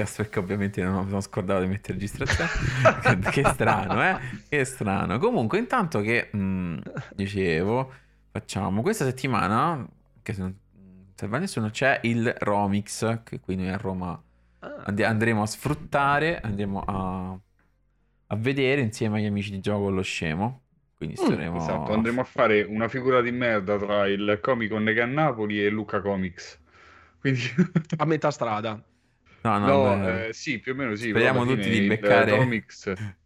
podcast perché ovviamente non mi sono scordato di mettere registrazione. che strano, eh? Che strano. Comunque, intanto che mh, dicevo, facciamo questa settimana, che se non se va nessuno, c'è il Romix, che qui noi a Roma ah. and- andremo a sfruttare, andremo a, a vedere insieme agli amici di gioco lo scemo. Quindi mm, staremo... Mm, esatto, andremo a fare una figura di merda tra il Comic Con che a Napoli e Luca Comics. Quindi... a metà strada. No, no, no eh, sì, più o meno sì. Speriamo tutti di beccare... Comics...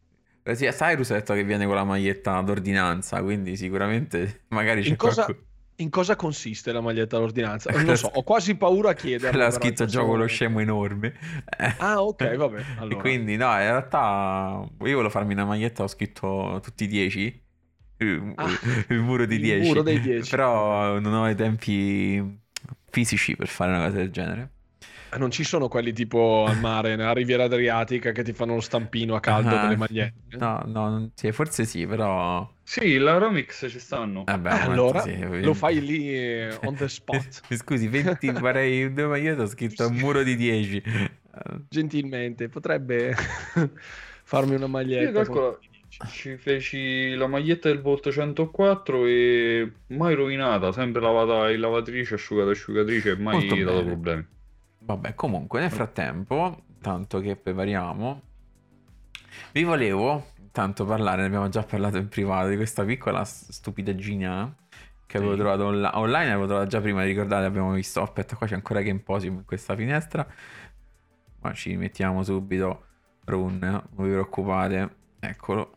Eh, sì, Cyrus ha detto che viene con la maglietta d'ordinanza, quindi sicuramente magari c'è in cosa, qualcuno... In cosa consiste la maglietta d'ordinanza? Non lo so, ho quasi paura a chiederlo. L'ha scritto gioco lo scemo enorme. Ah, ok, vabbè. Allora. quindi, no, in realtà io volevo farmi una maglietta, ho scritto tutti i 10 ah, il muro di 10. muro dei 10. Però non ho i tempi fisici per fare una cosa del genere. Non ci sono quelli tipo al mare, nella riviera adriatica, che ti fanno lo stampino a caldo uh, delle magliette? No, no, sì, forse sì, però... Sì, la Romix ci stanno. Vabbè, eh, allora sì, lo fai lì eh, on the spot. Scusi, 20, farei due magliette, ho scritto un muro di 10. Gentilmente, potrebbe farmi una maglietta. Io calcolo, ci feci la maglietta del Volt 104 e mai rovinata, sempre lavata in lavatrice, asciugata asciugatrice e mai Molto dato bene. problemi. Vabbè, comunque nel frattempo, tanto che prepariamo, vi volevo tanto parlare, ne abbiamo già parlato in privato, di questa piccola stupidaggine che avevo sì. trovato on- online, avevo trovato già prima, ricordate, abbiamo visto, aspetta, qua c'è ancora Game Posium in questa finestra, ma ci mettiamo subito run, non vi preoccupate, eccolo.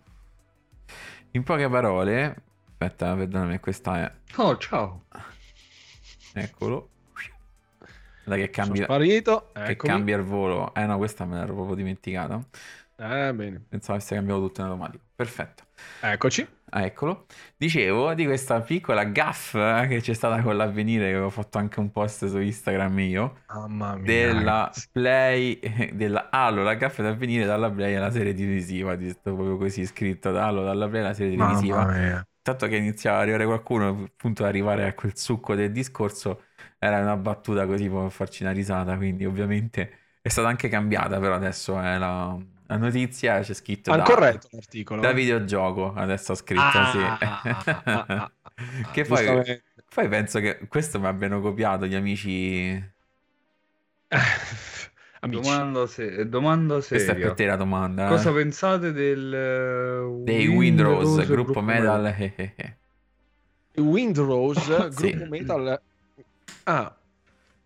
In poche parole, aspetta, perdonami, questa è... Oh, ciao! Eccolo. Che cambia, sparito, che cambia il volo. Eh no, questa me l'ero proprio dimenticata. Eh, bene. Pensavo avesse cambiato tutto in automatico. Perfetto. Eccoci. Ah, eccolo. Dicevo di questa piccola gaff eh, che c'è stata con l'avvenire, che avevo fatto anche un post su Instagram io. Mamma mia. Della Play, della Halo, la gaff d'avvenire dalla Play alla serie televisiva. Di proprio così scritto da Halo, dalla Play alla serie televisiva. Mamma mia. Tanto che iniziava ad arrivare qualcuno, appunto ad arrivare a quel succo del discorso era una battuta così per farci una risata, quindi ovviamente è stata anche cambiata, però adesso è la, la notizia, c'è scritto da, corretto l'articolo. Da videogioco, adesso ho scritto ah, sì. Ah, ah, che poi, poi penso che questo mi abbiano copiato gli amici... Domanda, se... domanda seria. Questa è per te la domanda. Eh. Cosa pensate del... Dei Windrose, Windrose gruppo, gruppo metal? metal. Windrose, gruppo metal Ah,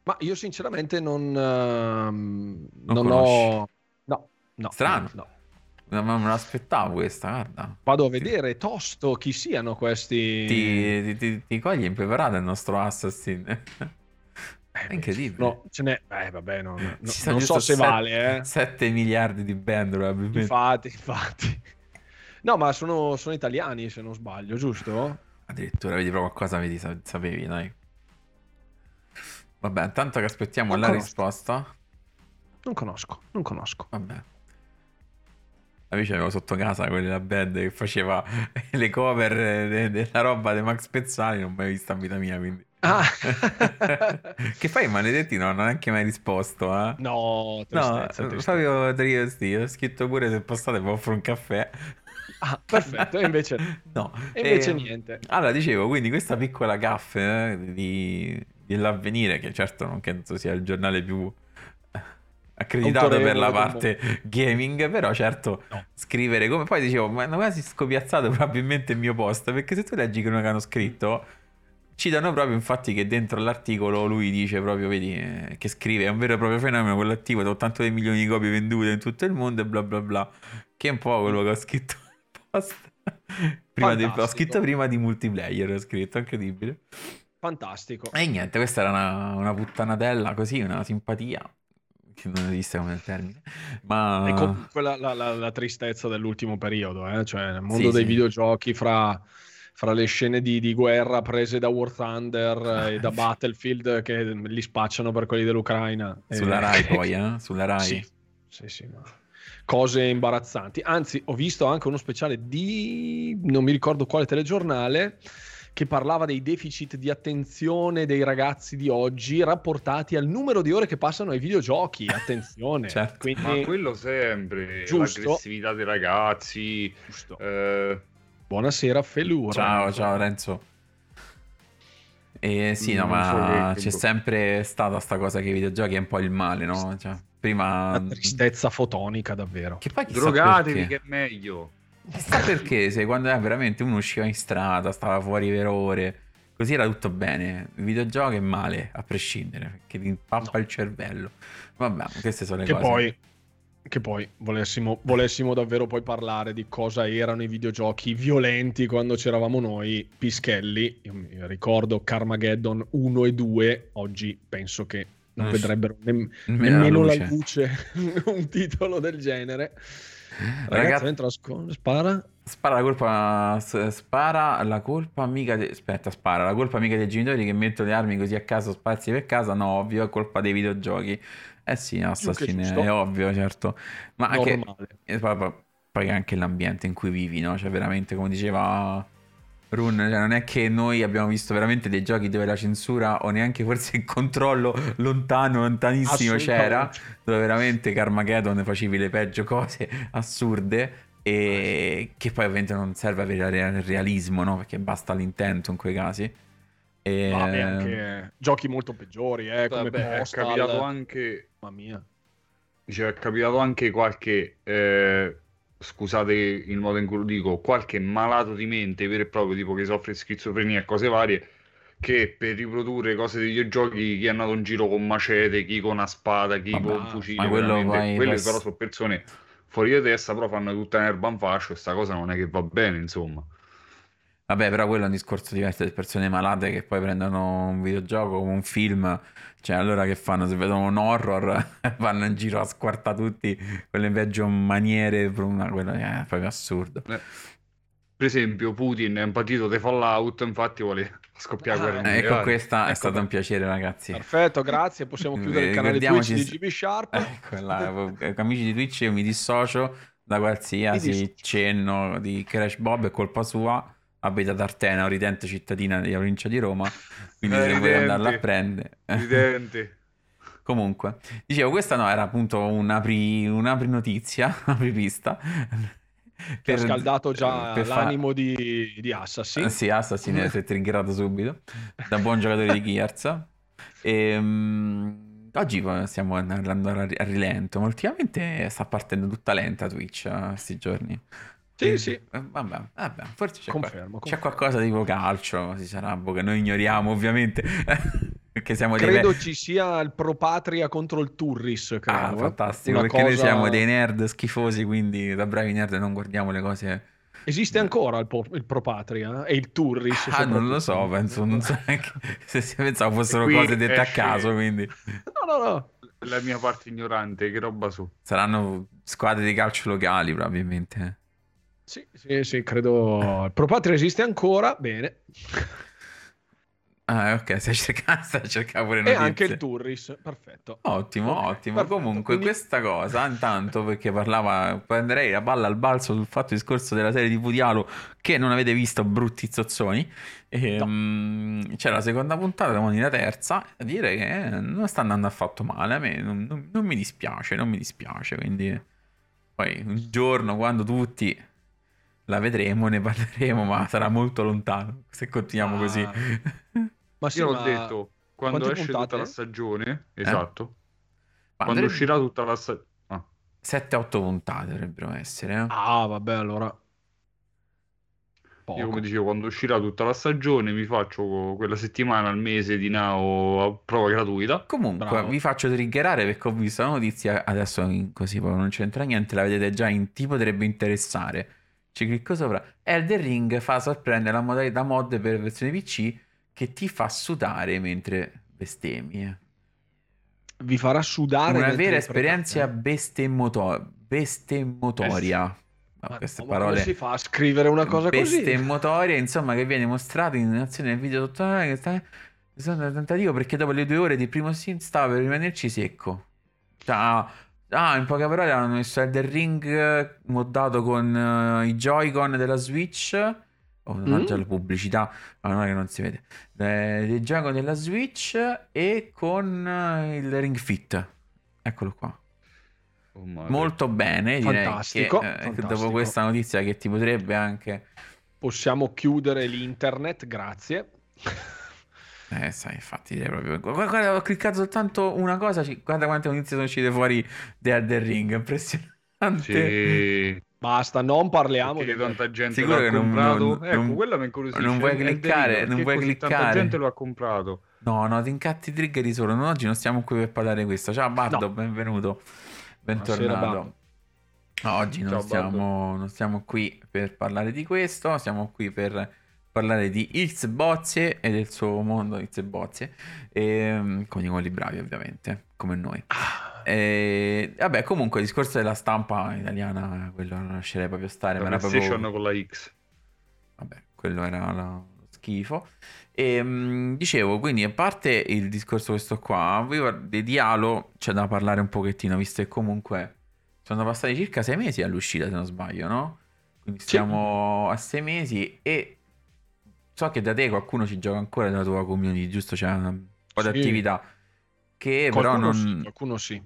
ma io sinceramente non, uh, non, non ho... No, no. Strano. No. Non me l'aspettavo questa, guarda. Vado a vedere tosto chi siano questi... Ti, ti, ti, ti cogli impreparato il nostro Assassin. È incredibile. No, ce n'è... Eh, vabbè, no, no, non so se 7, vale, eh. 7 miliardi di band, probabilmente. Infatti, infatti. No, ma sono, sono italiani, se non sbaglio, giusto? Addirittura, vedi proprio qualcosa, vedi, sapevi, dai. Vabbè, intanto che aspettiamo non la conosco. risposta. Non conosco, non conosco. Vabbè. Amici avevo sotto casa quelli della band che faceva le cover de- della roba di Max Pezzali, non ho mai vista in vita mia, quindi... Ah. che fai maledetti non hanno neanche mai risposto, eh? No, tristezza, no, tristezza. Fabio Triesti, ho scritto pure se passate vi offro un caffè. Ah, perfetto, e invece no. E invece e... niente. Allora, dicevo, quindi questa piccola gaffe eh, di dell'avvenire, che certo non penso sia il giornale più accreditato per la parte gaming, però certo no. scrivere come poi dicevo, ma hanno quasi scopiazzato probabilmente il mio post, perché se tu leggi quello che hanno scritto citano proprio infatti che dentro l'articolo lui dice proprio, vedi, eh, che scrive, è un vero e proprio fenomeno quello attivo da 82 milioni di copie vendute in tutto il mondo e bla bla bla, che è un po' quello che ho scritto nel post. prima di, ho scritto prima di multiplayer, ho scritto, incredibile. Fantastico. E niente, questa era una, una puttanatella così, una simpatia che non esiste come termine. Ma... È comunque la, la, la, tristezza dell'ultimo periodo, eh? cioè nel mondo sì, dei sì. videogiochi fra, fra, le scene di, di, guerra prese da War Thunder e da Battlefield che li spacciano per quelli dell'Ucraina. Sulla e... Rai poi, eh? Sulla Rai. Sì, sì, sì ma... Cose imbarazzanti. Anzi, ho visto anche uno speciale di... non mi ricordo quale telegiornale che parlava dei deficit di attenzione dei ragazzi di oggi rapportati al numero di ore che passano ai videogiochi. Attenzione, certo. Quindi... ma quello sempre, Giusto. l'aggressività dei ragazzi. Giusto. Eh... Buonasera, Felura. Ciao, ciao Renzo. E sì, no, ma c'è sempre stata sta cosa che i videogiochi è un po' il male, no? Cioè, prima... La tristezza fotonica, davvero. Che poi Drogatevi che è meglio. Chissà perché, se quando è veramente uno usciva in strada, stava fuori per ore, così era tutto bene. Il videogioco è male, a prescindere, perché ti impappa no. il cervello. Vabbè, queste sono le che cose. Poi, che poi volessimo, volessimo davvero poi parlare di cosa erano i videogiochi violenti quando c'eravamo noi, Pischelli, io mi ricordo Carmageddon 1 e 2, oggi penso che non Uff. vedrebbero ne- nemmeno la luce, la luce un titolo del genere. Ragazzi, entra, spara. Spara la colpa. Spara la colpa mica. De... Aspetta, spara la colpa mica dei genitori che mettono le armi così a caso sparsi per casa. No, ovvio, è colpa dei videogiochi. Eh sì, assassini, è ovvio, certo. Ma anche. Eh, poi, poi anche l'ambiente in cui vivi, no? Cioè, veramente, come diceva Run, cioè non è che noi abbiamo visto veramente dei giochi dove la censura o neanche forse il controllo lontano, lontanissimo c'era, dove veramente Carmageddon facevi le peggio cose assurde e che poi ovviamente non serve avere il realismo, no? Perché basta l'intento in quei casi. E... Vabbè, anche giochi molto peggiori, eh, come Vabbè, Postal. è capitato anche... Mamma mia. Cioè, è capitato anche qualche... Eh scusate il modo in cui lo dico, qualche malato di mente vero e proprio, tipo che soffre di schizofrenia e cose varie, che per riprodurre cose dei videogiochi chi è andato in giro con macete, chi con una spada, chi Vabbè, con un fucile, quello vai, quelle vai... però sono persone fuori di testa, però fanno tutta un'erba in fascio sta cosa non è che va bene, insomma. Vabbè, però quello è un discorso diverso di persone malate che poi prendono un videogioco o un film. Cioè, allora che fanno? Se vedono un horror, vanno in giro a squartare tutti con le peggio maniere. Una, quello è proprio assurdo. Eh, per esempio, Putin è un partito di Fallout, infatti vuole scoppiare ah, guerra. Ecco, questa ecco è stato un piacere, ragazzi. Perfetto, grazie. Possiamo chiudere il canale Twitch di GB Sharp. Ecco, là, amici di Twitch, io mi dissocio da qualsiasi cenno di Crash Bob, è colpa sua abita ad Artena, ridente cittadina della provincia di Roma, quindi eh, se vuoi andarla a prendere. Ridente. Comunque, dicevo, questa no, era appunto un'apri, un'apri notizia, apripista. Che ha scaldato già l'animo fa... di, di Assassin. Sì, Assassin si è triggerato subito, da buon giocatore di Gears. E, um, oggi stiamo andando a rilento, ma ultimamente sta partendo tutta lenta Twitch questi giorni. Sì, sì. Eh, vabbè, vabbè, forse c'è, confermo, qua- c'è qualcosa tipo calcio, si sarà, che noi ignoriamo ovviamente. perché siamo credo dei... ci sia il Pro Patria contro il Turris. Credo, ah, eh. fantastico, Una perché cosa... noi siamo dei nerd schifosi, quindi da bravi nerd non guardiamo le cose. Esiste ancora il, po- il Pro Patria e il Turris? Ah, non lo so, penso, non so neanche se si pensavo fossero cose dette a caso, quindi... No, no, no. La mia parte ignorante, che roba su. Saranno squadre di calcio locali, probabilmente. Sì, sì, sì, credo. Il Pro Patria esiste ancora, bene. Ah, ok, stai cercando, stai cercando pure notizie. E anche il Turris, perfetto. Ottimo, okay, ottimo. Perfetto, Comunque, quindi... questa cosa, intanto, perché parlava, prenderei la palla al balzo sul fatto discorso della serie di Pudialo che non avete visto, brutti zozzoni. E, no. um, c'è la seconda puntata, domani la terza, a dire che non sta andando affatto male. A me non, non, non mi dispiace, non mi dispiace. Quindi, poi un giorno, quando tutti la vedremo, ne parleremo, ma sarà molto lontano se continuiamo ah. così. Ma sì, Io l'ho detto, quando esce puntate? tutta la stagione, eh? esatto, quando dovrebbe... uscirà tutta la stagione... Ah. 7-8 puntate dovrebbero essere. Eh? Ah, vabbè, allora... Poco. Io come dicevo, quando uscirà tutta la stagione mi faccio quella settimana al mese di Now a prova gratuita. Comunque Bravo. vi faccio triggerare perché ho visto la notizia, adesso così poi non c'entra niente, la vedete già in ti potrebbe interessare ci clicco sopra. Elden Ring fa sorprendere la modalità mod per versione PC che ti fa sudare mentre bestemmi. Vi farà sudare una vera esperienza bestemmoto- bestemmotoria. Ma, queste ma parole. come si fa a scrivere una cosa così? Bestemmotoria, insomma, che viene mostrata in azione nel video tutoriale che sta sono tentativo perché dopo le due ore di primo sim stava per rimanerci secco. Cioè, Ah, in poche parole hanno messo Elder Ring moddato con uh, i Joy-Con della Switch Oh, mannaggia mm. la pubblicità, ma non è che non si vede. Eh, il gioco della Switch e con eh, il Ring Fit. Eccolo qua. Oh, Molto bene, direi fantastico, che, eh, fantastico. dopo questa notizia che ti potrebbe anche... Possiamo chiudere l'internet, grazie. Eh, sai, infatti, direi proprio. Guarda, guarda, ho cliccato soltanto una cosa. Guarda quante notizie sono uscite fuori The Elder Ring. Impressionante. Sì. Basta, non parliamo Perché di tanta gente Sicuro l'ha che comprato. Non, non, ecco, quella mi incuriosisce. Non vuoi cliccare, non vuoi cliccare. Tanta gente lo ha comprato. No, no, ti incatti trigger di solo. No, oggi non stiamo qui per parlare di questo. Ciao Bardo, no. benvenuto. Bentornato. No, oggi non, Ciao, stiamo, non stiamo qui per parlare di questo, siamo qui per parlare di Ilz Bozie e del suo mondo Ilz Bozie, e, ehm, con i quelli bravi ovviamente, come noi. Ah. E, vabbè, comunque il discorso della stampa italiana, quello non lascerei proprio stare. La PlayStation proprio... con la X. Vabbè, quello era lo schifo. E ehm, dicevo, quindi a parte il discorso questo qua, di Halo c'è da parlare un pochettino, visto che comunque sono passati circa sei mesi all'uscita, se non sbaglio, no? Quindi stiamo sì. a sei mesi e so che da te qualcuno ci gioca ancora nella tua community, giusto? C'è un po' sì. di attività che qualcuno però non... Sì, qualcuno sì.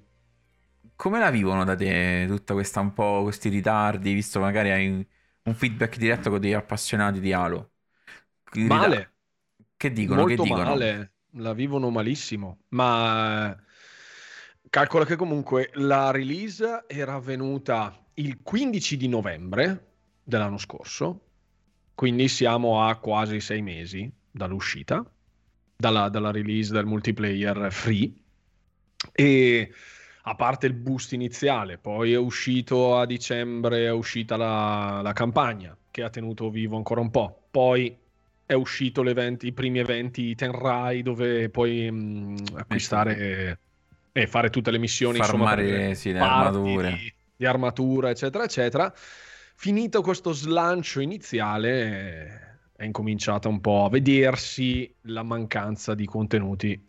Come la vivono da te tutta questa un po' questi ritardi, visto magari hai un feedback diretto con degli appassionati di Halo? Male. Che dicono? Molto che dicono? male, la vivono malissimo, ma calcola che comunque la release era avvenuta il 15 di novembre dell'anno scorso quindi siamo a quasi sei mesi dall'uscita, dalla, dalla release del multiplayer free. E a parte il boost iniziale, poi è uscito a dicembre, è uscita la, la campagna che ha tenuto vivo ancora un po'. Poi è uscito i primi eventi Tenrai dove puoi mh, acquistare e fare tutte le missioni Farmare, insomma, sì, le armature. Di, di armatura, eccetera, eccetera finito questo slancio iniziale, è incominciata un po' a vedersi la mancanza di contenuti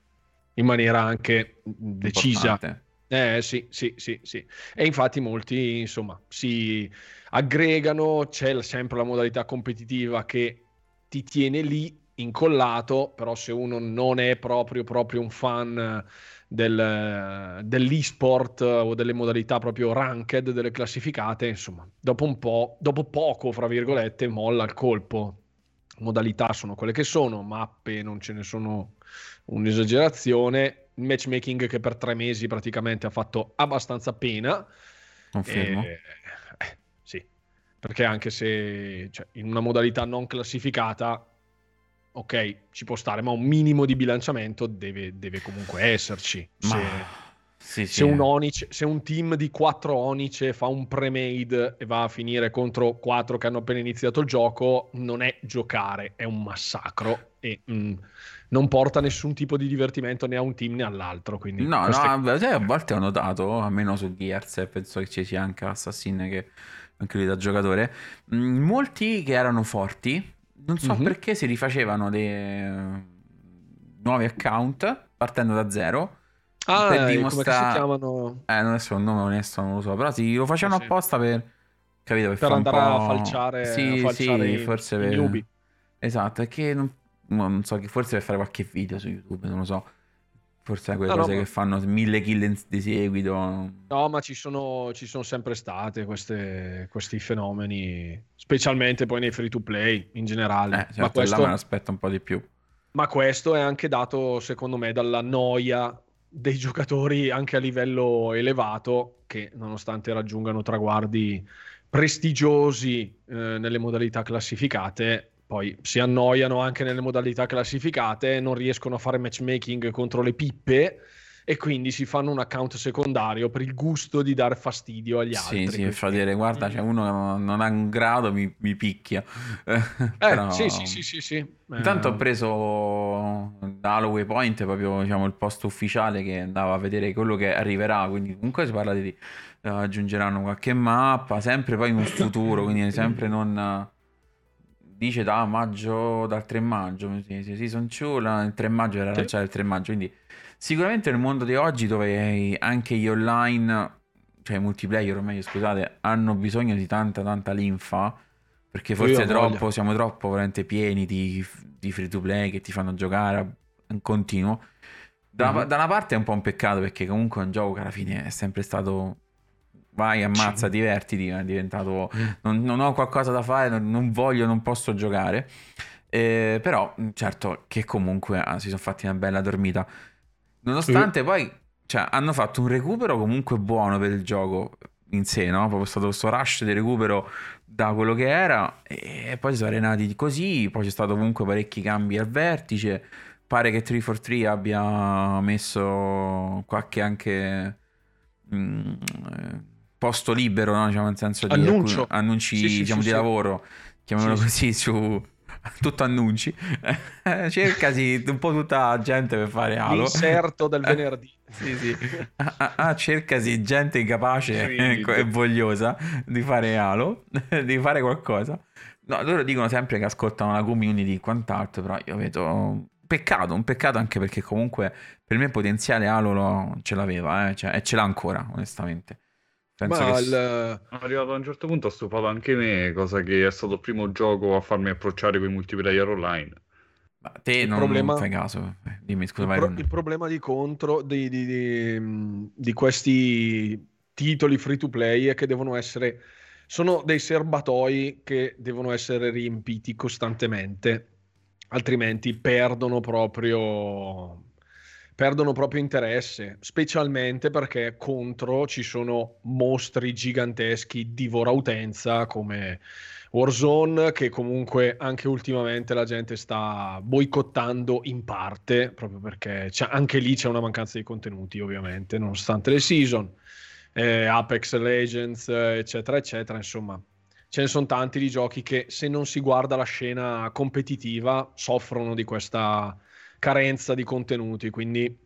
in maniera anche decisa. Importante. Eh sì, sì, sì, sì. E infatti molti, insomma, si aggregano, c'è sempre la modalità competitiva che ti tiene lì incollato, però se uno non è proprio, proprio un fan del, dell'esport o delle modalità proprio ranked delle classificate, insomma, dopo un po', dopo poco, fra virgolette, molla il colpo. Modalità sono quelle che sono, mappe non ce ne sono un'esagerazione. Il matchmaking che per tre mesi praticamente ha fatto abbastanza pena. Confermo. E, eh, sì, perché anche se cioè, in una modalità non classificata ok, ci può stare, ma un minimo di bilanciamento deve, deve comunque esserci. Ma... Se, sì, se, Un onice, se, un team di quattro Onice fa un pre-made e va a finire contro quattro che hanno appena iniziato il gioco, non è giocare, è un massacro e mm, non porta nessun tipo di divertimento né a un team né all'altro. Quindi no, queste... no, a volte ho notato, almeno su Gears, e penso che ci sia anche Assassin che anche lui da giocatore, mm, molti che erano forti non so mm-hmm. perché si rifacevano dei eh, nuovi account partendo da zero. Ah, per dimostrare... come si chiamano? Eh, non adesso il nome onesto non lo so, però sì, lo facevano sì. apposta per... Capito? Per, per andare a falciare, sì, a falciare sì, i, forse per... Esatto, è che non, non so, forse per fare qualche video su YouTube, non lo so. Forse è quelle no, cose no, che fanno mille kill di seguito. No, ma ci sono, ci sono sempre state queste, questi fenomeni, specialmente poi nei free to play in generale. Eh, certo, ma questo, me l'aspetto un po' di più. Ma questo è anche dato, secondo me, dalla noia dei giocatori anche a livello elevato, che nonostante raggiungano traguardi prestigiosi eh, nelle modalità classificate, poi si annoiano anche nelle modalità classificate, non riescono a fare matchmaking contro le pippe e quindi si fanno un account secondario per il gusto di dare fastidio agli altri. Sì, sì, fa dire guarda, c'è uno che non ha un grado, mi, mi picchia. Eh, Però... sì, sì, sì, sì, sì. Intanto eh... ho preso da Holloway Point proprio diciamo, il post ufficiale che andava a vedere quello che arriverà, quindi comunque si parla di uh, aggiungeranno qualche mappa, sempre poi in un futuro, quindi sempre non dice da maggio, dal 3 maggio, Season 2, il 3 maggio era lanciato il 3 maggio, quindi sicuramente nel mondo di oggi dove anche gli online, cioè i multiplayer, o meglio scusate, hanno bisogno di tanta tanta linfa Perché forse troppo, siamo troppo veramente pieni di, di free to play che ti fanno giocare in continuo. Da, mm-hmm. da, una parte è un po' un peccato perché comunque è un gioco che alla fine è sempre stato vai, ammazza, divertiti, è diventato non, non ho qualcosa da fare, non, non voglio, non posso giocare. Eh, però certo che comunque ah, si sono fatti una bella dormita. Nonostante mm. poi cioè, hanno fatto un recupero comunque buono per il gioco in sé, no? Proprio stato questo rush di recupero da quello che era e poi si sono arenati così, poi c'è stato comunque parecchi cambi al vertice, pare che 343 abbia messo qualche anche mh, mm, posto libero, no? diciamo nel senso di Annuncio. Alcun, annunci sì, sì, diciamo, sì, di lavoro, chiamiamolo così, su tutto annunci. Cercasi un po' tutta gente per fare Halo. L'inserto del venerdì. sì, sì. Ah, ah, ah, cercasi gente incapace e vogliosa di fare Halo, di fare qualcosa. No, loro dicono sempre che ascoltano la community e quant'altro, però io vedo peccato, un peccato anche perché comunque per me potenziale Halo lo, ce l'aveva, eh? cioè, e ce l'ha ancora, onestamente. Penso Ma che il... arrivato a un certo punto ha stufato anche me, cosa che è stato il primo gioco a farmi approcciare con i multiplayer online. Ma te il non, problema... non fai caso, eh, dimmi scusa. Il, pro... il, problema di contro di, di, di, di, questi titoli free to play è che devono essere... Sono dei serbatoi che devono essere riempiti costantemente, altrimenti perdono proprio perdono proprio interesse, specialmente perché contro ci sono mostri giganteschi divora utenza come Warzone che comunque anche ultimamente la gente sta boicottando in parte proprio perché anche lì c'è una mancanza di contenuti ovviamente nonostante le season eh, Apex Legends eccetera eccetera. Insomma ce ne sono tanti di giochi che se non si guarda la scena competitiva soffrono di questa carenza di contenuti, quindi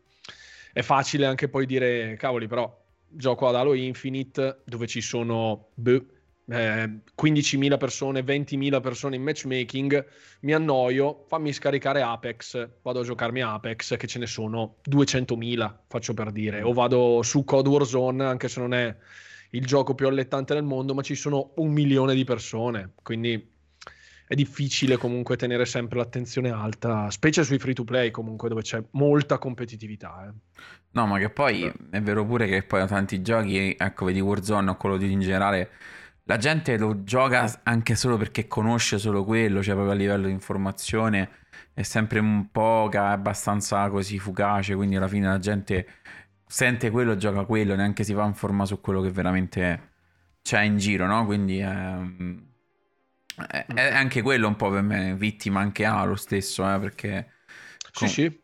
è facile anche poi dire, cavoli, però gioco ad Halo Infinite dove ci sono beh, eh, 15.000 persone, 20.000 persone in matchmaking, mi annoio, fammi scaricare Apex, vado a giocarmi Apex che ce ne sono 200.000, faccio per dire, o vado su Code Warzone anche se non è il gioco più allettante del mondo, ma ci sono un milione di persone, quindi è difficile comunque tenere sempre l'attenzione alta, specie sui free to play comunque dove c'è molta competitività. Eh. No, ma che poi è vero pure che poi tanti giochi, ecco, vedi Warzone o quello di in generale, la gente lo gioca anche solo perché conosce solo quello, cioè proprio a livello di informazione è sempre un po' abbastanza così fugace, quindi alla fine la gente sente quello, gioca quello, neanche si va in forma su quello che veramente c'è in giro, no? Quindi... Ehm è, è, anche quello un po' per me vittima anche Halo stesso, eh, perché... Com- sì, sì.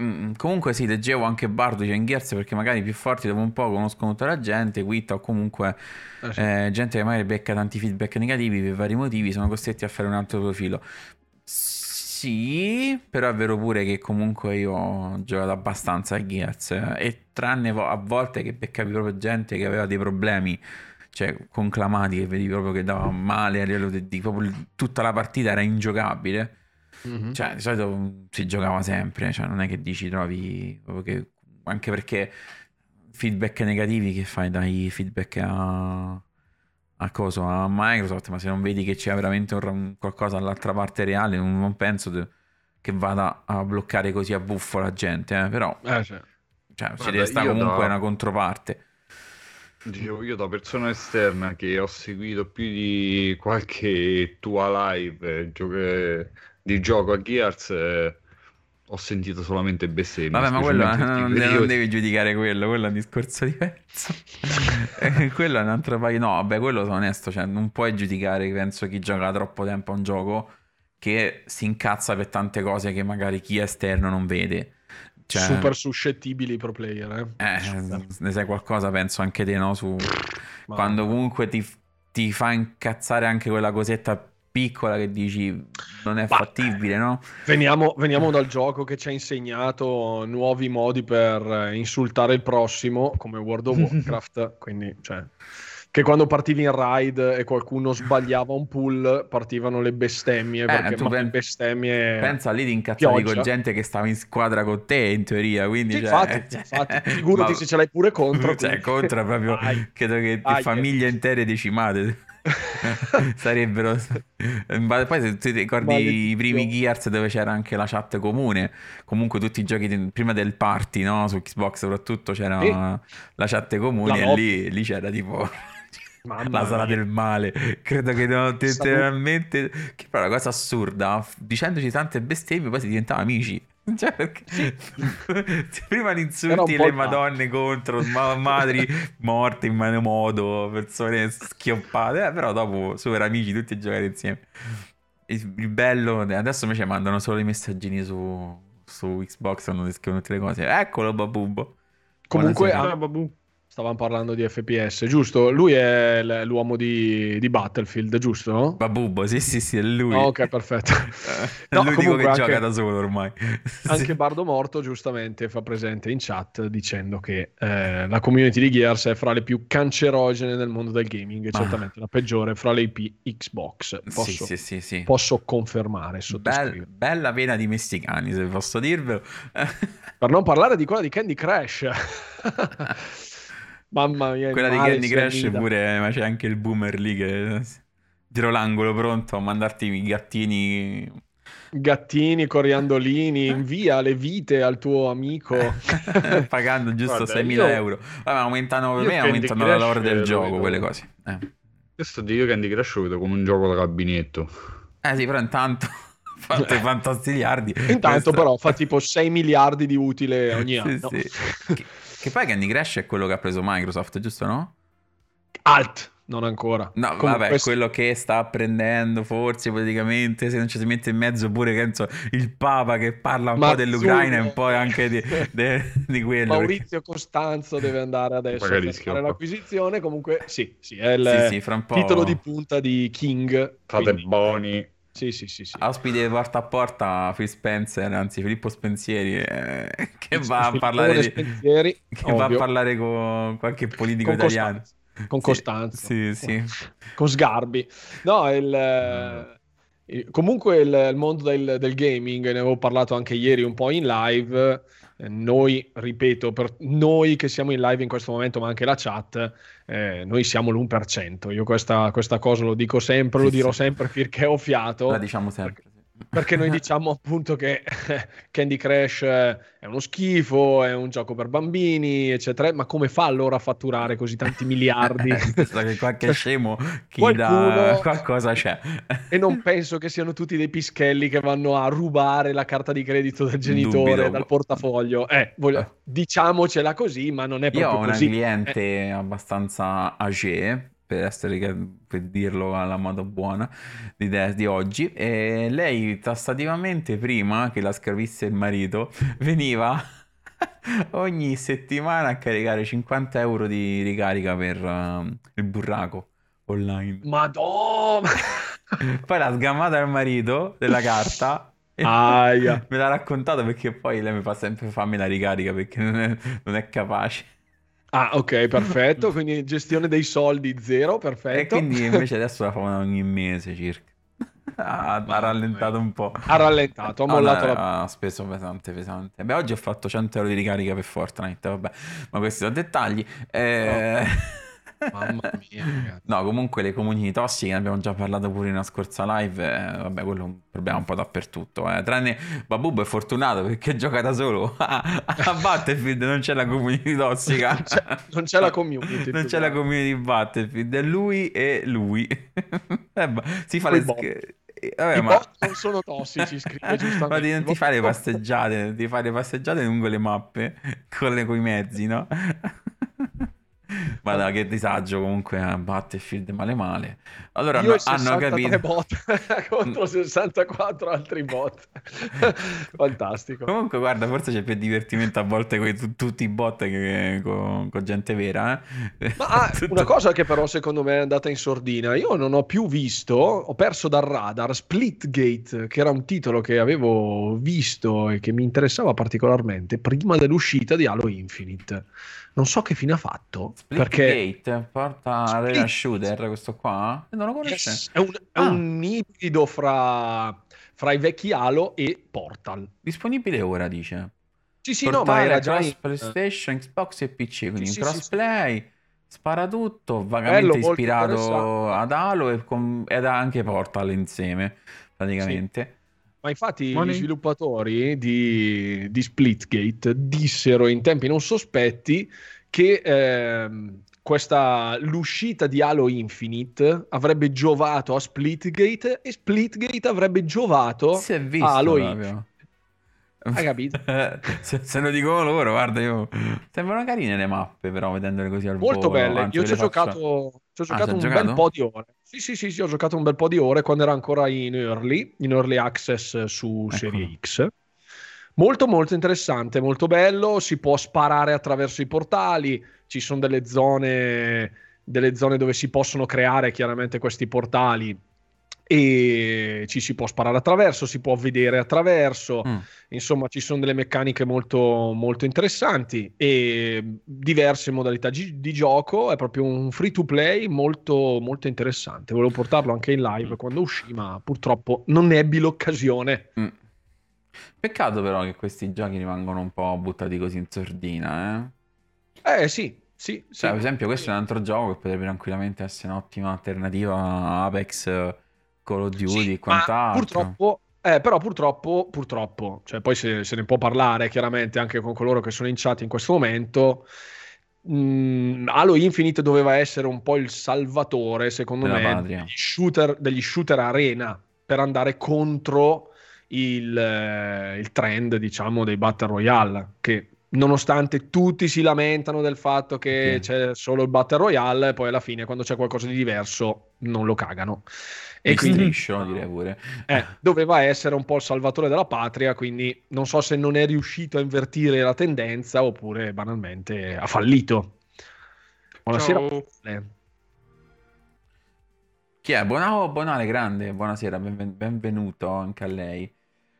Mm, comunque sì, leggevo anche Barduce in Gears perché magari i più forti dopo un po' conoscono tutta la gente, Quitta o comunque eh sì. eh, gente che magari becca tanti feedback negativi per vari motivi, sono costretti a fare un altro profilo. Sì, però è vero pure che comunque io ho giocato abbastanza a Gears eh, e tranne a volte che beccavi proprio gente che aveva dei problemi cioè conclamati che vedi proprio che dava male a livello di, di proprio tutta la partita era ingiocabile. Mm-hmm. Cioè, di solito si giocava sempre, cioè non è che dici trovi che, anche perché feedback negativi che fai dai feedback a, a cosa a Microsoft, ma se non vedi che c'è veramente un, qualcosa dall'altra parte reale, non, non penso de, che vada a bloccare così a buffo la gente, eh? però eh, cioè. Cioè, ci deve stare comunque da... una controparte. Dicevo io da persona esterna che ho seguito più di qualche tua live eh, di gioco a Gears eh, ho sentito solamente bestemmie. Vabbè, ma quello non, non, devi giudicare quello, quello è un discorso diverso. Quello è un altro paio. No, vabbè, quello sono onesto, cioè non puoi giudicare, penso, chi gioca troppo tempo a un gioco che si incazza per tante cose che magari chi è esterno non vede. Cioè, super suscettibili pro player. Eh? Eh, ne sai qualcosa, penso anche te, no? Su... Ma... Quando comunque ti, ti, fa incazzare anche quella cosetta piccola che dici non è fattibile, no? Veniamo, veniamo dal gioco che ci ha insegnato nuovi modi per insultare il prossimo, come World of Warcraft, quindi, cioè che quando partivi in ride e qualcuno sbagliava un pull partivano le bestemmie eh, perché tu pen- bestemmie pensa lì di incazzavi con gente che stava in squadra con te in teoria quindi sì, cioè, infatti, cioè, infatti figurati ma... se ce l'hai pure contro cioè contro proprio credo che famiglie intere decimate Sarebbero... Poi se ti ricordi i primi Gears dove c'era anche la chat comune, comunque tutti i giochi di... prima del party, no? Su Xbox soprattutto c'era sì. la chat comune la e lì, lì c'era tipo... Mamma la sala mia. del male. Credo che no, letteralmente. Che però una cosa assurda. Dicendoci tante bestemmie, poi si diventava amici. Cioè, perché prima li insulti le madonne contro ma- madri morte in mano modo, persone schioppate, eh, però dopo super amici tutti a giocare insieme. Il, bello, adesso invece mandano solo i messaggini su, su Xbox quando scrivono tutte le cose. Eccolo Babubbo. Comunque, ah, Babu. Stavamo parlando di FPS, giusto? Lui è l'uomo di, di Battlefield, giusto? Babubbo, sì, sì, sì, è lui. Oh, ok, perfetto. no, l'unico che anche, gioca da solo ormai. Anche sì. Bardo Morto, giustamente, fa presente in chat dicendo che eh, la community di Gears è fra le più cancerogene nel mondo del gaming, e certamente la peggiore fra le IP Xbox. Posso, sì, sì, sì, posso confermare, Bel, bella pena di messicani, se posso dirvelo. per non parlare di quella di Candy Crash. Mamma mia, quella di Candy Crash pure, ma c'è anche il boomer lì che tiro l'angolo pronto a mandarti i gattini. Gattini, coriandolini, invia le vite al tuo amico. Pagando giusto Guarda, 6.000 io... euro. Vabbè, aumentano per me, aumentano la lore del gioco, vedo... quelle cose. Eh. Questo di io Candy Crash lo vedo come un gioco da gabinetto. Eh sì, però intanto fate fantastiliardi. Intanto Questa... però fa tipo 6 miliardi di utile ogni anno. Sì, sì. Che poi Candy Crush è quello che ha preso Microsoft, giusto no? Alt, non ancora. No, Comunque vabbè, questo... quello che sta prendendo forse praticamente, se non ci si mette in mezzo pure penso, il Papa che parla un Mazzuno. po' dell'Ucraina e un po' anche di, di, di quello. Maurizio perché... Costanzo deve andare adesso Magari a fare l'acquisizione. Comunque sì, sì, è il sì, sì, titolo di punta di King. Fate quindi... buoni. Sì, sì, sì, sì. Ospite porta a porta Phil Spencer, anzi Filippo Spensieri, eh, che va a parlare di... che va a parlare con qualche politico con italiano. Costanza. Con Costanza. Sì, sì. Con Sgarbi. No, il... Mm. Comunque il, il mondo del, del, gaming, ne avevo parlato anche ieri un po' in live, noi, ripeto, per noi che siamo in live in questo momento, ma anche la chat, eh, noi siamo l'1%. Io questa, questa, cosa lo dico sempre, lo dirò sempre finché ho fiato. La diciamo sempre. Perché, perché noi diciamo appunto che Candy Crush è uno schifo, è un gioco per bambini, eccetera, ma come fa allora a fatturare così tanti miliardi? Penso che qualche cioè, scemo chi Qualcuno... dà qualcosa c'è. e non penso che siano tutti dei pischelli che vanno a rubare la carta di credito del genitore dal portafoglio. Eh, voglio... Eh. diciamocela così, ma non è proprio così. Io ho una così. cliente eh. abbastanza age per, essere, per dirlo alla moda buona di, di oggi. E lei tassativamente, prima che la scrivesse il marito, veniva ogni settimana a caricare 50 euro di ricarica per uh, il burraco online. Madonna! poi l'ha sgamata al marito della carta. Aia. me l'ha raccontato perché poi lei mi fa sempre fammi la ricarica perché non è, non è capace. Ah, ok, perfetto. Quindi gestione dei soldi zero, perfetto. E quindi invece adesso la fanno ogni mese circa. Ha, ha, rallentato un po'. Ha rallentato, ha mollato ah, no, la... Ha speso pesante, pesante. Beh, oggi ho fatto 100 euro di ricarica per Fortnite, vabbè. Ma questi sono dettagli. Eh... Oh. Mamma mia, ragazzi. No, comunque le comuni tossiche, ne abbiamo già parlato pure in una scorsa live. Eh, vabbè, quello è un problema un po' dappertutto. Eh. Tranne Babubo è fortunato perché gioca da solo. a Battlefield non c'è la community tossica. non, c'è, non c'è la community. non c'è la community di Battlefield. È lui e lui. eh, si fa Quei le schede. Vabbè, I ma... bot non sono tossici, scrive giustamente. Ma ti, non ti fai le passeggiate, ti fai le passeggiate lungo le mappe con, le, con i mezzi, no? Ma da che disagio comunque a Battlefield male male. Allora Io hanno, hanno capito bot contro 64 altri bot. Fantastico. Comunque guarda, forse c'è più divertimento a volte con tutti i bot che con, con gente vera, eh? Ma ah, Tutto... una cosa che però secondo me è andata in sordina, io non ho più visto, ho perso dal radar Splitgate, che era un titolo che avevo visto e che mi interessava particolarmente prima dell'uscita di Halo Infinite non so che fine ha fatto. Split perché Gate porta Split... Shooter questo qua? Non lo conosce. Yes, è, un, è ah. un, ibrido fra, fra, i vecchi Halo e Portal. Disponibile ora, dice. Sì, sì, Portare no, ma era già in... PlayStation, Xbox e PC, quindi sì, in crossplay. Sì, spara tutto, vagamente Bello, ispirato ad Halo e con... ed anche Portal insieme, praticamente. Ma infatti Money. gli sviluppatori di, di, Splitgate dissero in tempi non sospetti che eh, questa, l'uscita di Halo Infinite avrebbe giovato a Splitgate e Splitgate avrebbe giovato a Halo Infinite. Hai capito? se, se, lo dicono loro, guarda, io... sembrano carine le mappe, però vedendole così al Molto volo. belle. Anzi, io ci ho giocato, ci ho ah, giocato un giocato? bel po' di ore. Sì, sì, sì, sì, ho giocato un bel po' di ore quando era ancora in early, in early access su ecco. Serie X. Molto, molto interessante, molto bello. Si può sparare attraverso i portali. Ci sono delle zone, delle zone dove si possono creare chiaramente questi portali e ci si può sparare attraverso, si può vedere attraverso, mm. insomma ci sono delle meccaniche molto, molto interessanti e diverse modalità gi- di gioco, è proprio un free to play molto, molto interessante, volevo portarlo anche in live quando uscì ma purtroppo non ne ebbi l'occasione. Mm. Peccato però che questi giochi rimangono un po' buttati così in sordina, eh? Eh sì, sì, sì. Cioè, per esempio questo è un altro gioco che potrebbe tranquillamente essere un'ottima alternativa a Apex Call of Duty sì, e quant'altro. Purtroppo, eh, però purtroppo, purtroppo, cioè poi se, se, ne può parlare chiaramente anche con coloro che sono in chat in questo momento. Mh, Halo Infinite doveva essere un po' il salvatore, secondo Della me, degli shooter, degli shooter, arena per andare contro il, eh, il trend, diciamo, dei Battle Royale, che nonostante tutti si lamentano del fatto che okay. c'è solo il Battle Royale, poi alla fine quando c'è qualcosa di diverso non lo cagano. E quindi striscio, direi pure. Eh, doveva essere un po' il salvatore della patria, quindi non so se non è riuscito a invertire la tendenza oppure banalmente ha fallito. Buonasera. Chi è? Buona, oh, Bonale, grande, buonasera, benven- benvenuto anche a lei.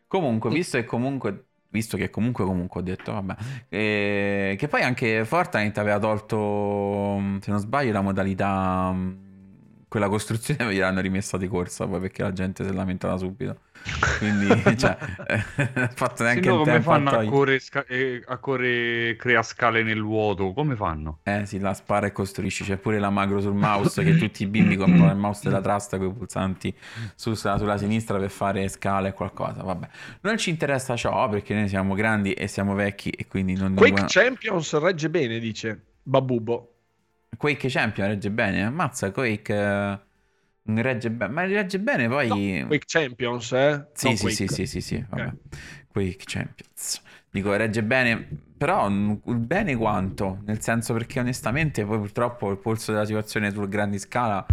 Comunque, visto che comunque visto che comunque comunque ho detto vabbè. Eh, che poi anche Fortnite aveva tolto se non sbaglio la modalità quella costruzione gliel'hanno rimessa di corsa poi perché la gente si è lamentata subito. Quindi, cioè, ha fatto neanche sì, no, come fanno a correre, sca- eh, a correre, crea scale nel vuoto? Come fanno? Eh sì, la spara e costruisci. C'è pure la macro sul mouse che tutti i bimbi comprano il mouse della trasta con i pulsanti su, sulla sinistra per fare scale e qualcosa. Vabbè, non ci interessa ciò perché noi siamo grandi e siamo vecchi e quindi non... Quake buona... Champions regge bene, dice Babubo. Quake Champion regge bene, ammazza Quake eh, regge bene, ma regge bene poi... No, Quake Champions, eh? Sì, sì, sì, sì, sì, sì, okay. Quake Champions. Dico, regge bene, però bene quanto? Nel senso perché onestamente poi purtroppo il polso della situazione su grandi scala...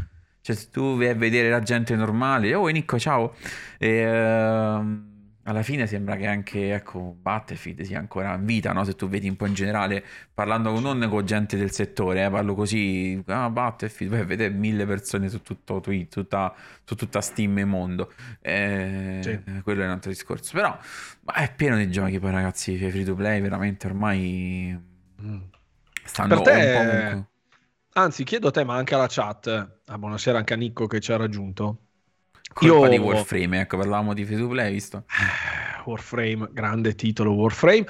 Cioè, se tu vai a vedere la gente normale, oh Nico, ciao, e, uh, alla fine sembra che anche ecco, Battlefield sia ancora in vita, no? se tu vedi un po' in generale, parlando con, non con gente del settore, eh, parlo così, ah, Battlefield, vai a vedere mille persone su tutto Twitch, tutta, su tutta Steam e mondo, eh, sì. quello è un altro discorso, però è pieno di giochi poi ragazzi, free to play, veramente ormai mm. stanno per te... un po' Anzi, chiedo a te, ma anche alla chat, ah, buonasera anche a Nicco che ci ha raggiunto, Colpa Io... di Warframe, ecco, parlavamo di free to play, visto? Warframe, grande titolo Warframe.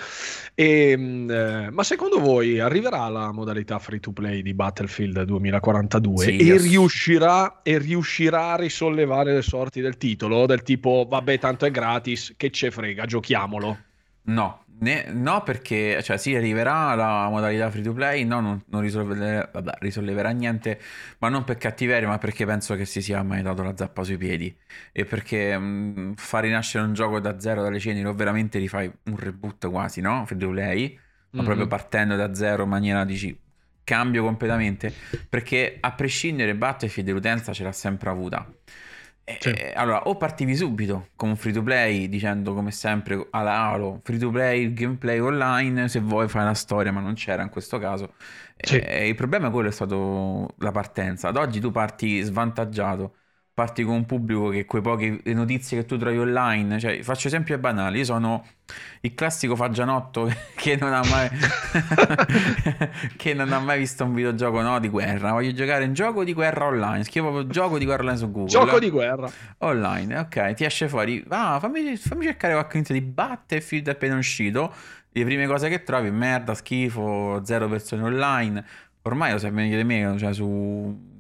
E, ehm, eh, ma secondo voi arriverà la modalità free to play di Battlefield 2042 sì, e, riuscirà, e riuscirà a risollevare le sorti del titolo? Del tipo, vabbè, tanto è gratis, che ce frega, giochiamolo. No, ne, no, perché cioè, sì, arriverà la modalità free to play, no, non, non risolve, vabbè, risolleverà niente, ma non per cattiveria, ma perché penso che si sia mai dato la zappa sui piedi e perché mh, far rinascere un gioco da zero dalle ceneri o veramente rifai un reboot quasi, no? Free to play, ma mm-hmm. proprio partendo da zero in maniera dici cambio completamente, perché a prescindere Battlefield l'utenza ce l'ha sempre avuta. Sì. Eh, allora, o partivi subito con free to play dicendo come sempre alla Halo, free to play, gameplay online, se vuoi fai la storia, ma non c'era in questo caso. Sì. Eh, il problema è quello è stato la partenza. Ad oggi tu parti svantaggiato parti con un pubblico che quei poche notizie che tu trovi online, cioè faccio esempio banale, io sono il classico fagianotto che non ha mai che non ha mai visto un videogioco no, di guerra, voglio giocare un gioco di guerra online, scrivo gioco di guerra online su Google. Gioco di guerra. Online, ok, ti esce fuori, ah, fammi, fammi cercare qualche inizio di Battlefield appena uscito, le prime cose che trovi, merda, schifo, zero persone online, ormai lo sai meglio di me, cioè su,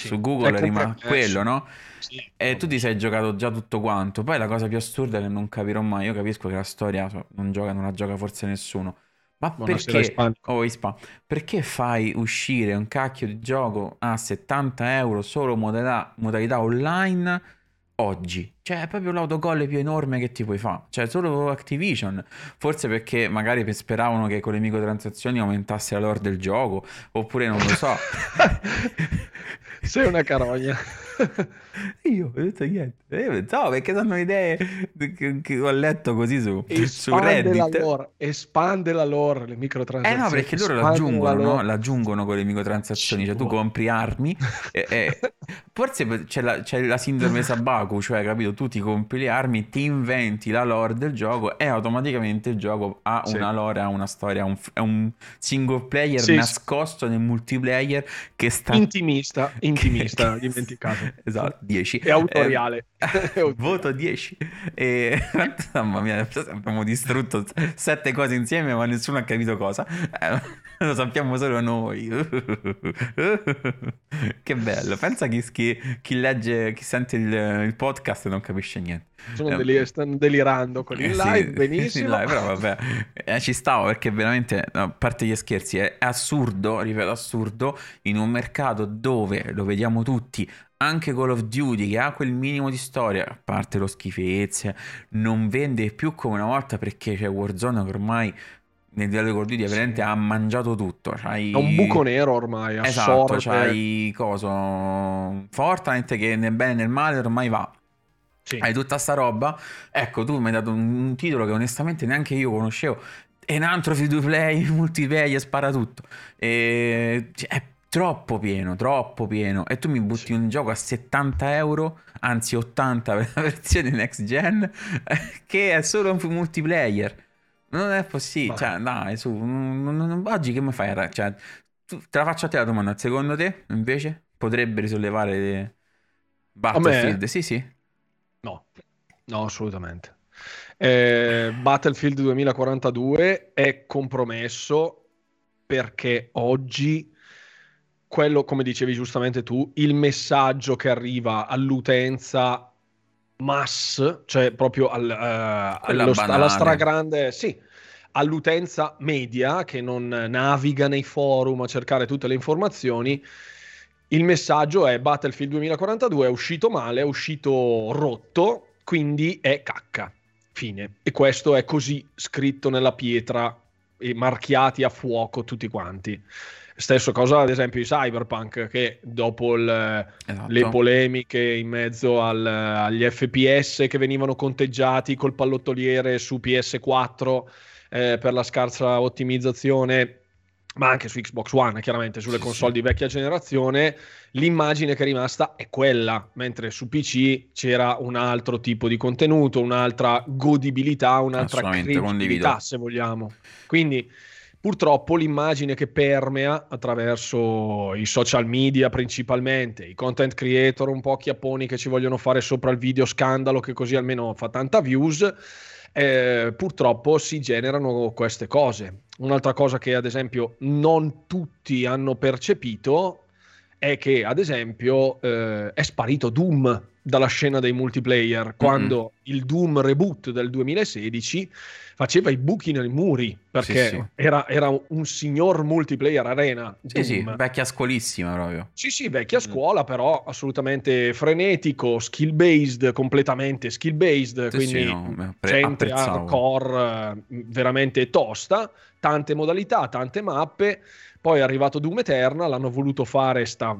sì. su Google rimane quello, no? Sì. E tu ti sei giocato già tutto quanto. Poi la cosa più assurda che non capirò mai, io capisco che la storia non, gioca, non la gioca forse nessuno. Ma perché, oh, Ispa, perché fai uscire un cacchio di gioco a 70 euro solo modalità, modalità online oggi. Cioè, è proprio l'autocolle più enorme che ti puoi fare. Cioè, solo Activision. Forse perché magari speravano che con le microtransazioni aumentasse la lore del gioco. Oppure non lo so. Sei una carogna. Io ho detto niente. Io pensavo perché danno idee che ho letto così su, su Reddit. La lore, espande la lore, le microtransazioni. Eh no, perché loro l'aggiungono, la no? l'aggiungono con le microtransazioni. Cioè tu compri armi. e, e, forse c'è la, c'è la sindrome Sabaku, cioè capito? Tu ti compri le armi, ti inventi la lore del gioco e automaticamente il gioco ha sì. una lore, ha una storia, un, è un single player sì, nascosto nel multiplayer che sta... Intimista, intimista, che... dimenticato. Esatto, 10. È autoriale. Eh, voto 10. E... Mamma mia, abbiamo distrutto sette cose insieme ma nessuno ha capito cosa. Eh, lo sappiamo solo noi. che bello. Pensa chi, chi, chi legge, chi sente il, il, podcast non capisce niente. Sono eh, deli- stanno delirando con il live, sì, benissimo. Live, però vabbè, eh, ci stavo perché veramente, a parte gli scherzi, è assurdo, ripeto, assurdo, in un mercato dove, lo vediamo tutti, anche Call of Duty che ha quel minimo di storia, a parte lo schifezze, non vende più come una volta perché c'è Warzone che ormai nel Dialogo Duty veramente ha mangiato tutto. C'hai... È un buco nero ormai, assorbe. Esatto, c'hai coso Fortnite che nel bene e nel male ormai va. Sì. Hai tutta sta roba. Ecco, tu mi hai dato un, titolo che onestamente neanche io conoscevo. E un altro free to play, multiplayer, spara tutto. E... Cioè, è troppo pieno, troppo pieno. E tu mi butti sì. un gioco a 70 euro, anzi 80 per la versione next gen, che è solo un multiplayer. Non è possibile, cioè, dai, su, oggi che mi fai? Cioè, te la faccio a te la domanda, secondo te, invece, potrebbe risollevare Battlefield? Sì, sì. No, no, assolutamente. Eh, Battlefield 2042 è compromesso perché oggi quello, come dicevi giustamente tu, il messaggio che arriva all'utenza mass, cioè proprio al, uh, allo, alla stragrande, sì, all'utenza media che non naviga nei forum a cercare tutte le informazioni. Il messaggio è Battlefield 2042 è uscito male, è uscito rotto, quindi è cacca. Fine. E questo è così scritto nella pietra e marchiati a fuoco tutti quanti. Stesso cosa ad esempio di Cyberpunk che dopo il, esatto. le polemiche in mezzo al, agli FPS che venivano conteggiati col pallottoliere su PS4 eh, per la scarsa ottimizzazione ma anche su Xbox One, chiaramente sulle sì, console sì. di vecchia generazione, l'immagine che è rimasta è quella, mentre su PC c'era un altro tipo di contenuto, un'altra godibilità, un'altra credibilità, se vogliamo. Quindi Purtroppo l'immagine che permea attraverso i social media principalmente, i content creator un po' chiapponi che ci vogliono fare sopra il video scandalo che così almeno fa tanta views, eh, purtroppo si generano queste cose. Un'altra cosa che ad esempio non tutti hanno percepito è che ad esempio eh, è sparito Doom dalla scena dei multiplayer quando mm-hmm. il Doom reboot del 2016 faceva i buchi nei muri perché sì, sì. Era, era, un signor multiplayer arena. Sì, sì, vecchia scolissima proprio. Sì, sì, vecchia scuola, però assolutamente frenetico, skill based, completamente skill based, sì, quindi sì, no, gente hardcore veramente tosta, tante modalità, tante mappe. Poi è arrivato Doom Eternal, hanno voluto fare sta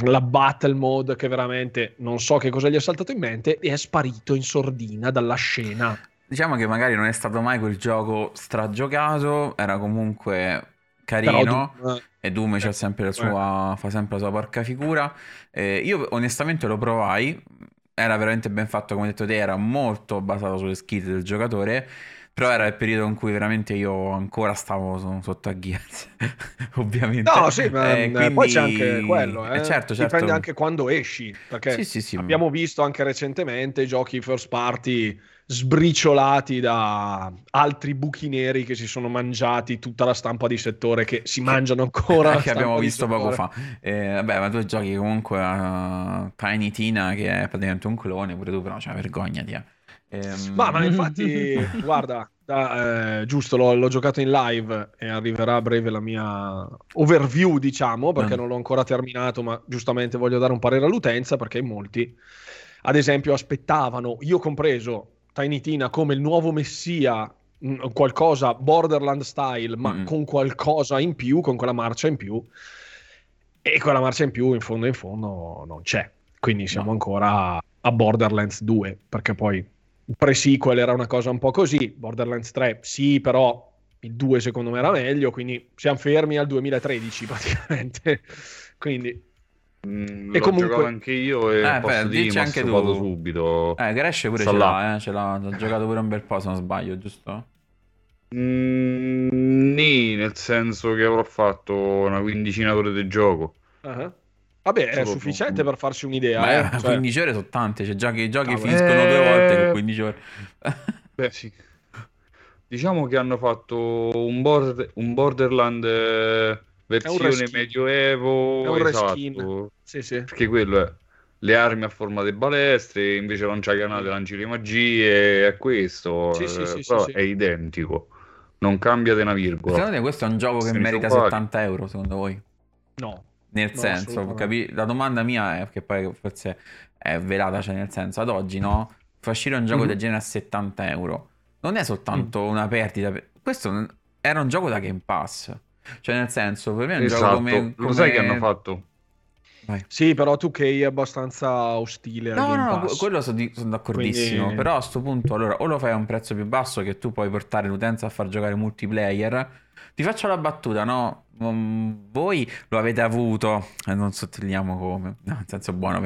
la battle mode che veramente non so che cosa gli è saltato in mente e è sparito in sordina dalla scena. Diciamo che magari non è stato mai quel gioco stragiocato, era comunque carino Doom, e Doom eh, sempre sua, fa sempre la sua porca figura. Eh, io onestamente lo provai, era veramente ben fatto come detto te, era molto basato sulle skill del giocatore, Però era il periodo in cui veramente io ancora stavo sotto a Gears, ovviamente. No, sì, ma eh, quindi... poi c'è anche quello, eh. eh certo, certo. Dipende anche quando esci, perché sì, sì, sì, abbiamo visto anche recentemente giochi first party sbriciolati da altri buchi neri che si sono mangiati tutta la stampa di settore che si mangiano ancora che abbiamo visto poco fa eh, vabbè ma tu giochi comunque a Tiny Tina che è praticamente un clone pure tu però c'è vergogna di ehm... ma, ma infatti guarda da, eh, giusto l'ho, l'ho, giocato in live e arriverà a breve la mia overview diciamo perché mm. non l'ho ancora terminato ma giustamente voglio dare un parere all'utenza perché molti ad esempio aspettavano io compreso Tiny Tina come il nuovo messia, mm, qualcosa borderland style, ma mm. con qualcosa in più, con quella marcia in più. E quella marcia in più, in fondo in fondo, non c'è. Quindi siamo no. ancora a Borderlands 2, perché poi pre-sequel era una cosa un po' così, Borderlands 3 sì, però il 2 secondo me era meglio, quindi siamo fermi al 2013 praticamente. quindi Mm, e comunque anche io e eh, posso beh, dire anche tu vado subito eh Gresh pure ce l'ha, eh, ce l'ha ho giocato pure un bel po' se non sbaglio giusto? Mm, nì, nel senso che avrò fatto una quindicina d'ore di gioco uh-huh. Vabbè, è sufficiente per farsi un'idea. Beh, eh? cioè... 15 ore sono tante. Cioè, giochi, i giochi ah, finiscono eh... due volte con 15 ore. Beh, sì. Diciamo che hanno fatto un, border, un Borderland eh, versione medioevo. È un esatto. Sì, sì. Perché quello è le armi a forma di balestre, invece c'è canale lanci le magie, è questo, sì, sì, sì, però è identico, non cambia di una virgola. Secondo te questo è un gioco che merita 70 euro, secondo voi? No. Nel no, senso, capi- la domanda mia è che poi forse è velata, cioè nel senso, ad oggi no, fa uscire un gioco mm-hmm. del genere a 70 euro, non è soltanto mm. una perdita, questo era un gioco da Game Pass. Cioè, nel senso, per me è un esatto. gioco come, come... Lo sai che hanno fatto? Vai. Sì, però tu che è abbastanza ostile. No, no, no, quello sono, di, sono d'accordissimo. Quindi... Però a questo punto, allora, o lo fai a un prezzo più basso che tu puoi portare l'utenza a far giocare multiplayer. Ti faccio la battuta, no? Voi lo avete avuto, e non sottolineiamo come, no, in senso buono,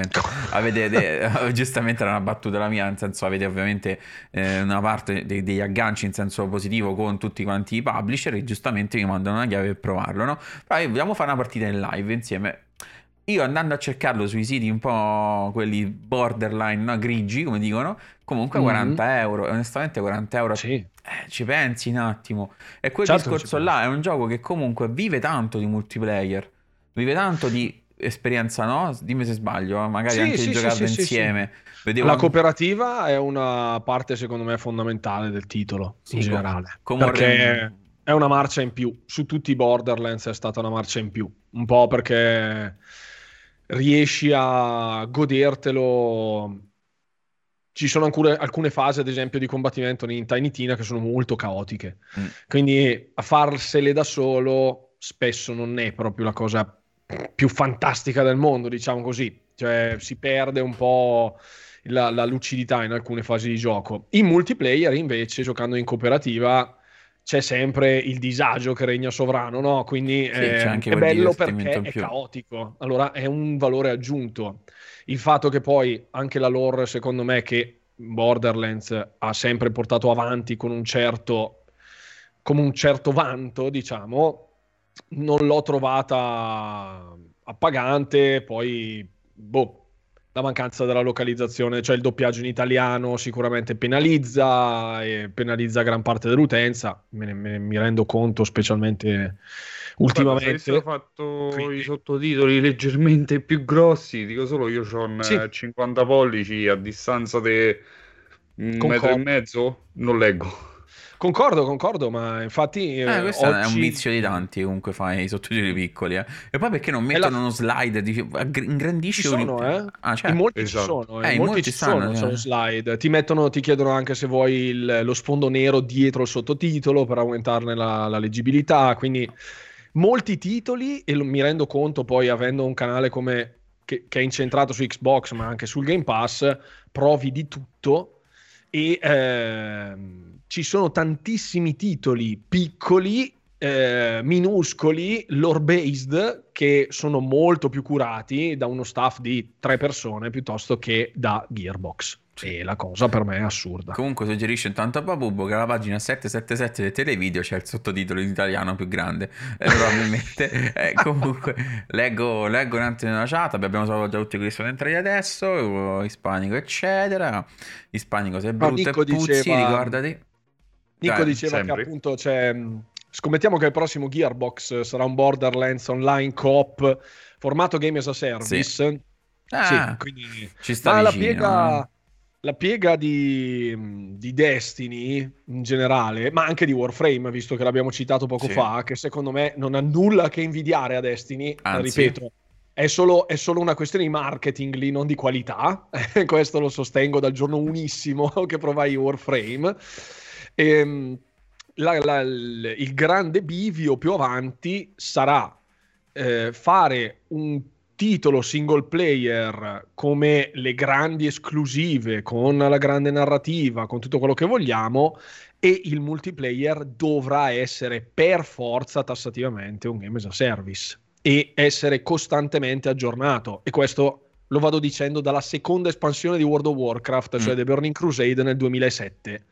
avete, de, giustamente era una battuta la mia, nel senso avete ovviamente eh, una parte de, degli agganci in senso positivo con tutti quanti i publisher e giustamente vi mandano una chiave per provarlo, no? Però vogliamo fare una partita in live insieme. Io andando a cercarlo sui siti un po' quelli borderline, no? grigi, come dicono, comunque mm-hmm. 40 euro. Onestamente 40 euro sì. Eh, ci pensi un attimo. E quel certo discorso là è un gioco che comunque vive tanto di multiplayer, vive tanto di esperienza, no? Dimmi se sbaglio, eh, magari sì, anche sì, di giocarlo sì, insieme. Vedevo... La cooperativa è una parte, secondo me, fondamentale del titolo in generale. Com- perché è una marcia in più. Su tutti i Borderlands è stata una marcia in più. Un po' perché riesci a godertelo. Ci sono alcune, alcune fasi, ad esempio, di combattimento in Tiny Tina che sono molto caotiche. Mm. Quindi a farsele da solo spesso non è proprio la cosa più fantastica del mondo, diciamo così. Cioè si perde un po' la, la lucidità in alcune fasi di gioco. In multiplayer, invece, giocando in cooperativa c'è sempre il disagio che regna sovrano, no? Quindi sì, eh, è bello perché è caotico, allora è un valore aggiunto. Il fatto che poi anche la lore, secondo me, che Borderlands ha sempre portato avanti con un certo, come un certo vanto, diciamo, non l'ho trovata appagante, poi boh, la mancanza della localizzazione, cioè il doppiaggio in italiano sicuramente penalizza e penalizza gran parte dell'utenza, me ne, me, mi rendo conto specialmente ultimamente. Se fatto Quindi... i sottotitoli leggermente più grossi, dico solo io ho sì. 50 pollici a distanza di un metro e mezzo, non leggo. Concordo, concordo, ma infatti... Eh, questo oggi... è un vizio di tanti, comunque fai i sottotitoli piccoli. Eh. E poi perché non mettono la... uno slide, di... ingrandisci... Ci sono, un... eh? Ah, certo. In molti esatto. ci sono, eh, in, in molti, molti ci sono, sono eh. slide. Ti, mettono, ti chiedono anche se vuoi il, lo sfondo nero dietro il sottotitolo per aumentarne la, la leggibilità, quindi molti titoli, e mi rendo conto poi avendo un canale come... Che, che è incentrato su Xbox ma anche sul Game Pass, provi di tutto e... Ehm ci sono tantissimi titoli piccoli eh, minuscoli, lore-based, che sono molto più curati da uno staff di tre persone piuttosto che da Gearbox. E la cosa per me è assurda. Comunque suggerisce intanto a Babubo che alla pagina 777 del televideo c'è il sottotitolo in italiano più grande, eh, probabilmente. eh, comunque leggo, leggo un attimo nella chat, abbiamo salvato già tutti quelli che sono entrati adesso, ispanico eccetera. Ispanico sei brutto e puzzi, diceva... ricordati. Nico Dai, diceva sempre. che appunto c'è Scommettiamo che il prossimo Gearbox sarà un Borderlands online co-op formato game as a service. Sì, ah, sì quindi... ci sta Ma vicino, la piega, eh. La piega di, di, Destiny in generale, ma anche di Warframe, visto che l'abbiamo citato poco sì. fa, che secondo me non ha nulla che invidiare a Destiny, Anzi. ripeto. È solo, è solo, una questione di marketing lì, non di qualità. Questo lo sostengo dal giorno unissimo che provai Warframe. E, ehm, la, la, il grande bivio più avanti sarà eh, fare un titolo single player come le grandi esclusive, con la grande narrativa, con tutto quello che vogliamo, e il multiplayer dovrà essere per forza tassativamente un game as a service e essere costantemente aggiornato. E questo lo vado dicendo dalla seconda espansione di World of Warcraft, cioè mm. The Burning Crusade nel 2007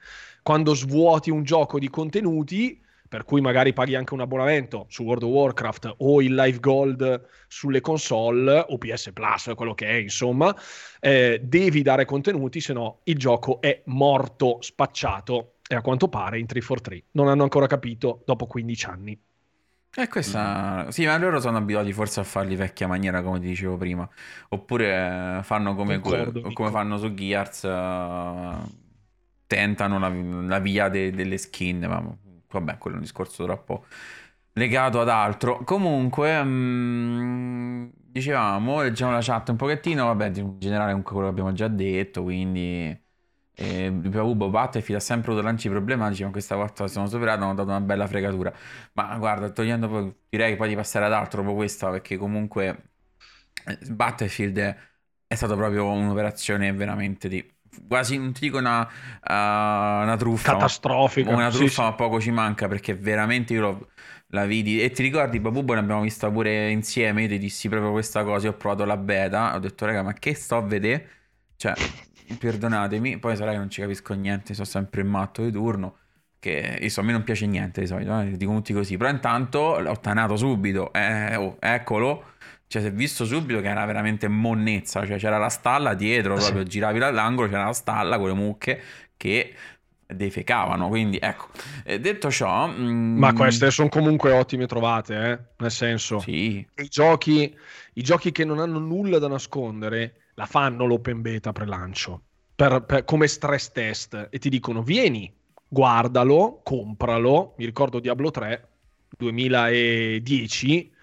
quando svuoti un gioco di contenuti, per cui magari paghi anche un abbonamento su World of Warcraft o il Live Gold sulle console o PS Plus, quello che è, insomma, eh, devi dare contenuti, se no il gioco è morto, spacciato. E a quanto pare in 343 non hanno ancora capito dopo 15 anni. E questa... Sì, ma loro sono abituati forse a farli vecchia maniera, come ti dicevo prima. Oppure eh, fanno come, Concordo, come fanno su Gears... Uh tentano la, la via de, delle skin, ma vabbè, quello è un discorso troppo legato ad altro. Comunque, mh, mm, dicevamo, leggiamo la chat un pochettino, vabbè, in generale comunque quello che abbiamo già detto, quindi... Eh, Battlefield ha sempre avuto lanci problematici, ma questa volta sono superato, hanno dato una bella fregatura. Ma guarda, togliendo poi, direi poi di passare ad altro dopo questa, perché comunque eh, Battlefield è, è stata proprio un'operazione veramente di quasi non ti dico una, uh, una truffa. Catastrofica una truffa sì, ma poco ci manca perché veramente io lo, la vidi. E ti ricordi Babubo ne abbiamo vista pure insieme io ti dissi proprio questa cosa io ho provato la beta ho detto raga ma che sto a vedere? Cioè perdonatemi poi sarà che non ci capisco niente sono sempre in matto di turno che insomma a me non piace niente di solito eh? dico tutti così. Però intanto l'ho tanato subito eh, oh, eccolo cioè, si è visto subito che era veramente monnezza. Cioè, c'era la stalla dietro, proprio giravi dall'angolo, c'era la stalla con le mucche che defecavano. Quindi, ecco, detto ciò. Mm... Ma queste sono comunque ottime trovate, eh? Nel senso, sì. i, giochi, i giochi che non hanno nulla da nascondere la fanno l'open beta pre-lancio per, per, come stress test e ti dicono: Vieni, guardalo, compralo. Mi ricordo Diablo 3 2010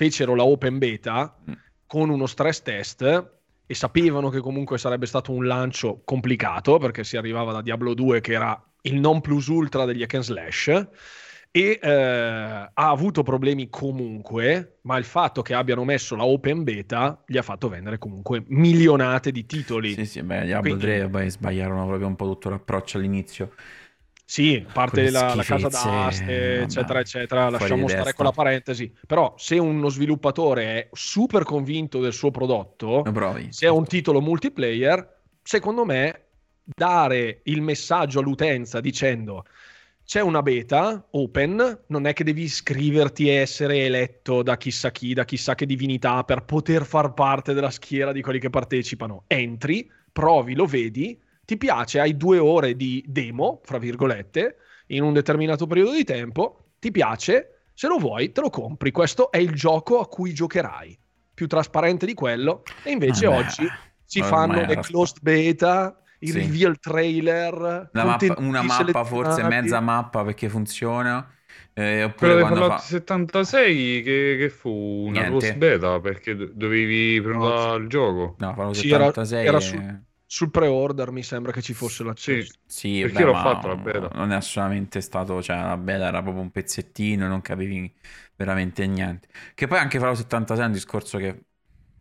fecero la open beta mm. con uno stress test e sapevano che comunque sarebbe stato un lancio complicato perché si arrivava da Diablo 2 che era il non plus ultra degli hack and slash e eh, ha avuto problemi comunque, ma il fatto che abbiano messo la open beta gli ha fatto vendere comunque milionate di titoli. Sì, sì, beh, Diablo Quindi... 3 beh, sbagliarono proprio un po' tutto l'approccio all'inizio. Sì, parte la, la, casa d'aste, eccetera, eccetera, lasciamo stare quella parentesi. Però se uno sviluppatore è super convinto del suo prodotto, se è un titolo multiplayer, secondo me dare il messaggio all'utenza dicendo c'è una beta open, non è che devi iscriverti e essere eletto da chissà chi, da chissà che divinità per poter far parte della schiera di quelli che partecipano. Entri, provi, lo vedi ti piace, hai due ore di demo, fra virgolette, in un determinato periodo di tempo, ti piace, se lo vuoi te lo compri, questo è il gioco a cui giocherai, più trasparente di quello, e invece Vabbè, oggi si fanno le closed beta, i sì. reveal trailer, mappa, una mappa, forse mezza mappa perché funziona. Eh, oppure Quello quando fa... 76 che, che, fu una closed beta perché dovevi prenotare no, il gioco. No, Fallout 76 era, era su sul pre-order mi sembra che ci fosse l'accesso. Sì, sì perché beh, l'ho fatto la beta. Non è assolutamente stato, cioè la beta era proprio un pezzettino, non capivi veramente niente. Che poi anche Fallout 76 è un discorso che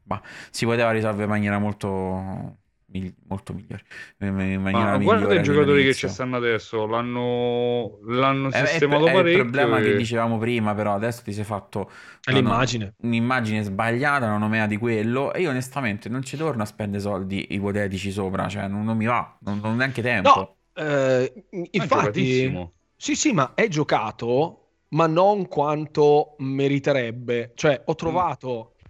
bah, si poteva risolvere in maniera molto molto migliori. In maniera ah, guarda i giocatori che ci stanno adesso, l'hanno, l'hanno eh, sistemato è, parecchio. È il problema e... che dicevamo prima, però adesso ti sei fatto è l'immagine. un'immagine sbagliata, una nomea di quello. E io onestamente non ci torno a spendere soldi ipotetici sopra, cioè non, non mi va, non, ho neanche tempo. No, eh, infatti, sì, sì, ma è giocato, ma non quanto meriterebbe. Cioè, ho trovato, mm.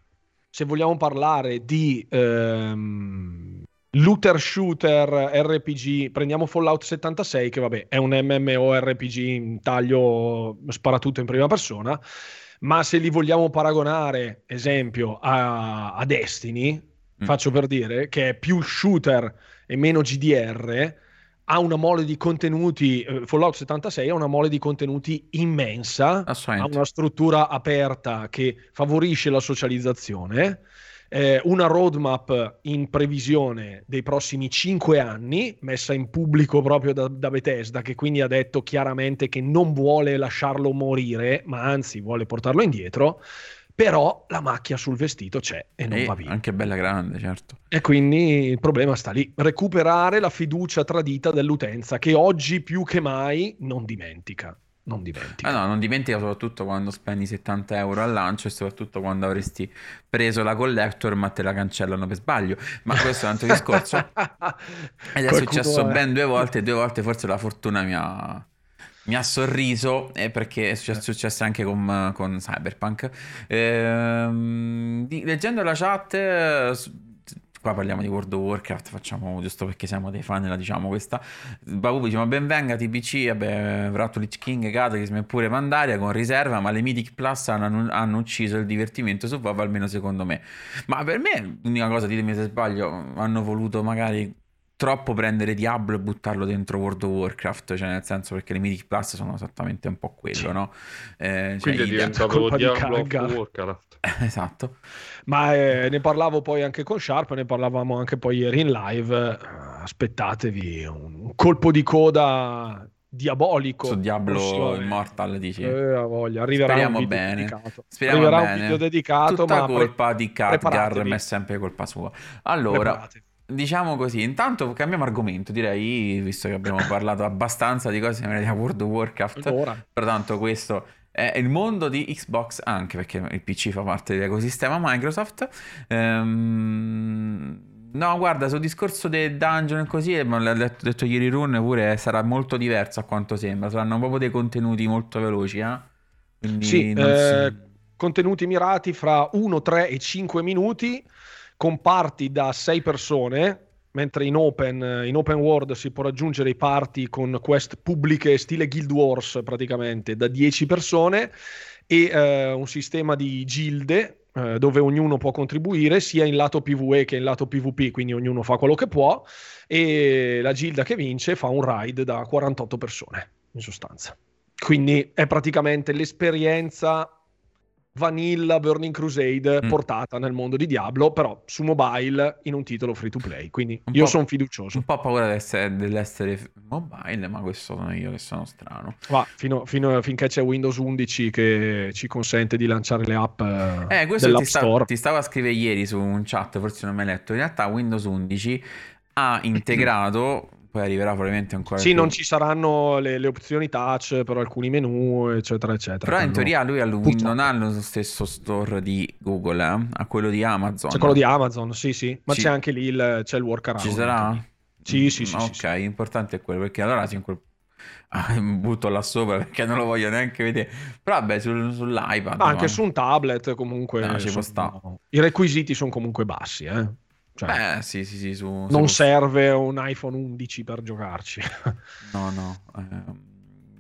se vogliamo parlare di ehm, looter shooter RPG, prendiamo Fallout 76, che vabbè è un MMORPG in taglio sparatutto in prima persona. Ma se li vogliamo paragonare, esempio, a, a Destiny, mm. faccio per dire, che è più shooter e meno GDR, ha una mole di contenuti, eh, Fallout 76 ha una mole di contenuti immensa, ha una struttura aperta che favorisce la socializzazione, eh, una roadmap in previsione dei prossimi cinque anni, messa in pubblico proprio da, da, Bethesda, che quindi ha detto chiaramente che non vuole lasciarlo morire, ma anzi vuole portarlo indietro però la macchia sul vestito c'è e non e va via. Anche bella grande, certo. E quindi il problema sta lì, recuperare la fiducia tradita dell'utenza che oggi più che mai non dimentica. Non dimentica. Ah no, non dimentica soprattutto quando spendi 70 euro al lancio e soprattutto quando avresti preso la collector ma te la cancellano per sbaglio. Ma questo è un altro discorso. Ed è successo è. ben due volte, due volte forse la fortuna mi ha mi ha sorriso eh, perché è successo anche con, con Cyberpunk. Ehm, di, leggendo la chat, qua parliamo di World of Warcraft, facciamo giusto perché siamo dei fan, la diciamo questa. Babu dice: Ma benvenga TPC, vabbè, avrà Lich King, Cataclysm e pure Pandaria con riserva, ma le Mythic Plus hanno, hanno ucciso il divertimento su WoW, almeno secondo me. Ma per me, l'unica cosa, ditemi se sbaglio, hanno voluto magari troppo prendere Diablo e buttarlo dentro World of Warcraft, cioè nel senso perché le Mythic Plus sono esattamente un po' quello, sì. no? Eh, cioè Quindi è diventato Diablo di Warcraft. esatto. Ma eh, ne parlavo poi anche con Sharp, ne parlavamo anche poi ieri in live. Aspettatevi un colpo di coda diabolico su Diablo Immortal dici eh, voglia. arriverà speriamo un bene dedicato. speriamo arriverà bene. un video dedicato tutta ma colpa pre- di Khadgar ma è sempre colpa sua allora diciamo così, intanto cambiamo argomento, direi, visto che abbiamo parlato abbastanza di cose di World of Warcraft. Allora. Pertanto questo è il mondo di Xbox anche perché il PC fa parte dell'ecosistema Microsoft. Ehm... No, guarda, sul discorso del dungeon e così, ma l'ha detto, detto ieri Run pure sarà molto diverso a quanto sembra, saranno proprio dei contenuti molto veloci, eh? Quindi sì, eh, si... contenuti mirati fra 1, 3 e 5 minuti con party da 6 persone, mentre in open, in open world si può raggiungere i party con quest pubbliche stile Guild Wars praticamente da 10 persone e eh, un sistema di gilde eh, dove ognuno può contribuire sia in lato PvE che in lato PvP, quindi ognuno fa quello che può e la gilda che vince fa un raid da 48 persone in sostanza. Quindi è praticamente l'esperienza vanilla Burning Crusade mm. portata nel mondo di Diablo, però su mobile in un titolo free to play. Quindi un io sono fiducioso. Un po' paura dell'essere, dell'essere, mobile, ma questo sono io che sono strano. Va, fino, fino, finché c'è Windows 11 che ci consente di lanciare le app. Eh, questo ti, sta, ti stavo a scrivere ieri su un chat, forse non mi hai letto. In realtà Windows 11 ha integrato poi arriverà probabilmente ancora. Sì, più. non ci saranno le, le, opzioni touch per alcuni menu, eccetera, eccetera. Però in teoria lui Win- non ha lo stesso store di Google, eh? ha quello di Amazon. C'è quello di Amazon, sì, sì, ma ci... c'è anche lì il, c'è il workaround. Ci sarà? Sì, sì, sì. Ok, sì, sì. importante è quello perché allora in quel ah, butto là sopra perché non lo voglio neanche vedere. Però vabbè, sul, sull'iPad. Ma anche no? su un tablet comunque. No, ci può stare. I requisiti sono comunque bassi, eh. Cioè, Beh, sì, sì, sì. Su, non su... serve un iPhone 11 per giocarci. no, no. Eh,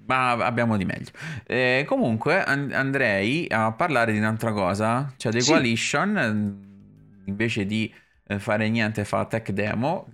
ma abbiamo di meglio. Eh, comunque, and- andrei a parlare di un'altra cosa. Cioè, The sì. Coalition, invece di eh, fare niente, fa tech demo.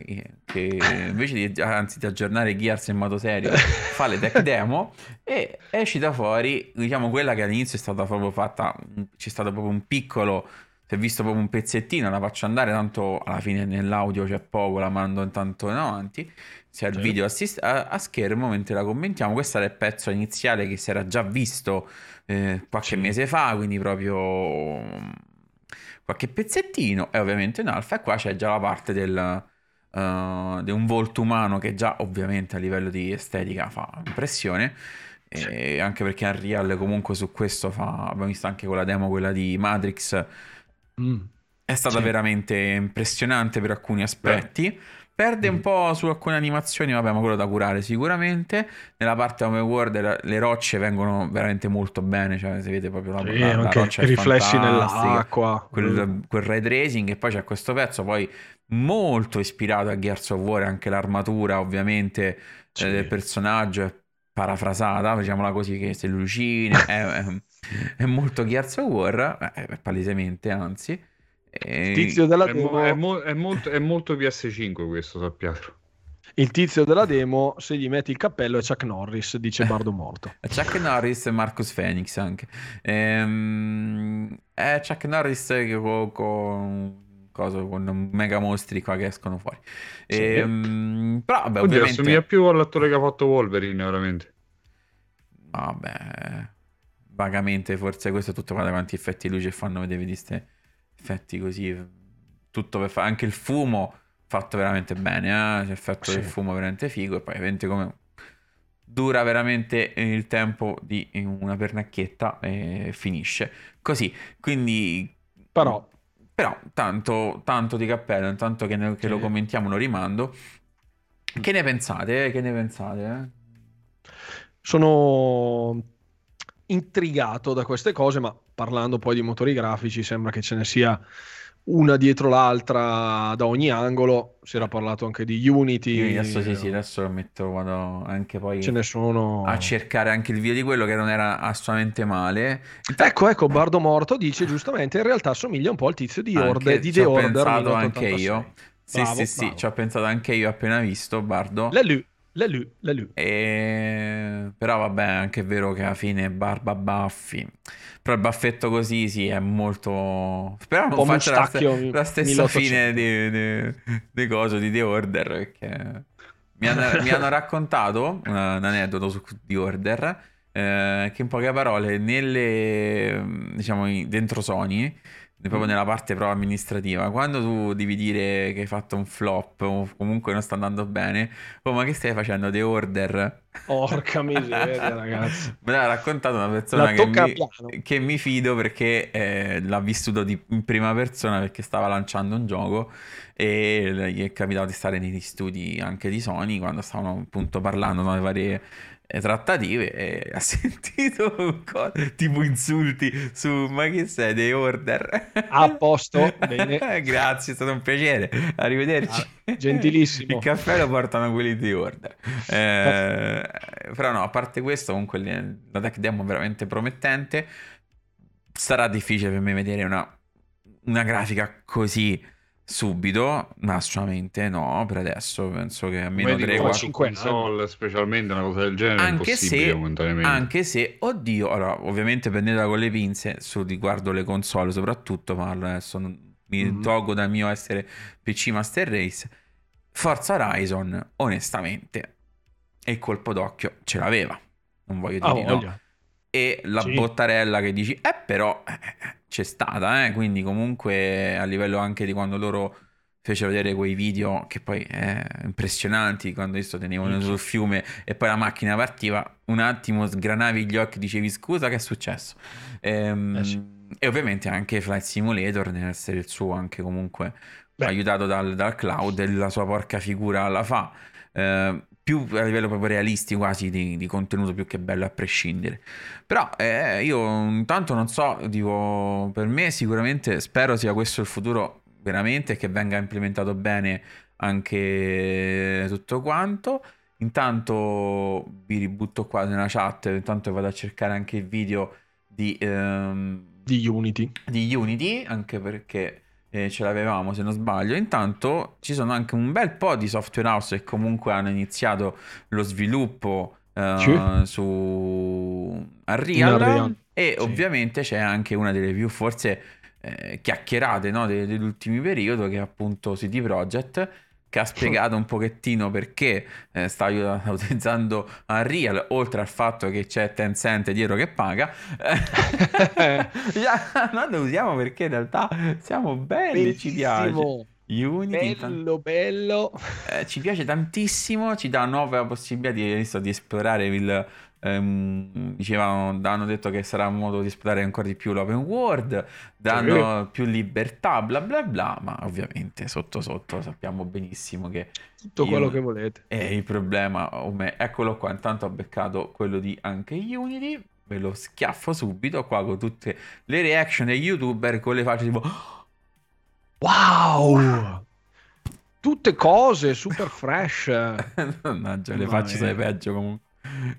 Che invece di, anzi, di aggiornare Gears in modo serio, fa le tech demo. E è uscita fuori, diciamo, quella che all'inizio è stata proprio fatta. C'è stato proprio un piccolo si è visto proprio un pezzettino, la faccio andare, tanto alla fine nell'audio c'è poco, la mando intanto in avanti, c'è il video assist- a-, a, schermo mentre la commentiamo, questo era il pezzo iniziale che si era già visto eh, qualche sì. mese fa, quindi proprio qualche pezzettino, e ovviamente in alfa, e qua c'è già la parte del... uh, di un volto umano che già ovviamente a livello di estetica fa impressione. E anche perché Unreal comunque su questo fa, abbiamo visto anche con la demo quella di Matrix, mm. è stata sì. veramente impressionante per alcuni aspetti. Beh. Perde un mm. po' su alcune animazioni, vabbè, ma quello da curare sicuramente. Nella parte home world le rocce vengono veramente molto bene, cioè si vede proprio la, sì, la, la roccia i riflessi nell'acqua, quel, mm. quel ray tracing e poi c'è questo pezzo poi molto ispirato a Gears of War, anche l'armatura ovviamente sì. eh, del personaggio è parafrasata, diciamola così, che se lucine, è, è, molto Gears of War, eh, palesemente anzi. Il tizio della demo... È, mo- è, molto, è molto PS5 questo, sappiate. Il tizio della demo, se gli metti il cappello, è Chuck Norris, dice Bardo Morto. Chuck Norris e Marcus Phoenix anche. Ehm, è Chuck Norris con, con Cosa, con mega mostri qua che escono fuori. Sì. Ehm, però, vabbè, Oddio, ovviamente... assomiglia più all'attore che ha fatto Wolverine, veramente. Vabbè, vagamente, forse questo è tutto guarda quanti effetti luce fanno vedere di questi effetti così. Tutto per fare anche il fumo fatto veramente bene, eh? l'effetto sì. del fumo veramente figo e poi ovviamente come dura veramente il tempo di una pernacchietta e finisce così. Quindi però però tanto, tanto di cappello, intanto che, ne, che sì. lo commentiamo lo rimando. Che ne pensate? Che ne pensate? Eh? Sono intrigato da queste cose, ma parlando poi di motori grafici sembra che ce ne sia una dietro l'altra da ogni angolo. Si era parlato anche di Unity. adesso sì, sì, adesso lo metto, vado anche poi Ce ne sono... a cercare anche il video di quello che non era assolutamente male. Ecco, ecco, Bardo Morto dice giustamente, in realtà assomiglia un po' al tizio di, Orde, di The Order. Ci ho pensato anche io. Sì, bravo, sì, sì, ci ho pensato anche io appena visto, Bardo. Lui. La lui, la lui. E... Però vabbè, anche è vero che alla fine barba baffi. Però il baffetto così sì, è molto... Però non faccio la, st- la, stessa fine di, di, di coso, di The Order, perché... Mi hanno, mi hanno raccontato un, un aneddoto su The Order, eh, che in poche parole, nelle, diciamo, dentro Sony proprio nella parte però amministrativa, quando tu devi dire che hai fatto un flop o comunque non sta andando bene, oh ma che stai facendo? The order? Porca miseria ragazzi. Me l'ha raccontato una persona che mi, che mi, fido perché eh, l'ha vissuto di, in prima persona perché stava lanciando un gioco e gli è capitato di stare negli studi anche di Sony quando stavano appunto parlando delle varie trattative e ha sentito co- tipo insulti su ma che sei dei order? A posto? Grazie è stato un piacere. Arrivederci. Ah, gentilissimo. Il caffè lo portano quelli di order. Eh, però no a parte questo comunque la tech demo è veramente promettente. Sarà difficile per me vedere una, una grafica così subito, ma assolutamente no, per adesso penso che almeno 3-4 console, specialmente una cosa del genere anche se, anche se, oddio, allora ovviamente prendetela con le pinze su riguardo le console soprattutto, parlo adesso mi mm-hmm. tolgo dal mio essere PC Master Race Forza Horizon onestamente e il colpo d'occhio ce l'aveva. Non voglio dire oh, no. e la sì. bottarella che dici eh però eh, eh, eh c'è stata, eh? quindi comunque a livello anche di quando loro fecero vedere quei video che poi eh, impressionanti quando visto tenevano sul fiume e poi la macchina partiva un attimo sgranavi gli occhi dicevi scusa che è successo ehm, eh sì. e ovviamente anche Flight Simulator nell'essere il suo anche comunque Beh. aiutato dal, dal, cloud e la sua porca figura la fa eh, più a livello proprio realistico quasi di, di, contenuto più che bello a prescindere. Però eh, io intanto non so dico per me sicuramente spero sia questo il futuro veramente che venga implementato bene anche tutto quanto. Intanto vi ributto qua nella chat intanto vado a cercare anche il video di, ehm, di Unity. di Unity anche perché eh, ce l'avevamo se non sbaglio. Intanto ci sono anche un bel po' di software house che comunque hanno iniziato lo sviluppo uh, sì. su Unreal, Unreal. e sì. ovviamente c'è anche una delle più forse eh, chiacchierate no, degli ultimi periodi che è appunto CD Projekt che ha spiegato un pochettino perché eh, sta utilizzando Unreal, oltre al fatto che c'è Tencent dietro che paga. noi lo usiamo perché in realtà siamo belli, Bellissimo. ci piace. Unity. Bello, bello. Eh, ci piace tantissimo, ci dà nuova possibilità di, di esplorare il... Ehm, dicevano, hanno detto che sarà un modo di esplorare ancora di più l'open world, danno sì. più libertà, bla bla bla, ma ovviamente sotto sotto sappiamo benissimo che... Tutto quello che volete. E il problema, me, eccolo qua, intanto ho beccato quello di anche Unity, ve lo schiaffo subito qua con tutte le reaction dei youtuber con le facce tipo Wow! Tutte cose super fresh. Mannaggia, le facce sai peggio comunque.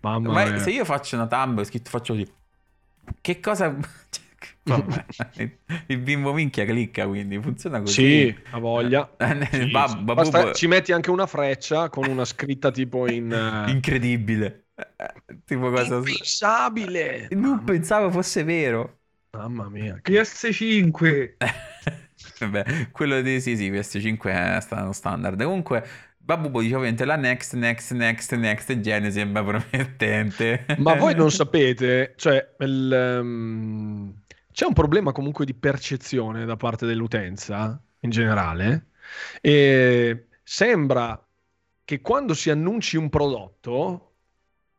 Mamma Ma mia. se io faccio una thumb scritto faccio così. Che cosa Vabbè, il bimbo minchia clicca quindi funziona così. Sì, ha voglia. sì, Bab- Basta, ci metti anche una freccia con una scritta tipo in uh... incredibile. tipo cosa impensabile. Non pensavo fosse vero. Mamma mia. PS5. Beh, quello di sì, sì, PS5 è stato standard. Comunque, Babubo dice ovviamente la next, next, next, next gen sembra promettente. Ma voi non sapete, cioè, il, um, c'è un problema comunque di percezione da parte dell'utenza in generale e sembra che quando si annunci un prodotto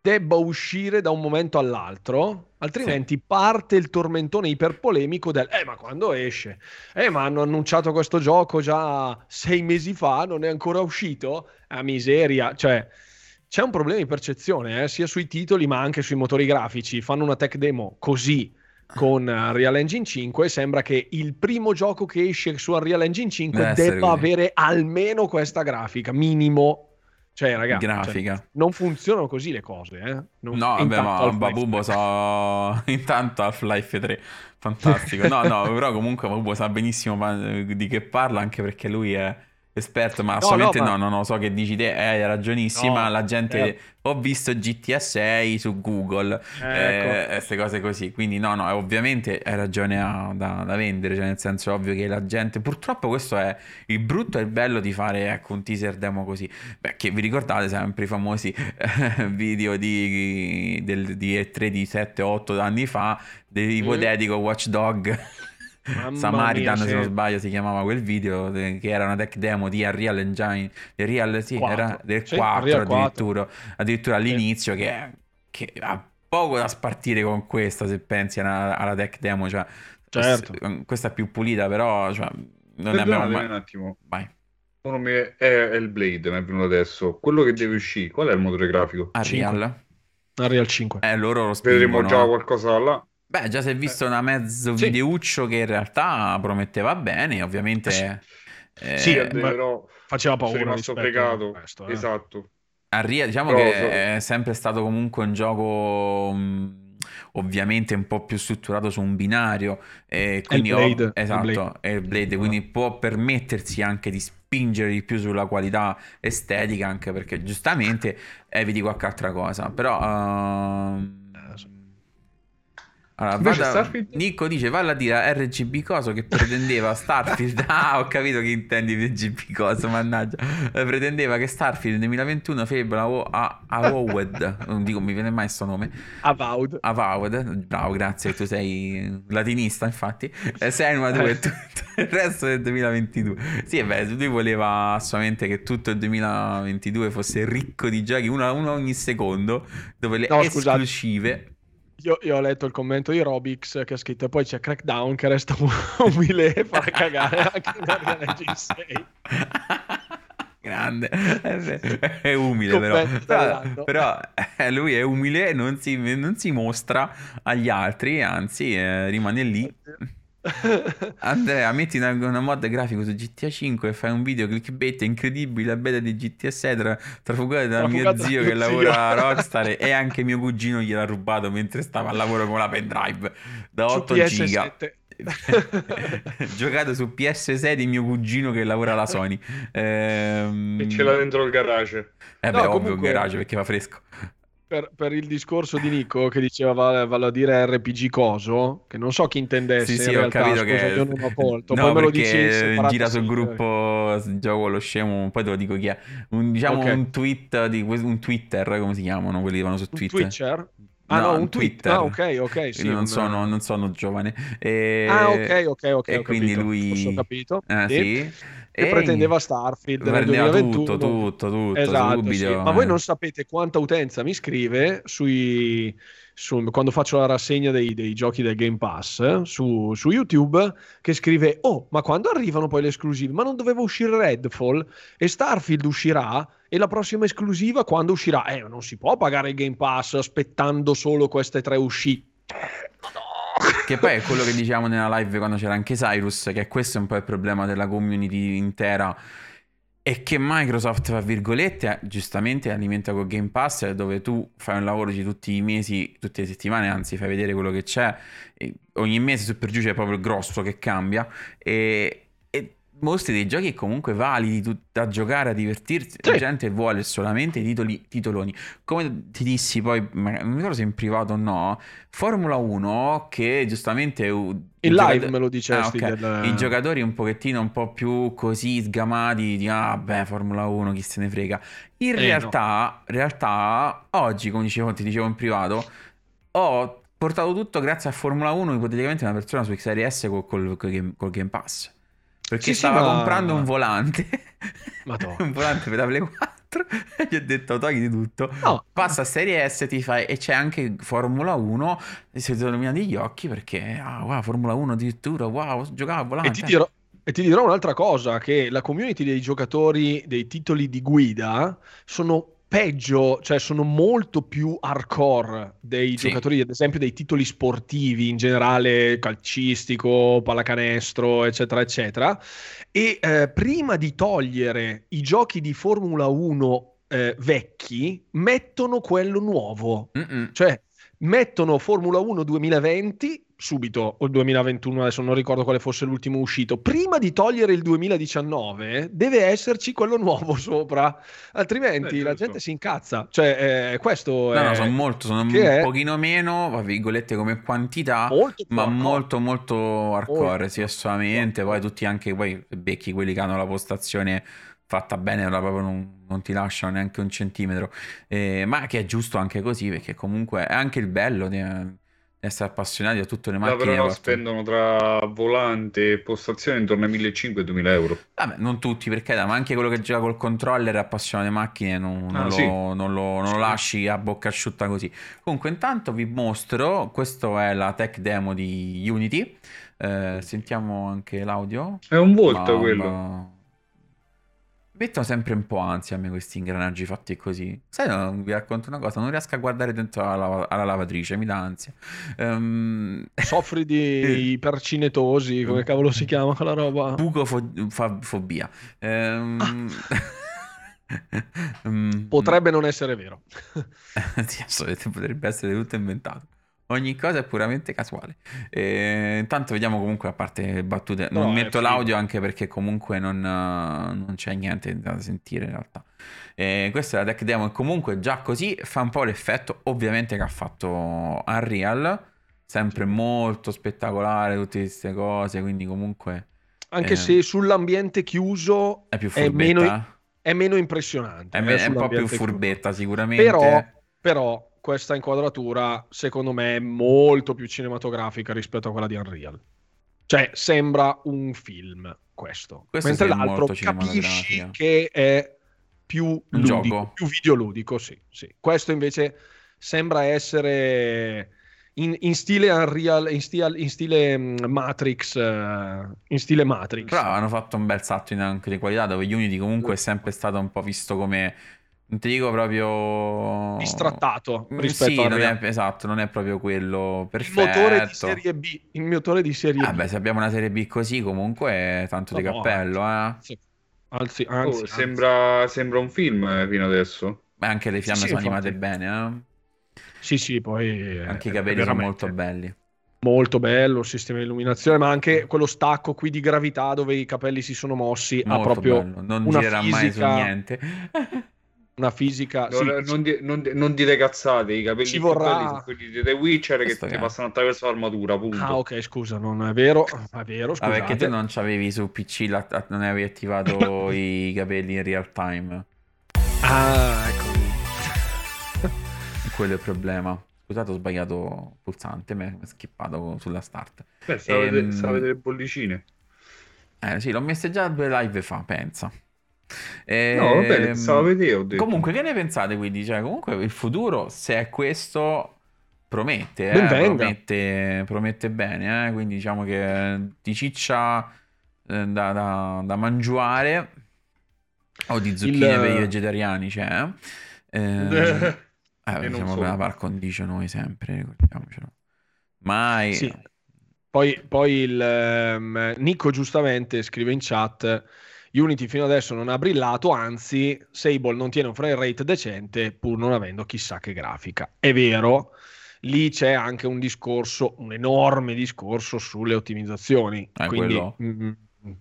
debba uscire da un momento all'altro, altrimenti sì. parte il tormentone iperpolemico del eh ma quando esce? Eh ma hanno annunciato questo gioco già sei mesi fa, non è ancora uscito? A miseria, cioè c'è un problema di percezione, eh, sia sui titoli ma anche sui motori grafici, fanno una tech demo così con Real Engine 5 sembra che il primo gioco che esce su Unreal Engine 5 debba avere almeno questa grafica, minimo cioè, ragazzi, cioè, grafica. Cioè, non funzionano così le cose, eh? Non... No, vabbè, ma Babubo sa... Intanto Half-Life 3, fantastico. No, no, però comunque Babubo sa benissimo di che parla, anche perché lui è esperto, ma assolutamente no, no, ma... no, no, so che dici te, hai ragionissima, no, la gente... Eh ho visto GTA 6 su Google, queste eh, ecco. cose così. Quindi no, no, ovviamente hai ragione a, da, da, vendere, cioè nel senso ovvio che la gente... Purtroppo questo è il brutto e il bello di fare ecco, un teaser demo così. Beh, che vi ricordate sempre i famosi eh, video di, del, di E3 di 7-8 anni fa, di ipotetico mm. Samaritan, se non sbaglio, si chiamava quel video che era una tech demo di Unreal Engine, di Real, sì, 4. era del sì, 4 addirittura, 4. addirittura all'inizio sì. che, che, ha poco da spartire con questa se pensi alla, alla tech demo, cioè, certo. questa è più pulita però cioè, non ne abbiamo mai... un attimo. Vai. È, è, il Blade, mi è venuto adesso. Quello che deve uscire, qual è il motore grafico? Unreal. Unreal 5. Eh, loro lo Vedremo già qualcosa là. Beh, già si è visto una mezzo sì. videuccio che in realtà prometteva bene, ovviamente... Eh, sì, eh, però faceva paura. Sono rimasto fregato. Questo, eh. Esatto. Arria, diciamo però, che so... è sempre stato comunque un gioco... Mh, ovviamente un po' più strutturato su un binario e quindi Blade, ho, esatto, Blade. è il Blade, quindi può permettersi anche di spingere di più sulla qualità estetica anche perché giustamente eviti qualche altra cosa però uh, allora, vada... Nico dice valla a dire a RGB Coso che pretendeva Starfield. Ah ho capito che intendi RGB Coso mannaggia. Eh, pretendeva che Starfield nel 2021 febbraio a Avowed non dico mi viene mai questo nome. Avowed Avowed bravo grazie tu sei latinista infatti. Eh, sei una due eh. tutto il resto del 2022 sì beh lui voleva assolutamente che tutto il 2022 fosse ricco di giochi uno, uno ogni secondo dove le no, esclusive scusate io, io, ho letto il commento di Robix che ha scritto e poi c'è Crackdown che resta umile e fa cagare anche in Unreal Engine 6. Grande, è umile però. Però, però eh, lui è umile e non si, non si mostra agli altri, anzi eh, rimane lì. Andrea, metti una, una, mod grafico su GTA 5 e fai un video clickbait incredibile, la beta di GTA 6 tra, trafugata da mio zio che lavora a Rockstar e anche mio cugino gliel'ha rubato mentre stava a lavoro con la pendrive da 8 giga. giocato su PS6 di mio cugino che lavora alla Sony. Ehm... e ce l'ha dentro il garage. Eh beh no, ovvio comunque... garage perché fa fresco per, per, il discorso di Nico che diceva vale, a dire RPG coso, che non so chi intendesse. Sì, sì, ho realtà, capito scusa, che io non ho colto. No, poi me lo dici gira sul gruppo gioco lo scemo, poi te lo dico chi è. Un, diciamo okay. un tweet di un Twitter, come si chiamano quelli che vanno su Twitter? Un Twitcher? Ah no, no un Twitter. Ah, ok, ok, sì, non, un... sono, non, sono, giovane. E... Ah, ok, ok, ok. E quindi capito. lui... Ho capito. Ah, sì. Che pretendeva Starfield nel 2021. Tutto, tutto, tutto, esatto, sì. Ma voi non sapete quanta utenza mi scrive sui, su, quando faccio la rassegna dei, dei giochi del Game Pass su, su, YouTube che scrive oh ma quando arrivano poi le esclusive? Ma non doveva uscire Redfall e Starfield uscirà? E la prossima esclusiva quando uscirà? Eh non si può pagare il Game Pass aspettando solo queste tre uscite che poi è quello che diciamo nella live quando c'era anche Cyrus che questo è un po' il problema della community intera. E che Microsoft, tra virgolette, giustamente alimenta con Game Pass, dove tu fai un lavoro di tutti i mesi, tutte le settimane, anzi fai vedere quello che c'è, ogni mese su per giù c'è proprio il grosso che cambia, e, mostri dei giochi comunque validi da giocare, a divertirsi. Sì. La gente vuole solamente titoli, titoloni. Come ti dissi poi, non mi ricordo se in privato o no, Formula 1 che giustamente... In live giocatori... me lo dicesti. Ah, okay. del... I giocatori un pochettino un po' più così sgamati di ah beh Formula 1 chi se ne frega. In eh, realtà, no. realtà oggi come dicevo, ti dicevo in privato ho portato tutto grazie a Formula 1 ipoteticamente una persona su XRS col, col, col, col Game Pass perché sì, stava sì, ma... comprando un volante. un volante per la Play 4. e gli ho detto togli di tutto. No. Passa a Serie S ti fai, e c'è anche Formula 1. E si sono illuminati gli occhi perché, ah, wow, Formula 1 addirittura, wow, giocava a volante. E ti dirò, e ti dirò un'altra cosa, che la community dei giocatori dei titoli di guida sono peggio, cioè sono molto più hardcore dei sì. giocatori, ad esempio dei titoli sportivi in generale, calcistico, pallacanestro, eccetera, eccetera. E eh, prima di togliere i giochi di Formula 1 eh, vecchi, mettono quello nuovo. Mm-mm. Cioè, mettono Formula 1 2020 subito, o il 2021, adesso non ricordo quale fosse l'ultimo uscito, prima di togliere il 2019 deve esserci quello nuovo sopra, altrimenti eh, la gente si incazza. Cioè, eh, questo no, è... No, sono molto, sono un è... pochino meno, tra virgolette, come quantità, molto ma hardcore. molto, molto hardcore, sì, assolutamente. Poi tutti anche, poi becchi quelli che hanno la postazione fatta bene, proprio non, non, ti lasciano neanche un centimetro, eh, ma che è giusto anche così, perché comunque è anche il bello di essere appassionati a tutte le macchine. però spendono tra volante e postazione intorno ai 1500 e 2000 euro. Vabbè, non tutti, perché ma anche quello che gioca col controller è appassionato alle macchine, non, ah, non, sì. lo, non, lo, non lo, lasci a bocca asciutta così. Comunque, intanto vi mostro, questa è la tech demo di Unity. Eh, sentiamo anche l'audio. È un volto ma, quello. Ma mettono sempre un po' ansia a me questi ingranaggi fatti così. Sai, no, vi racconto una cosa, non riesco a guardare dentro alla, alla lavatrice, mi dà ansia. Um... Soffri di ipercinetosi, come cavolo si chiama quella roba? Bucofobia. Um... um... Potrebbe non essere vero. sì, potrebbe essere tutto inventato. Ogni cosa è puramente casuale. E, intanto vediamo comunque a parte battute. Non no, metto l'audio anche perché comunque non, non, c'è niente da sentire in realtà. E questa è la tech demo e comunque già così fa un po' l'effetto ovviamente che ha fatto Unreal. Sempre molto spettacolare tutte queste cose, quindi comunque... Anche eh, se sull'ambiente chiuso è, più è, meno, è meno impressionante. È, me- è un po' più furbetta chiuso. sicuramente. Però, però questa inquadratura, secondo me, è molto più cinematografica rispetto a quella di Unreal. Cioè, sembra un film questo. questo Mentre l'altro capisci che è più ludico, più videoludico, sì, sì. Questo invece sembra essere in, in stile Unreal, in stile, in stile mm, Matrix, uh, in stile Matrix. Però hanno fatto un bel salto in anche di qualità, dove Unity comunque è sempre stato un po' visto come non ti dico proprio... Distrattato mm, rispetto sì, non è, esatto, non è proprio quello perfetto. Il motore di serie B. Il motore di serie ah, B. Beh, se abbiamo una serie B così comunque è tanto no, di cappello, anzi, eh. Anzi, anzi, oh, sembra, sembra, un film eh, fino adesso. Beh, anche le fiamme sì, sono infatti. animate bene, eh? Sì, sì, poi... Anche i capelli sono molto belli. Molto bello il sistema di illuminazione, ma anche quello stacco qui di gravità dove i capelli si sono mossi. Molto ha proprio bello. Non una girerà fisica... mai su niente. una fisica. Non, sì, non, di, non, non, dire cazzate, i capelli ci vorrà... sono quelli di The Witcher che ti passano attraverso l'armatura. Punto. Ah, ok, scusa, non è vero. È vero, ah, perché te non c'avevi su PC, la, non avevi attivato i capelli in real time. Ah, ecco. Quello è il problema. Scusate, ho sbagliato pulsante, mi è skippato sulla start. Beh, stava, ehm... vedere le bollicine. Eh sì, l'ho messa già due live fa, pensa. E... No, va bene, stavo a vedere. Comunque, che ne pensate quindi? Cioè, comunque il futuro, se è questo, promette, eh? promette, promette bene, eh? quindi diciamo che di ciccia eh, da, da, da, mangiare o di zucchine Il... per i vegetariani c'è. Eh, eh, siamo per la par condicio noi sempre, ricordiamocelo. Mai... Sì. Poi, poi il, um, Nico giustamente scrive in chat Unity fino adesso non ha brillato, anzi Sable non tiene un frame rate decente pur non avendo chissà che grafica. È vero, lì c'è anche un discorso, un enorme discorso sulle ottimizzazioni. Eh, Quindi mh, mm, mm,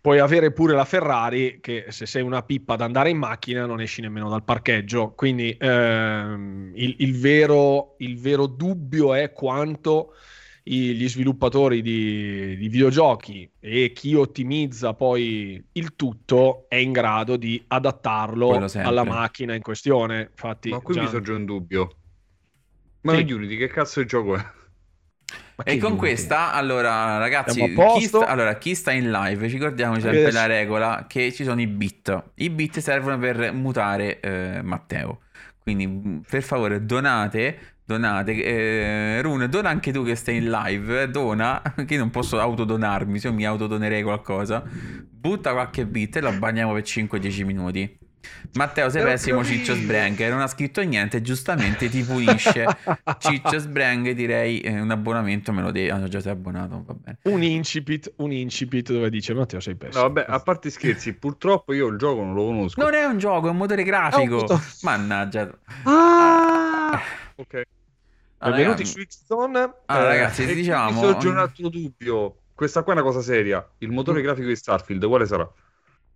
puoi avere pure la Ferrari che se sei una pippa ad andare in macchina non esci nemmeno dal parcheggio. Quindi ehm, il, il, vero, il vero dubbio è quanto gli sviluppatori di, di, videogiochi e chi ottimizza poi il tutto è in grado di adattarlo alla macchina in questione. Infatti, Ma qui già... mi sorge un dubbio. Ma sì. Unity che cazzo di gioco è? E con questa, allora, ragazzi, chi sta, allora, chi sta, in live, ricordiamoci sempre adesso... la regola che ci sono i bit. I bit servono per mutare eh, Matteo. Quindi, per favore, donate donate. Eh, Rune, dona anche tu che stai in live. Dona, che io non posso autodonarmi, se io mi autodonerei qualcosa. Butta qualche bit e lo bagniamo per 5-10 minuti. Matteo sei pessimo Ciccio Sbrang non ha scritto niente giustamente ti pulisce Ciccio Sbrang direi eh, un abbonamento me lo devi ah, già sei abbonato va bene un incipit un incipit dove dice Matteo sei pessimo no, vabbè a parte scherzi purtroppo io il gioco non lo conosco non è un gioco è un motore grafico un mannaggia ah, ok Benvenuti su X-Zone. Ah, eh, ragazzi, diciamo... Mi sorge un altro dubbio. Questa qua è una cosa seria. Il motore mm. grafico di Starfield, quale sarà?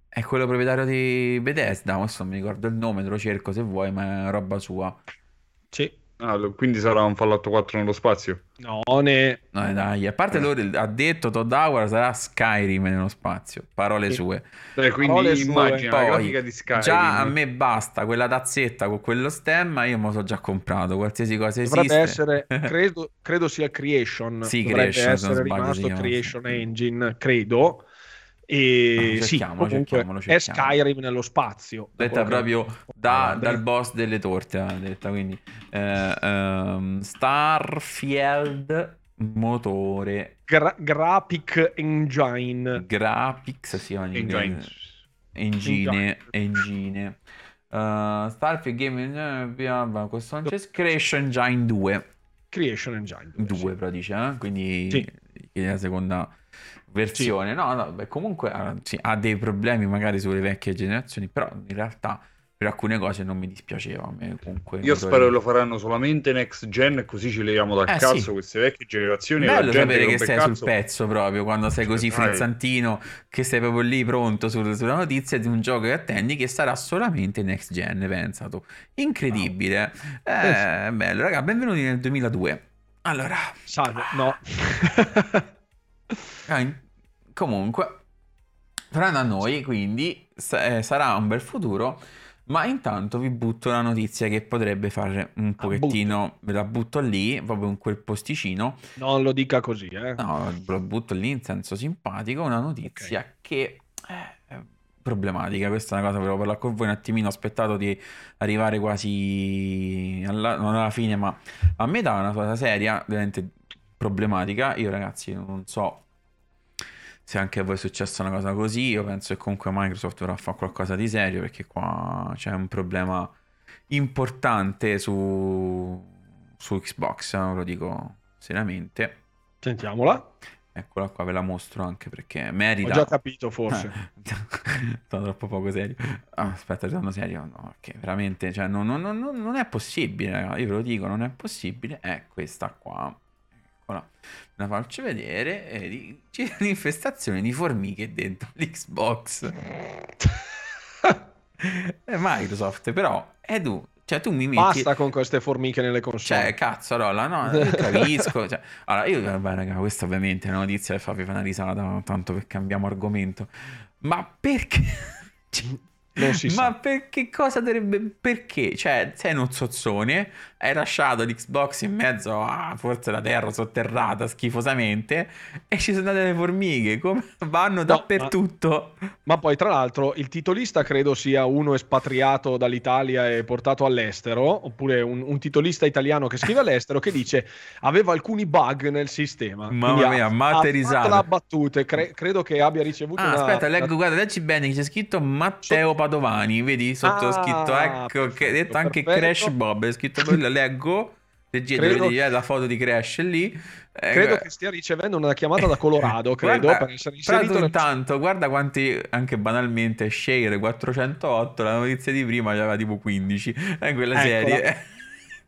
È quello proprietario di Bethesda, adesso non mi ricordo il nome, te lo cerco se vuoi, ma è roba sua. Sì. Ah, quindi sarà un Fallout 4 nello spazio? No, ne... no dai, a parte loro ha detto Todd Howard sarà Skyrim nello spazio, parole sue. Eh, quindi parole immagina sue. la grafica di Skyrim. Già a me basta quella tazzetta con quello stemma, io me lo so già comprato, qualsiasi cosa Dovrebbe esiste. essere, credo, credo sia Creation. Sì, Dovrebbe Creation, essere rimasto Creation Engine, credo e no, sì, cerchiamo, è Skyrim nello spazio. Detta proprio da, dal boss delle torte, detta, quindi eh, um, Starfield motore Gra- Graphic Engine Graphics sì, engine engine, engine. Uh, Starfield Game Engine questo non c'è Creation Engine 2 Creation Engine 2, 2 sì. però dice eh? quindi sì. la seconda versione. Sì. No, no, beh, comunque sì, ha dei problemi magari sulle vecchie generazioni, però in realtà per alcune cose non mi dispiaceva. A me, comunque, Io spero che lo faranno solamente next gen, così ci leviamo dal eh, cazzo sì. queste vecchie generazioni. Bello sapere che, sei cazzo. sul pezzo proprio quando sei così frizzantino, che sei proprio lì pronto su, sulla notizia di un gioco che attendi che sarà solamente next gen. Pensa tu, incredibile. Wow. Eh, bello, raga, benvenuti nel 2002. Allora, salve, no. Ah, comunque, faranno a noi, quindi eh, sarà un bel futuro. Ma intanto vi butto la notizia che potrebbe fare un pochettino, ve la butto lì, proprio in quel posticino. Non lo dica così, eh. No, la butto lì in senso simpatico, una notizia okay. che è problematica. Questa è una cosa che volevo parlare con voi un attimino, ho aspettato di arrivare quasi alla, non alla fine, ma a metà, una cosa seria, veramente problematica. Io ragazzi non so se anche a voi è successa una cosa così, io penso che comunque Microsoft dovrà fare qualcosa di serio perché qua c'è un problema importante su, su Xbox, ve lo dico seriamente. Sentiamola. Eccola qua, ve la mostro anche perché merita. Ho già capito, forse. Sono troppo poco serio. Ah, aspetta, ritorno serio. No, perché veramente, cioè, non, non, non, non è possibile, ragazzi. Io ve lo dico, non è possibile. È questa qua. Eccola, la faccio vedere. E c'è un'infestazione di formiche dentro l'Xbox. è Microsoft, però, è tu. Cioè, tu mi metti... Basta con queste formiche nelle console. Cioè, cazzo, allora, no, io capisco. cioè, allora, io, vabbè, raga, questa ovviamente è una notizia che fa una risata, tanto per cambiamo argomento. Ma perché... Si Ma sa. perché cosa dovrebbe... Perché? Cioè, sei uno zozzone, hai lasciato l'Xbox in mezzo a forse la terra sotterrata schifosamente e ci sono delle formiche, come vanno no, dappertutto. Ma, ma, poi tra l'altro il titolista credo sia uno espatriato dall'Italia e portato all'estero, oppure un, un titolista italiano che scrive all'estero che dice aveva alcuni bug nel sistema. Mamma mia, materializzato. Ha battute, cre- credo che abbia ricevuto ah, una... aspetta, leggo, guarda, leggi bene, c'è scritto Matteo Padovani, vedi sotto ah, scritto, ecco, che ha detto anche perfetto. Crash Bob, è scritto quello, leggo, credo... vedi, eh, la foto di Crash lì. Eh, credo che stia ricevendo una chiamata da Colorado, credo, guarda, per essere inserito. Nel... intanto, guarda quanti, anche banalmente, Share 408, la notizia di prima aveva tipo 15, in quella Eccola. serie.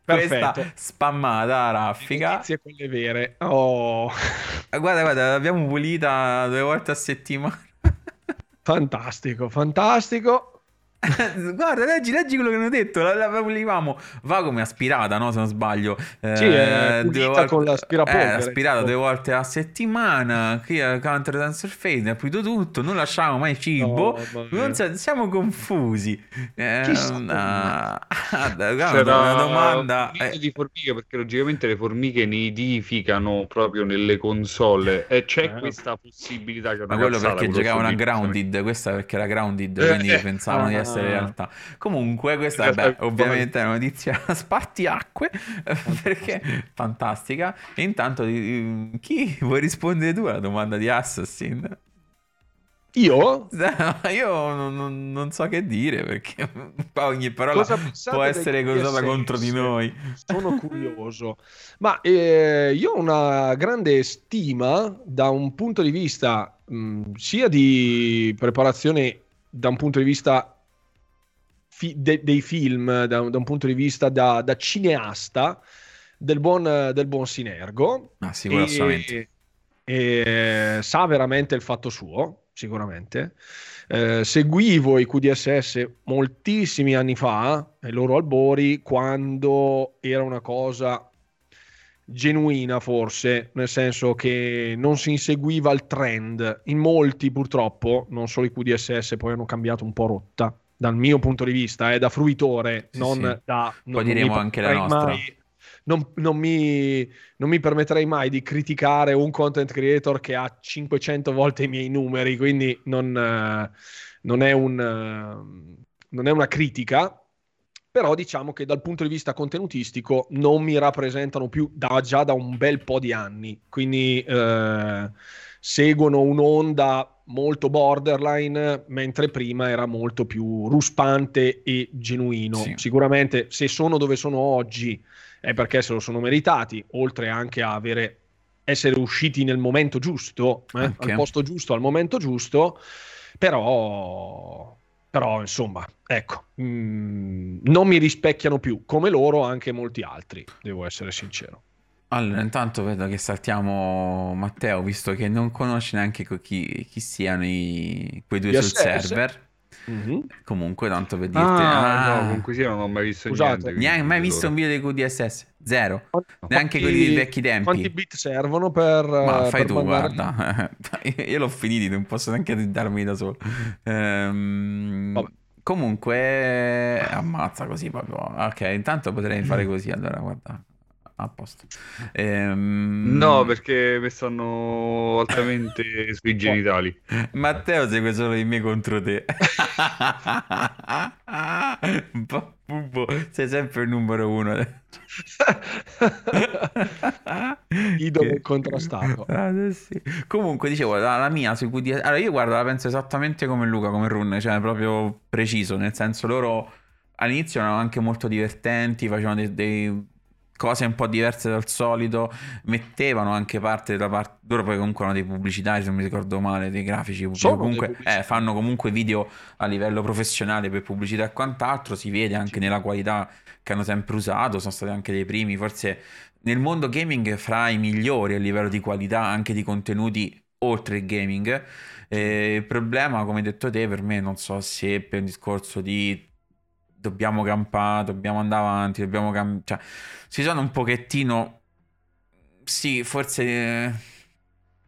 Perfetto. Questa spammata raffica. Le notizie quelle vere. Oh. Guarda, guarda, l'abbiamo pulita due volte a settimana. Fantastico, fantastico. Guarda, leggi, leggi quello che hanno detto. La, la, volevamo. Va come aspirata, no? Se non sbaglio. Eh, sì, è due volte, con l'aspirapolvere. Eh, aspirata due volte a settimana. Qui a Counter Dancer Fade ha pulito tutto. Non lasciamo mai cibo. No, so, siamo confusi. Eh, una, una domanda. Eh. di formiche perché logicamente le formiche nidificano proprio nelle console e c'è eh. questa possibilità che Ma quello perché giocavano a Grounded. Questa perché era Grounded. Quindi pensavano di essere essere in realtà. Comunque, questa vabbè, ovviamente è una notizia spartiacque perché fantastica. E intanto, chi vuoi rispondere tu alla domanda di Assassin? Io? Io non, non, so che dire perché ogni parola può essere usata contro di noi. Sono curioso. Ma eh, io ho una grande stima da un punto di vista mh, sia di preparazione da un punto di vista fi- de- dei film da, da, un punto di vista da, da cineasta del buon, del buon Sinergo. Ah, sicuramente. E, e sa veramente il fatto suo, sicuramente. Eh, seguivo i QDSS moltissimi anni fa, ai loro albori, quando era una cosa genuina forse, nel senso che non si inseguiva il trend. In molti purtroppo, non solo i QDSS, poi hanno cambiato un po' rotta dal mio punto di vista, eh, da fruitore, sì, non sì. da... Non, Poi diremo anche la nostra. Mai, non, non, mi, non, mi, permetterei mai di criticare un content creator che ha 500 volte i miei numeri, quindi non, non, è, un, uh, non è una critica, però diciamo che dal punto di vista contenutistico non mi rappresentano più da, già da un bel po' di anni, quindi uh, seguono un'onda molto borderline, mentre prima era molto più ruspante e genuino. Sì. Sicuramente se sono dove sono oggi è perché se lo sono meritati, oltre anche a avere, essere usciti nel momento giusto, eh, al posto giusto, al momento giusto, però, però insomma, ecco, mh, mm, non mi rispecchiano più come loro anche molti altri, devo essere sincero. Allora, intanto vedo che saltiamo Matteo, visto che non conosce neanche chi, chi siano i, quei due yes, sul server. Mm-hmm. Comunque, tanto per dirti, ah, ah, no, comunque sia, non ho mai visto Scusate, niente. Neanche mai visto un video di QDSS, zero. Quanti, neanche quelli dei vecchi tempi. Quanti bit servono per. Ma fai per tu, mandare... guarda. Io l'ho finito, non posso neanche darmi da solo. Ehm, comunque, ammazza così proprio. Ok, intanto potrei fare così. Allora, guarda a posto. Ehm... No, perché mi stanno altamente sui genitali. Matteo segue solo i miei contro te. Bubbo, sei sempre il numero uno. Idolo contrastato. Ah, sì. Comunque, dicevo, la, la mia su cui... Allora, io guardo, la penso esattamente come Luca, come Run, cioè proprio preciso, nel senso loro all'inizio erano anche molto divertenti, facevano dei, dei cose un po' diverse dal solito, mettevano anche parte della parte, loro poi comunque hanno dei pubblicitari se non mi ricordo male, dei grafici, comunque, eh, fanno comunque video a livello professionale per pubblicità e quant'altro, si vede anche nella qualità che hanno sempre usato, sono stati anche dei primi, forse nel mondo gaming fra i migliori a livello di qualità anche di contenuti oltre il gaming. Eh, il problema, come hai detto te, per me non so se per un discorso di dobbiamo campare, dobbiamo andare avanti, dobbiamo cambiare. Cioè, si sono un pochettino. Sì, forse. Eh,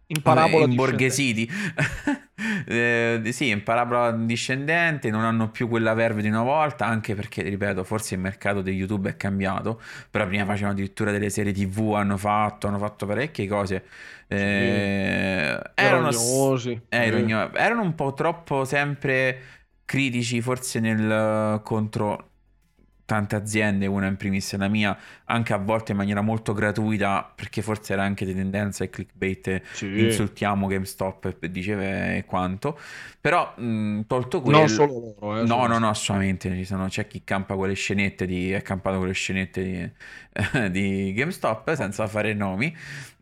in parabola imborghesiti eh, sì, in parabola discendente, non hanno più quella verve di una volta, anche perché, ripeto, forse il mercato di YouTube è cambiato, però prima facevano addirittura delle serie TV, hanno fatto, hanno fatto parecchie cose. Eh, sì. erano, erano, erano, erano un po' troppo sempre critici forse nel contro tante aziende, una in primis la mia, anche a volte in maniera molto gratuita, perché forse era anche di tendenza e clickbait, sì. insultiamo GameStop e diceva e quanto. Però mh, tolto quello... Non solo loro, eh, No, no, no, assolutamente. Sono... C'è chi campa quelle scenette di... è campato quelle scenette di, di GameStop senza fare nomi.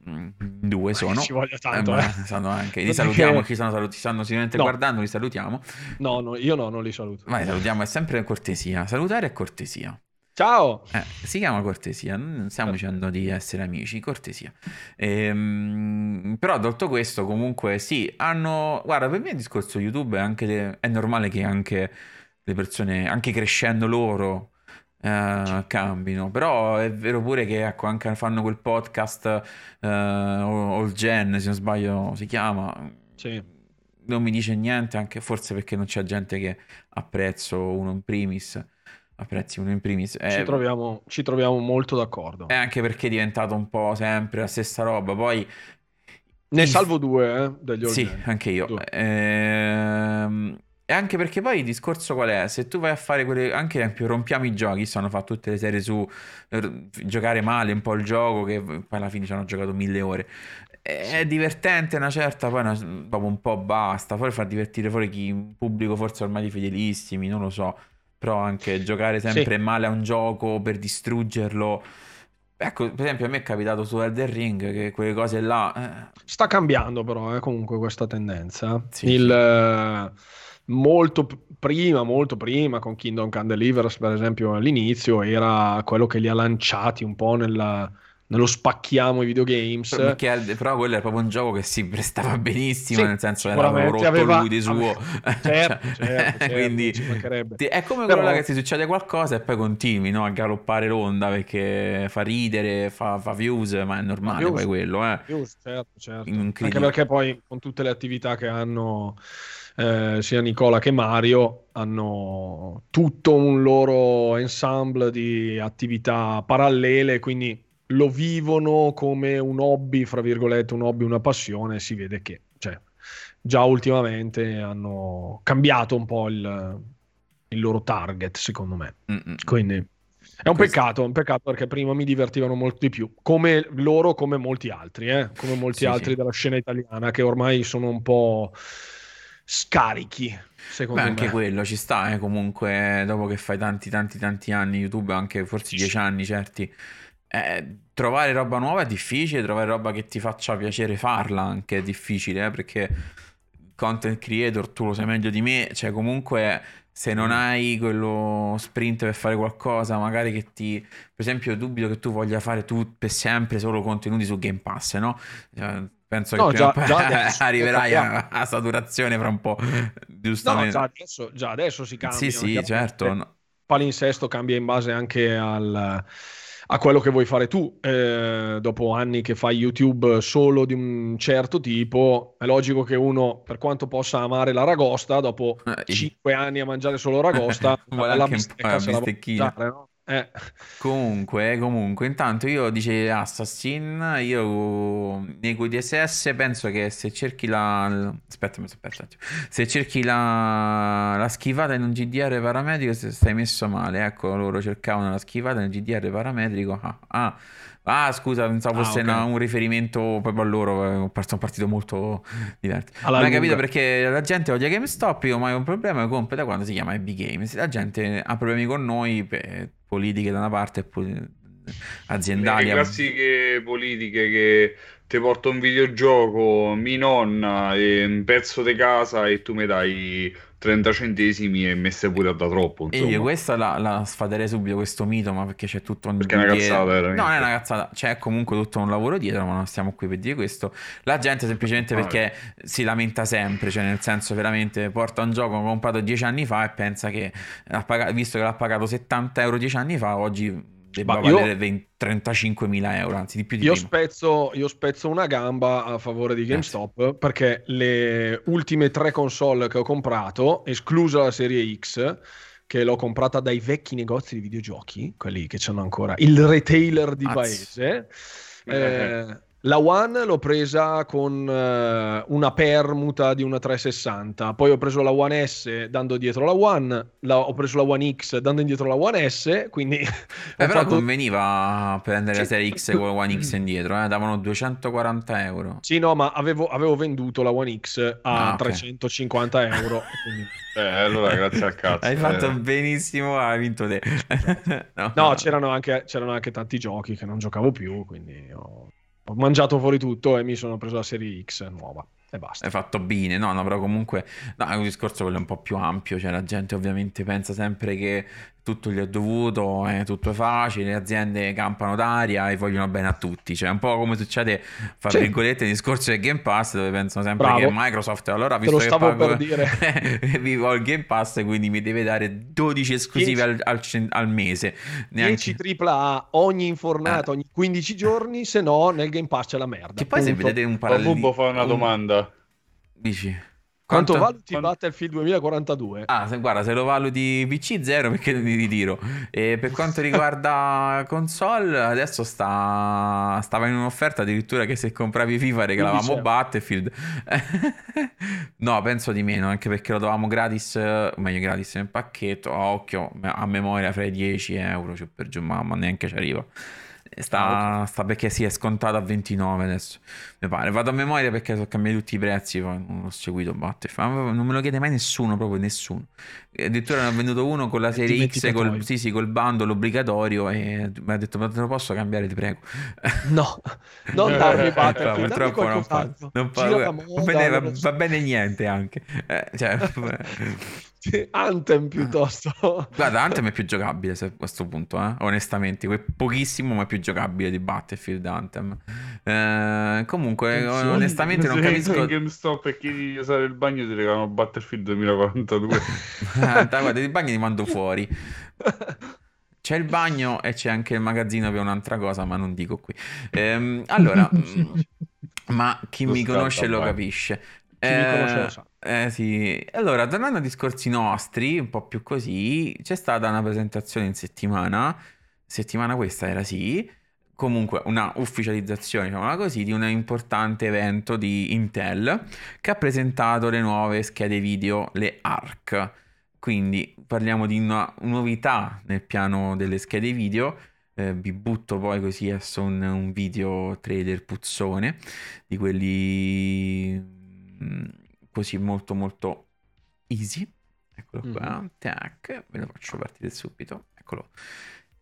Due sono. Ci voglia tanto, eh, eh. Anche. Li salutiamo, chi stanno, saluti, stanno sicuramente no. guardando, li salutiamo. No, no, io no, non li saluto. Vai, salutiamo, è sempre cortesia. Salutare è cortesia. Ciao! Eh, si chiama cortesia, non stiamo eh. dicendo di essere amici, cortesia. Ehm, però, detto questo, comunque, sì, hanno... Guarda, per me il discorso YouTube è, anche... è normale che anche le persone, anche crescendo loro, uh, cambino. Però è vero pure che ecco, anche fanno quel podcast uh, All Gen, se non sbaglio si chiama. Sì. Non mi dice niente, anche forse perché non c'è gente che apprezzo uno in primis. Apprezzi uno in primis. Eh, ci, troviamo, ci troviamo molto d'accordo. È anche perché è diventato un po' sempre la stessa roba. Poi ne salvo due eh, degli Sì, anche io. Ehm, e anche perché poi il discorso qual è? Se tu vai a fare quelle, anche esempio rompiamo i giochi, stanno fatto tutte le serie su eh, giocare male un po' il gioco, che poi alla fine ci hanno giocato mille ore. È divertente una certa, poi una, dopo un po' basta, poi fa divertire fuori chi, pubblico forse ormai di fedelissimi, non lo so, però anche giocare sempre sì. male a un gioco per distruggerlo. Ecco, per esempio, a me è capitato su Elder Ring che quelle cose là. Eh... Sta cambiando, però, eh, comunque, questa tendenza. Sì, il, sì molto prima, molto prima con Kingdom Come Deliverance, per esempio, all'inizio era quello che li ha lanciati un po' nella, nello spacchiamo i videogames. Perché, però quello era proprio un gioco che si prestava benissimo, sì, nel senso era rotto aveva, lui di suo. Certo, certo, certo, Quindi è come però... quello che ti succede qualcosa e poi continui no, a galoppare l'onda perché fa ridere, fa, fa views, ma è normale views, poi quello. Eh. Views, certo, certo. Anche perché poi con tutte le attività che hanno eh, sia Nicola che Mario hanno tutto un loro ensemble di attività parallele, quindi lo vivono come un hobby, fra virgolette, un hobby, una passione, si vede che cioè, già ultimamente hanno cambiato un po' il, il loro target, secondo me. Mm-mm. Quindi è un peccato, un peccato perché prima mi divertivano molto di più, come loro, come molti altri, eh? come molti sì, altri sì. della scena italiana che ormai sono un po' scarichi. Secondo Beh, anche quello ci sta, eh, comunque, dopo che fai tanti, tanti, tanti anni YouTube, anche forse dieci anni certi, eh, trovare roba nuova è difficile, trovare roba che ti faccia piacere farla anche è difficile, eh, perché content creator, tu lo sai meglio di me, cioè comunque se non hai quello sprint per fare qualcosa, magari che ti... Per esempio, dubito che tu voglia fare tu per sempre solo contenuti su Game Pass, no? Cioè, Penso no, che già, già arriverai a, a, saturazione fra un po', giustamente. No, già, adesso, già adesso si cambia. Sì, sì, certo. Il palinsesto cambia in base anche al, a quello che vuoi fare tu. Eh, dopo anni che fai YouTube solo di un certo tipo, è logico che uno, per quanto possa amare la ragosta, dopo cinque anni a mangiare solo ragosta, la bistecca se la mangiare, no? Eh. Comunque, comunque, intanto io dice Assassin, io nei QDSS penso che se cerchi la... Aspetta, aspetta, se cerchi la, la schivata in un GDR parametrico stai messo male, ecco, loro cercavano la schivata nel GDR parametrico, ah, ah Ah, scusa, pensavo fosse ah, okay. una, un riferimento proprio a loro. Sono partito molto diverso. non hai capito perché la gente odia GameStop. Io mai ho un problema con da quando si chiama Epic Games. La gente ha problemi con noi per politiche da una parte e aziendali. Le classiche politiche che ti porto un videogioco, mi nonna e un pezzo di casa e tu mi dai 30 centesimi e messe pure da troppo. Insomma. E io questa la, la, sfaderei subito questo mito, ma perché c'è tutto un Perché è una cazzata, veramente. No, non è una cazzata, c'è comunque tutto un lavoro dietro, ma non stiamo qui per dire questo. La gente semplicemente perché si lamenta sempre, cioè nel senso veramente porta un gioco comprato 10 anni fa e pensa che, visto che l'ha pagato 70 euro 10 anni fa, oggi debba Ma valere io... 35.000 euro, anzi di più di io spezzo, io spezzo una gamba a favore di GameStop Grazie. perché le ultime tre console che ho comprato, esclusa la serie X, che l'ho comprata dai vecchi negozi di videogiochi, quelli che hanno ancora il retailer di Azz. paese. Eh, la One l'ho presa con uh, una permuta di una 360, poi ho preso la One S dando dietro la One, la, ho preso la One X dando indietro la One S, quindi... Eh, però fatto... conveniva prendere la serie X con la One X indietro, eh? davano 240 euro. Sì, no, ma avevo, avevo venduto la One X a ah, okay. 350 euro. quindi... Eh, allora grazie al cazzo. Hai fatto eh. benissimo, hai vinto te. no, no c'erano, anche, c'erano anche tanti giochi che non giocavo più, quindi... Ho ho mangiato fuori tutto e mi sono preso la serie X nuova e basta. Hai fatto bene, no, no, però comunque no, è un discorso quello un po' più ampio, cioè la gente ovviamente pensa sempre che tutto gli è dovuto, è tutto facile, le aziende campano d'aria e vogliono bene a tutti. Cioè, un po' come succede, fra sì. virgolette, nel discorso del Game Pass, dove pensano sempre Bravo. che Microsoft, allora visto che pago, per dire. vivo il Game Pass, quindi mi deve dare 12 esclusive al, al, al, mese. Neanche... 10 AAA ogni infornata, eh. ogni 15 giorni, se no nel Game Pass c'è la merda. Che poi Punto. se vedete un parallelo... Bubbo fa una domanda. Dici? Quanto, Quanto valuti Quanto... Battlefield 2042? Ah, se, guarda, se lo valuti PC 0 perché mi ritiro. E per quanto riguarda console, adesso sta... stava in un'offerta addirittura che se compravi FIFA regalavamo Battlefield. no, penso di meno, anche perché lo davamo gratis, meglio gratis nel pacchetto, a occhio, a memoria fra i 10 euro, cioè per giù, mamma, neanche ci arriva. Sta, okay. sta, perché si è scontato a 29 adesso. Mi pare. Vado a memoria perché sono cambiati tutti i prezzi. Non ho seguito Battlefield. Non me lo chiede mai nessuno, proprio nessuno. Addirittura ne ho venduto uno con la serie X, col, sì, sì, col bando obbligatorio. E mi ha detto: Ma te lo posso cambiare, ti prego. No, non darmi Battlefield. No, purtroppo non, fa, non fa, va, bene, va, va, bene niente anche. Eh, cioè, Anthem piuttosto. Guarda, Anthem è più giocabile a questo punto, eh? onestamente. Pochissimo, ma è più giocabile di Battlefield Anthem. Eh, comunque, Attenzione, onestamente non capisco... In GameStop e chiedi di usare il bagno ti regalano Battlefield 2042. ah, guarda, il bagno ti mando fuori. C'è il bagno e c'è anche il magazzino per un'altra cosa, ma non dico qui. Ehm, allora, ma chi lo mi conosce lo capisce. Chi eh, mi conosce lo sa. Eh sì, allora tornando a discorsi nostri, un po' più così, c'è stata una presentazione in settimana, settimana questa era sì, comunque una ufficializzazione, diciamola così, di un importante evento di Intel che ha presentato le nuove schede video, le ARC. Quindi parliamo di una novità nel piano delle schede video. Eh, vi butto poi così adesso un, un video trailer puzzone di quelli mm, così molto molto easy. Eccolo qua, mm-hmm. tac, ve lo faccio partire subito, eccolo.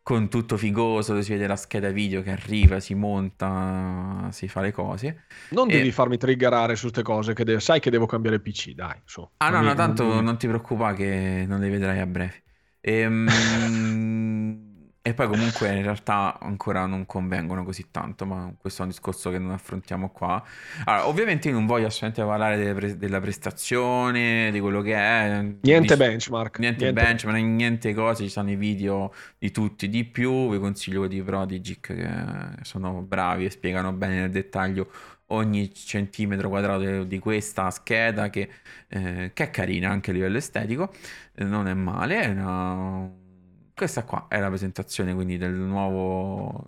Con tutto figoso, si vede la scheda video che arriva, si monta, si fa le cose. Non e... devi farmi triggerare su queste cose, che de- sai che devo cambiare PC, dai. Su. Ah no, no, tanto non, non ti preoccupare che non le vedrai a breve. Ehm... E poi comunque in realtà ancora non convengono così tanto, ma questo è un discorso che non affrontiamo qua. Allora, ovviamente io non voglio assolutamente parlare pre- della prestazione, di quello che è. Niente di, benchmark. Niente, niente benchmark, niente cose, ci sono i video di tutti di più, vi consiglio quelli di Prodigic che sono bravi e spiegano bene nel dettaglio ogni centimetro quadrato di questa scheda che, eh, che è carina anche a livello estetico, eh, non è male, è una questa qua è la presentazione quindi del nuovo...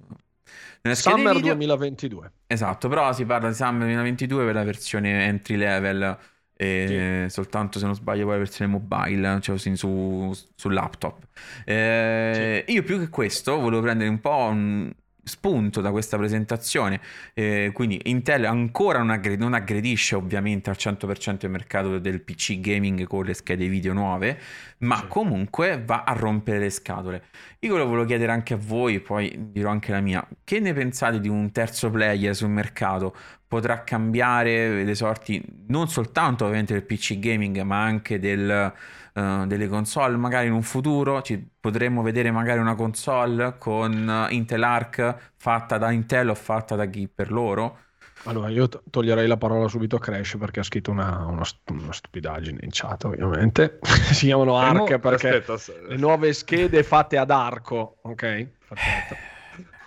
Summer video. 2022. Esatto, però si parla di Summer 2022 per la versione entry level e sì. soltanto se non sbaglio poi la versione mobile, cioè su, su laptop. Eh, sì. Io più che questo volevo prendere un po' un, spunto da questa presentazione. Eh, quindi Intel ancora non, aggred- non, aggredisce ovviamente al 100% il mercato del PC gaming con le schede video nuove, ma sì. comunque va a rompere le scatole. Io lo volevo chiedere anche a voi, poi dirò anche la mia, che ne pensate di un terzo player sul mercato? Potrà cambiare le sorti non soltanto ovviamente del PC gaming, ma anche del uh, delle console magari in un futuro ci potremmo vedere magari una console con uh, Intel Arc fatta da Intel o fatta da chi per loro Allora, io toglierei la parola subito a Crash perché ha scritto una, una, una stupidaggine in chat, ovviamente. si chiamano eh, Arc perché aspetta, le nuove schede fatte ad arco, ok? Perfetto.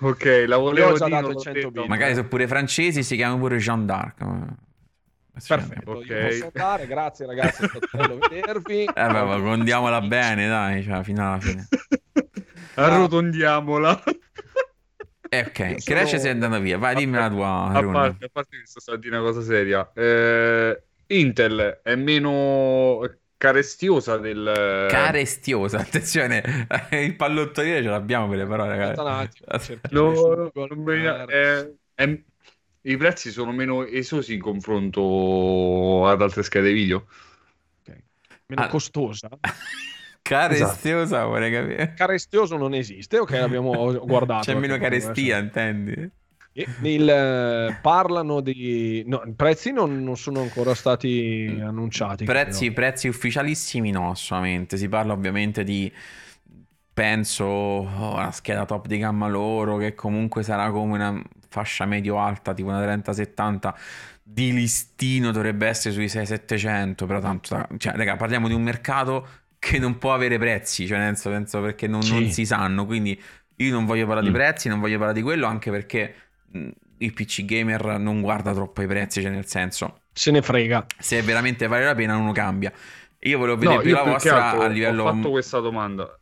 Ok, la volevo già dato il 100 bit. Magari sono pure francesi, si chiamano pure Jean d'Arc. Perfetto, okay. posso andare, grazie ragazzi, è stato bello vedervi. Eh beh, condiamola bene, dai, cioè, fino alla fine. Arrotondiamola. Eh, ok, sono... Crash sei andato via, vai dimmi la tua. A parte, a parte che sto a dire una cosa seria, eh, Intel è meno carestiosa del... Carestiosa, attenzione, il pallottoliere ce l'abbiamo per le parole, ragazzi. No, è, è, I prezzi sono meno esosi in confronto ad altre schede video. Okay. Meno ah. costosa. Carestiosa esatto. vorrei capire. Carestioso non esiste, ok, l'abbiamo guardato. C'è meno carestia, intendi? Il, eh, parlano di no, i prezzi non, non, sono ancora stati annunciati prezzi, prezzi, ufficialissimi no assolutamente si parla ovviamente di penso oh, una scheda top di gamma loro che comunque sarà come una fascia medio alta tipo una 3070 di listino dovrebbe essere sui 6700 però tanto cioè raga parliamo di un mercato che non può avere prezzi, cioè nel senso perché non, sì. non si sanno, quindi io non voglio parlare mm. di prezzi, non voglio parlare di quello, anche perché il PC gamer non guarda troppo i prezzi, cioè nel senso... Se ne frega. Se veramente vale la pena uno cambia. Io volevo vedere no, più la vostra a livello... Ho fatto questa domanda.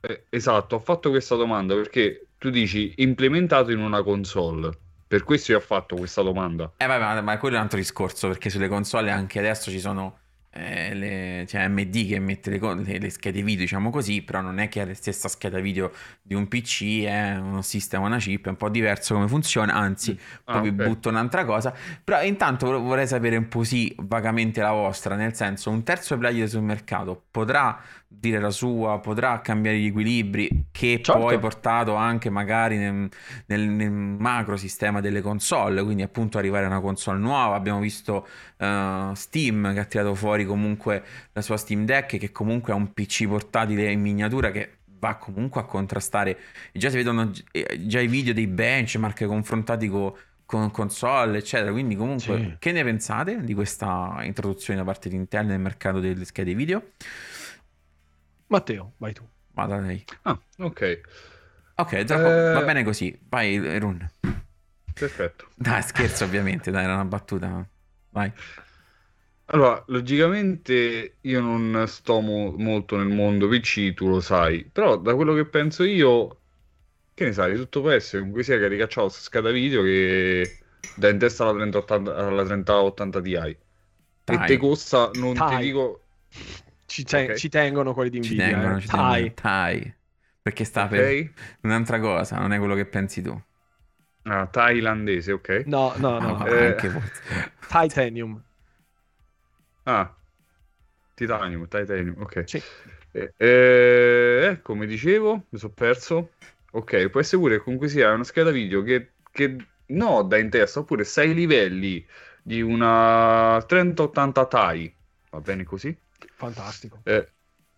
Eh, esatto, ho fatto questa domanda perché tu dici implementato in una console. Per questo io ho fatto questa domanda. Eh, vabbè, ma, ma quello è un altro discorso perché sulle console anche adesso ci sono eh, le, cioè MD che mette le, le, le, schede video, diciamo così, però non è che è la stessa scheda video di un PC, è uno sistema, una chip, è un po' diverso come funziona, anzi, mm. ah, poi vi butto un'altra cosa. Però intanto vorrei sapere un po' sì, vagamente la vostra, nel senso, un terzo player sul mercato potrà dire la sua, potrà cambiare gli equilibri che certo. poi portato anche magari nel, nel, nel, macro sistema delle console, quindi appunto arrivare a una console nuova. Abbiamo visto uh, Steam che ha tirato fuori comunque la sua Steam Deck che comunque è un PC portatile in miniatura che va comunque a contrastare. Già si vedono già i video dei benchmark confrontati con con console, eccetera. Quindi, comunque, sì. che ne pensate di questa introduzione da parte di Intel nel mercato delle schede video? Matteo, vai tu. Vada lei. Ah, ok. Ok, eh... va bene così. Vai, Run. Perfetto. Dai, scherzo ovviamente, dai, era una battuta. Vai. Allora, logicamente io non sto mo- molto nel mondo PC, tu lo sai, però da quello che penso io, che ne sai, tutto può essere, comunque sia che ricacciavo questa scheda video che dà in testa alla 3080, alla 3080 Ti. Dai. E te costa, non Dai. ti dico... Ci, te- okay. ci, tengono quelli di Nvidia. Ci tengono, eh. ci Thai. Thai. Perché sta okay. per un'altra cosa, non è quello che pensi tu. Ah, thailandese, ok. No, no, no. no eh... Titanium. Ah, Titanium, Titanium, ok. Sì. Eh, eh, come dicevo, mi sono perso. Ok, può essere pure comunque sia una scheda video che, che no da in testa, oppure 6 livelli di una 3080 Ti. Va bene così? Fantastico. Eh,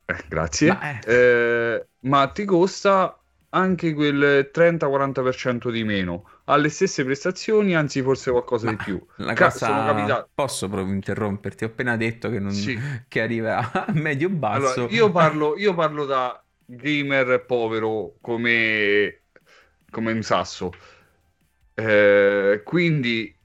eh, grazie. Ma, eh. ma ti costa anche quel 30-40% di meno. Ha le stesse prestazioni, anzi forse qualcosa Ma di più. La Ca- cosa... Posso proprio interromperti? Ho appena detto che, non... sì. che arriva a medio-basso. Allora, io, parlo, io parlo da gamer povero come, come un sasso. Eh, quindi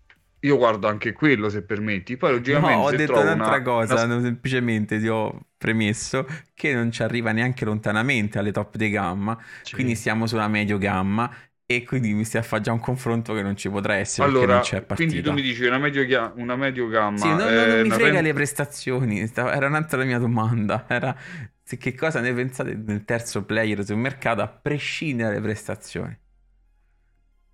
io guardo anche quello se permetti. Poi logicamente no, ho detto un'altra una... cosa, una... semplicemente ti ho premesso che non ci arriva neanche lontanamente alle top di gamma, sì. quindi siamo sulla medio gamma e quindi mi fare già un confronto che non ci potrà essere allora, non c'è quindi tu mi dici una medio, una medio gamma sì, non, non, non mi frega rem... le prestazioni era un'altra la mia domanda era che cosa ne pensate del terzo player sul mercato a prescindere dalle prestazioni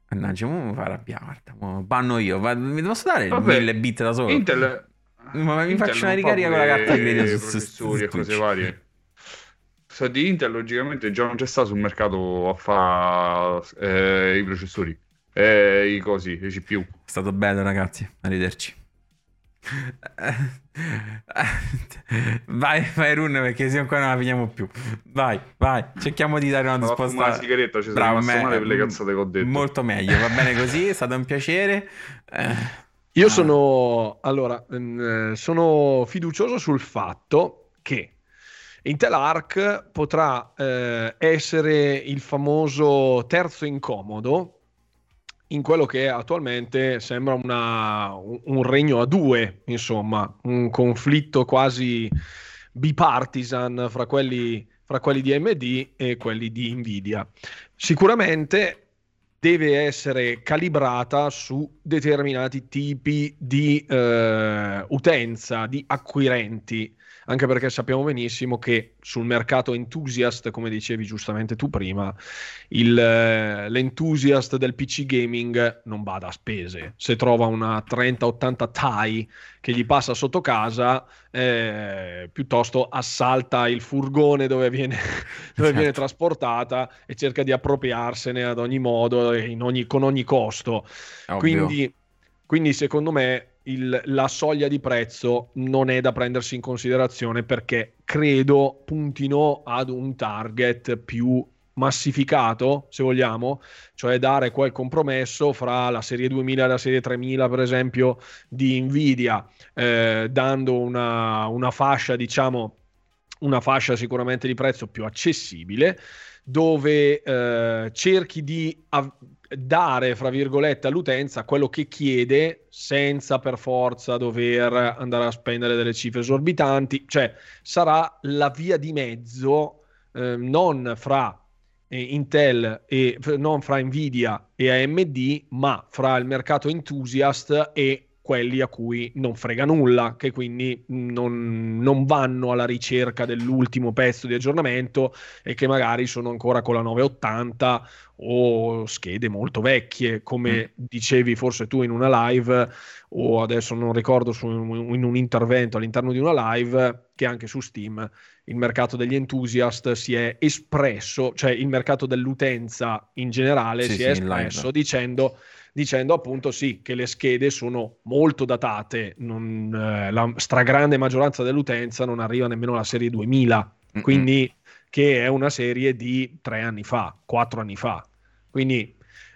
Mannaggia, mi fa arrabbiare, guarda, banno io, va, mi posso dare Vabbè, 1000 bit da solo? Intel... Ma mi Intel faccio una ricarica con la carta di credito su, su, su, e cose varie. So di Intel, logicamente, già non c'è stato sul mercato a fare eh, i processori, eh, i cosi, i CPU. È stato bello, ragazzi, arrivederci. Vai, vai Run perché se ancora non la finiamo più. Vai, vai, cerchiamo di dare una risposta. Una sigaretta, ci Bravo, me... male per le cazzate che ho detto. Molto meglio, va bene così, è stato un piacere. Eh. Io ah. sono allora, mm, sono fiducioso sul fatto che Intel Arc potrà eh, essere il famoso terzo incomodo in quello che attualmente sembra una, un regno a due, insomma, un conflitto quasi bipartisan fra quelli, fra quelli di AMD e quelli di Nvidia. Sicuramente deve essere calibrata su determinati tipi di eh, utenza, di acquirenti anche perché sappiamo benissimo che sul mercato enthusiast, come dicevi giustamente tu prima, il, eh, l'enthusiast del PC gaming non bada a spese. Se trova una 3080 Ti che gli passa sotto casa, eh, piuttosto assalta il furgone dove, viene, dove viene, esatto. trasportata e cerca di appropriarsene ad ogni modo, ogni, con ogni costo. Quindi, quindi secondo me il, la soglia di prezzo non è da prendersi in considerazione perché credo puntino ad un target più massificato, se vogliamo, cioè dare quel compromesso fra la serie 2000 e la serie 3000, per esempio, di Nvidia, eh, dando una, una fascia, diciamo, una fascia sicuramente di prezzo più accessibile, dove eh, cerchi di av- dare, fra virgolette, all'utenza quello che chiede senza per forza dover andare a spendere delle cifre esorbitanti, cioè sarà la via di mezzo eh, non fra eh, Intel e non fra Nvidia e AMD, ma fra il mercato enthusiast e quelli a cui non frega nulla, che quindi non, non, vanno alla ricerca dell'ultimo pezzo di aggiornamento e che magari sono ancora con la 980 o schede molto vecchie, come mm. dicevi forse tu in una live o adesso non ricordo su, in un intervento all'interno di una live che anche su Steam il mercato degli enthusiast si è espresso, cioè il mercato dell'utenza in generale sì, si sì, è espresso dicendo dicendo appunto sì che le schede sono molto datate, non, eh, la stragrande maggioranza dell'utenza non arriva nemmeno alla serie 2000, Mm-mm. quindi che è una serie di tre anni fa, quattro anni fa. Quindi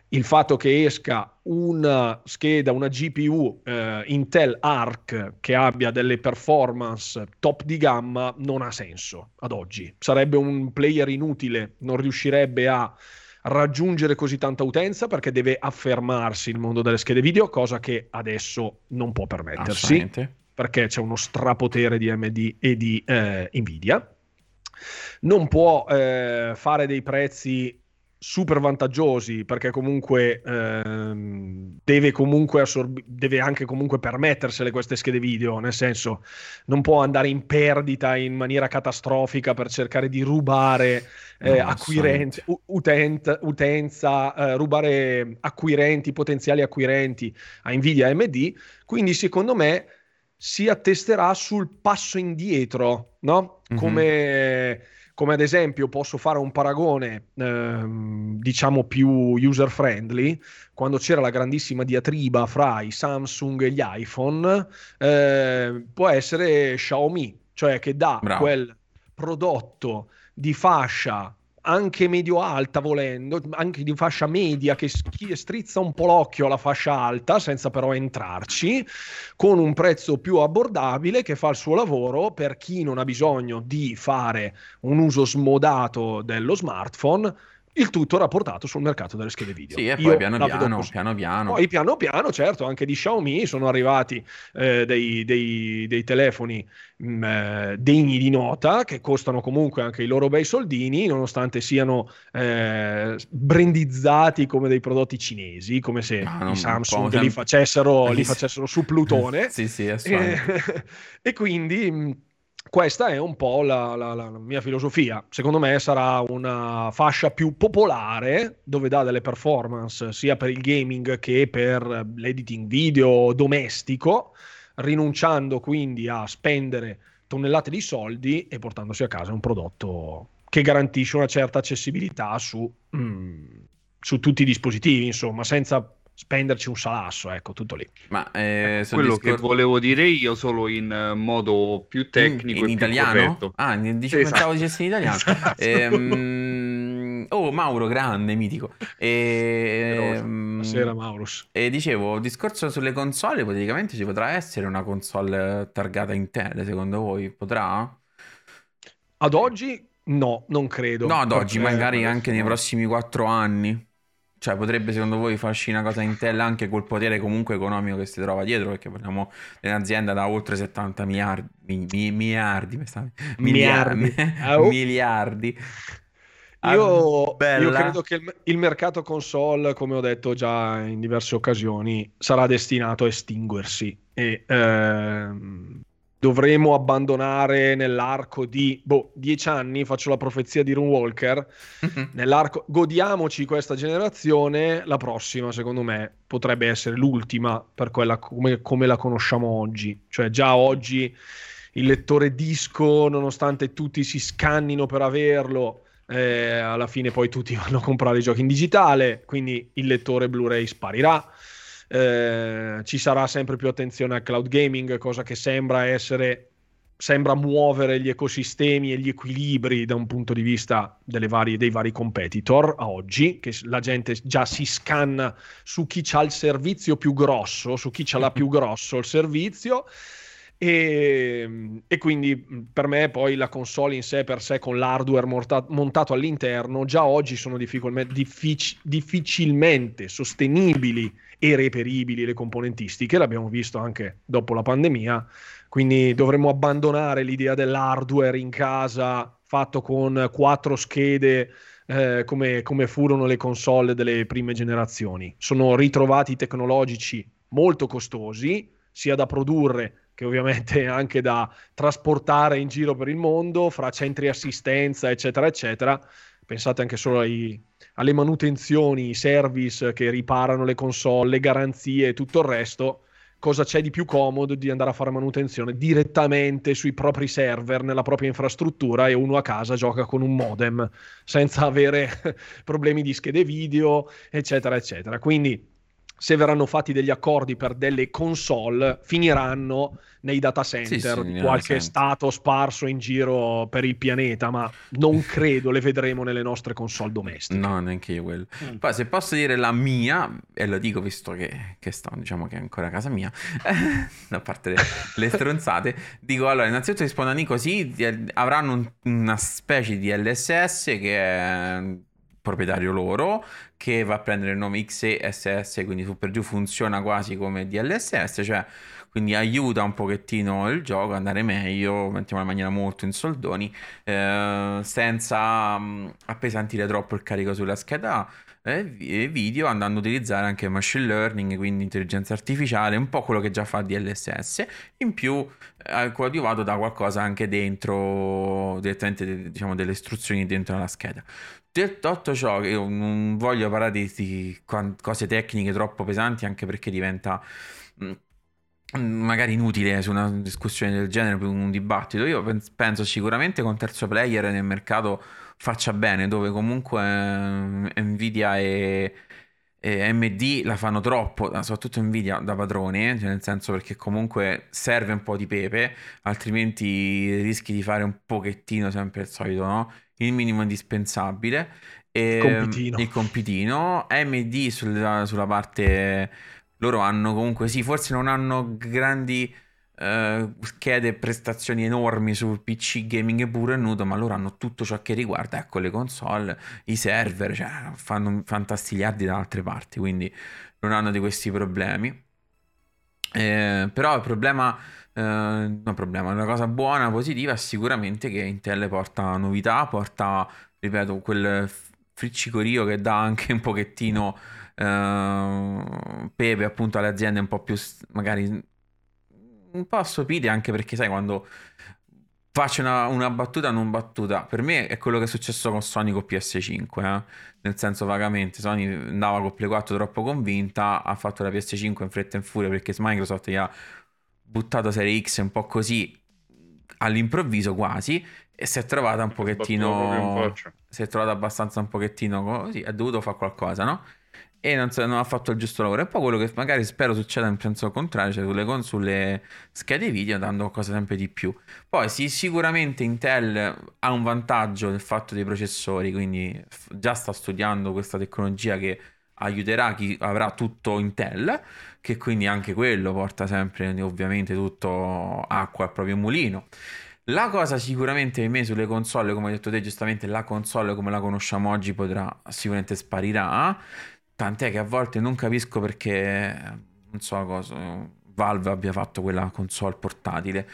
il fatto che esca una scheda, una GPU eh, Intel Arc che abbia delle performance top di gamma non ha senso ad oggi. Sarebbe un player inutile, non riuscirebbe a raggiungere così tanta utenza perché deve affermarsi il mondo delle schede video, cosa che adesso non può permettersi perché c'è uno strapotere di AMD e di eh, Nvidia. Non può eh, fare dei prezzi super vantaggiosi perché comunque ehm, deve comunque assorb- deve anche comunque permettersele queste schede video nel senso non può andare in perdita in maniera catastrofica per cercare di rubare eh, no, acquirenti utent- utenza eh, rubare acquirenti potenziali acquirenti a Nvidia AMD quindi secondo me si attesterà sul passo indietro no? Mm-hmm. Come ad esempio posso fare un paragone ehm, diciamo più user friendly quando c'era la grandissima diatriba fra i Samsung e gli iPhone eh, può essere Xiaomi cioè che dà Bravo. quel prodotto di fascia anche medio-alta volendo, anche di fascia media che strizza un po' l'occhio alla fascia alta senza però entrarci, con un prezzo più abbordabile che fa il suo lavoro per chi non ha bisogno di fare un uso smodato dello smartphone il tutto rapportato sul mercato delle schede video. Sì, e poi piano piano, piano piano. Poi piano piano, certo, anche di Xiaomi sono arrivati eh, dei, dei, dei, telefoni mh, mm, eh, degni di nota, che costano comunque anche i loro bei soldini, nonostante siano eh, brandizzati come dei prodotti cinesi, come se ah, i Samsung li facessero, li facessero su Plutone. sì, sì, è e, e quindi... Questa è un po' la, la, la, mia filosofia. Secondo me sarà una fascia più popolare dove dà delle performance sia per il gaming che per l'editing video domestico, rinunciando quindi a spendere tonnellate di soldi e portandosi a casa un prodotto che garantisce una certa accessibilità su, mm, su tutti i dispositivi, insomma, senza spenderci un salasso, ecco, tutto lì. Ma eh, quello discor- che volevo dire io solo in modo più tecnico in, in italiano? Ah, dicevo, esatto. pensavo dicessi in italiano. Esatto. Ehm, oh, Mauro, grande, mitico. E, ehm, Buonasera, Maurus. E dicevo, discorso sulle console, praticamente ci potrà essere una console targata Intel, secondo voi? Potrà? Ad oggi no, non credo. No, ad oggi, magari anche nei prossimi quattro anni. Cioè, potrebbe secondo voi farci una cosa Intel anche col potere comunque economico che si trova dietro? Perché parliamo di un'azienda da oltre 70 miliardi. Mi, mi, miliardi, miliardi. Miliardi. miliardi. Io, ah, io, credo che il, il, mercato console, come ho detto già in diverse occasioni, sarà destinato a estinguersi e ehm, dovremo abbandonare nell'arco di boh, dieci anni, faccio la profezia di Runewalker, mm-hmm. nell'arco, godiamoci questa generazione, la prossima secondo me potrebbe essere l'ultima per quella come, come la conosciamo oggi, cioè già oggi il lettore disco, nonostante tutti si scannino per averlo, eh, alla fine poi tutti vanno a comprare i giochi in digitale, quindi il lettore Blu-ray sparirà eh, ci sarà sempre più attenzione al cloud gaming, cosa che sembra essere sembra muovere gli ecosistemi e gli equilibri da un punto di vista varie, dei vari competitor a oggi, che la gente già si scanna su chi ha il servizio più grosso, su chi ce l'ha più grosso il servizio. E, e, quindi per me poi la console in sé per sé con l'hardware monta- montato all'interno già oggi sono diffic- difficilmente sostenibili e reperibili le componentistiche, l'abbiamo visto anche dopo la pandemia, quindi dovremmo abbandonare l'idea dell'hardware in casa fatto con quattro schede eh, come, come furono le console delle prime generazioni. Sono ritrovati tecnologici molto costosi, sia da produrre che ovviamente anche da trasportare in giro per il mondo, fra centri assistenza, eccetera, eccetera. Pensate anche solo ai, alle manutenzioni, i service che riparano le console, le garanzie e tutto il resto, cosa c'è di più comodo di andare a fare manutenzione direttamente sui propri server, nella propria infrastruttura e uno a casa gioca con un modem senza avere problemi di schede video, eccetera, eccetera. Quindi se verranno fatti degli accordi per delle console, finiranno nei data center sì, sì, di qualche stato sparso in giro per il pianeta, ma non credo le vedremo nelle nostre console domestiche. No, neanche io quello. Mm. Poi se posso dire la mia, e lo dico visto che, che sto, diciamo che è ancora casa mia, a parte le, le stronzate, dico allora, innanzitutto rispondo a Nico, sì, avranno un, una specie di LSS che è proprietario loro che va a prendere il nome XESS quindi su per giù funziona quasi come DLSS cioè quindi aiuta un pochettino il gioco ad andare meglio mettiamo in maniera molto in soldoni eh, senza um, appesantire troppo il carico sulla scheda e video andando ad utilizzare anche machine learning quindi intelligenza artificiale un po' quello che già fa DLSS in più eh, coadiuvato da qualcosa anche dentro direttamente diciamo delle istruzioni dentro la scheda Detto ciò, io non voglio parlare di, di cose tecniche troppo pesanti, anche perché diventa mm, magari inutile su una discussione del genere, un dibattito. Io penso sicuramente con terzo player nel mercato faccia bene, dove comunque eh, Nvidia e, e AMD la fanno troppo, soprattutto Nvidia da padrone, cioè nel senso perché comunque serve un po' di pepe, altrimenti rischi di fare un pochettino sempre il solito, no? Il minimo indispensabile. E, compitino. Il compitino. AMD sulla, sulla parte... Loro hanno comunque, sì, forse non hanno grandi uh, schede e prestazioni enormi sul PC gaming e nudo, ma loro hanno tutto ciò che riguarda, ecco, le console, i server, cioè fanno fantastiliardi da altre parti, quindi non hanno di questi problemi. Eh, però il problema eh, no problema, una cosa buona, positiva sicuramente che Intel porta novità, porta, ripeto, quel friccicorio che dà anche un pochettino eh, pepe appunto alle aziende un po' più magari un po' assopite anche perché sai quando faccio una, una, battuta non battuta per me è quello che è successo con Sony con PS5 eh? nel senso vagamente Sony andava con Play 4 troppo convinta ha fatto la PS5 in fretta e in furia perché Microsoft gli ha buttato Serie X un po' così all'improvviso quasi e si è trovata un pochettino si è trovata abbastanza un pochettino così ha dovuto fare qualcosa no? e non, non, ha fatto il giusto lavoro. E poi quello che magari spero succeda in senso contrario, cioè sulle, sulle schede video dando qualcosa sempre di più. Poi sì, sicuramente Intel ha un vantaggio nel fatto dei processori, quindi già sta studiando questa tecnologia che aiuterà chi avrà tutto Intel, che quindi anche quello porta sempre ovviamente tutto acqua al proprio mulino. La cosa sicuramente per me sulle console, come hai detto te giustamente, la console come la conosciamo oggi potrà sicuramente sparirà. Tant'è che a volte non capisco perché, non so cosa, Valve abbia fatto quella console portatile.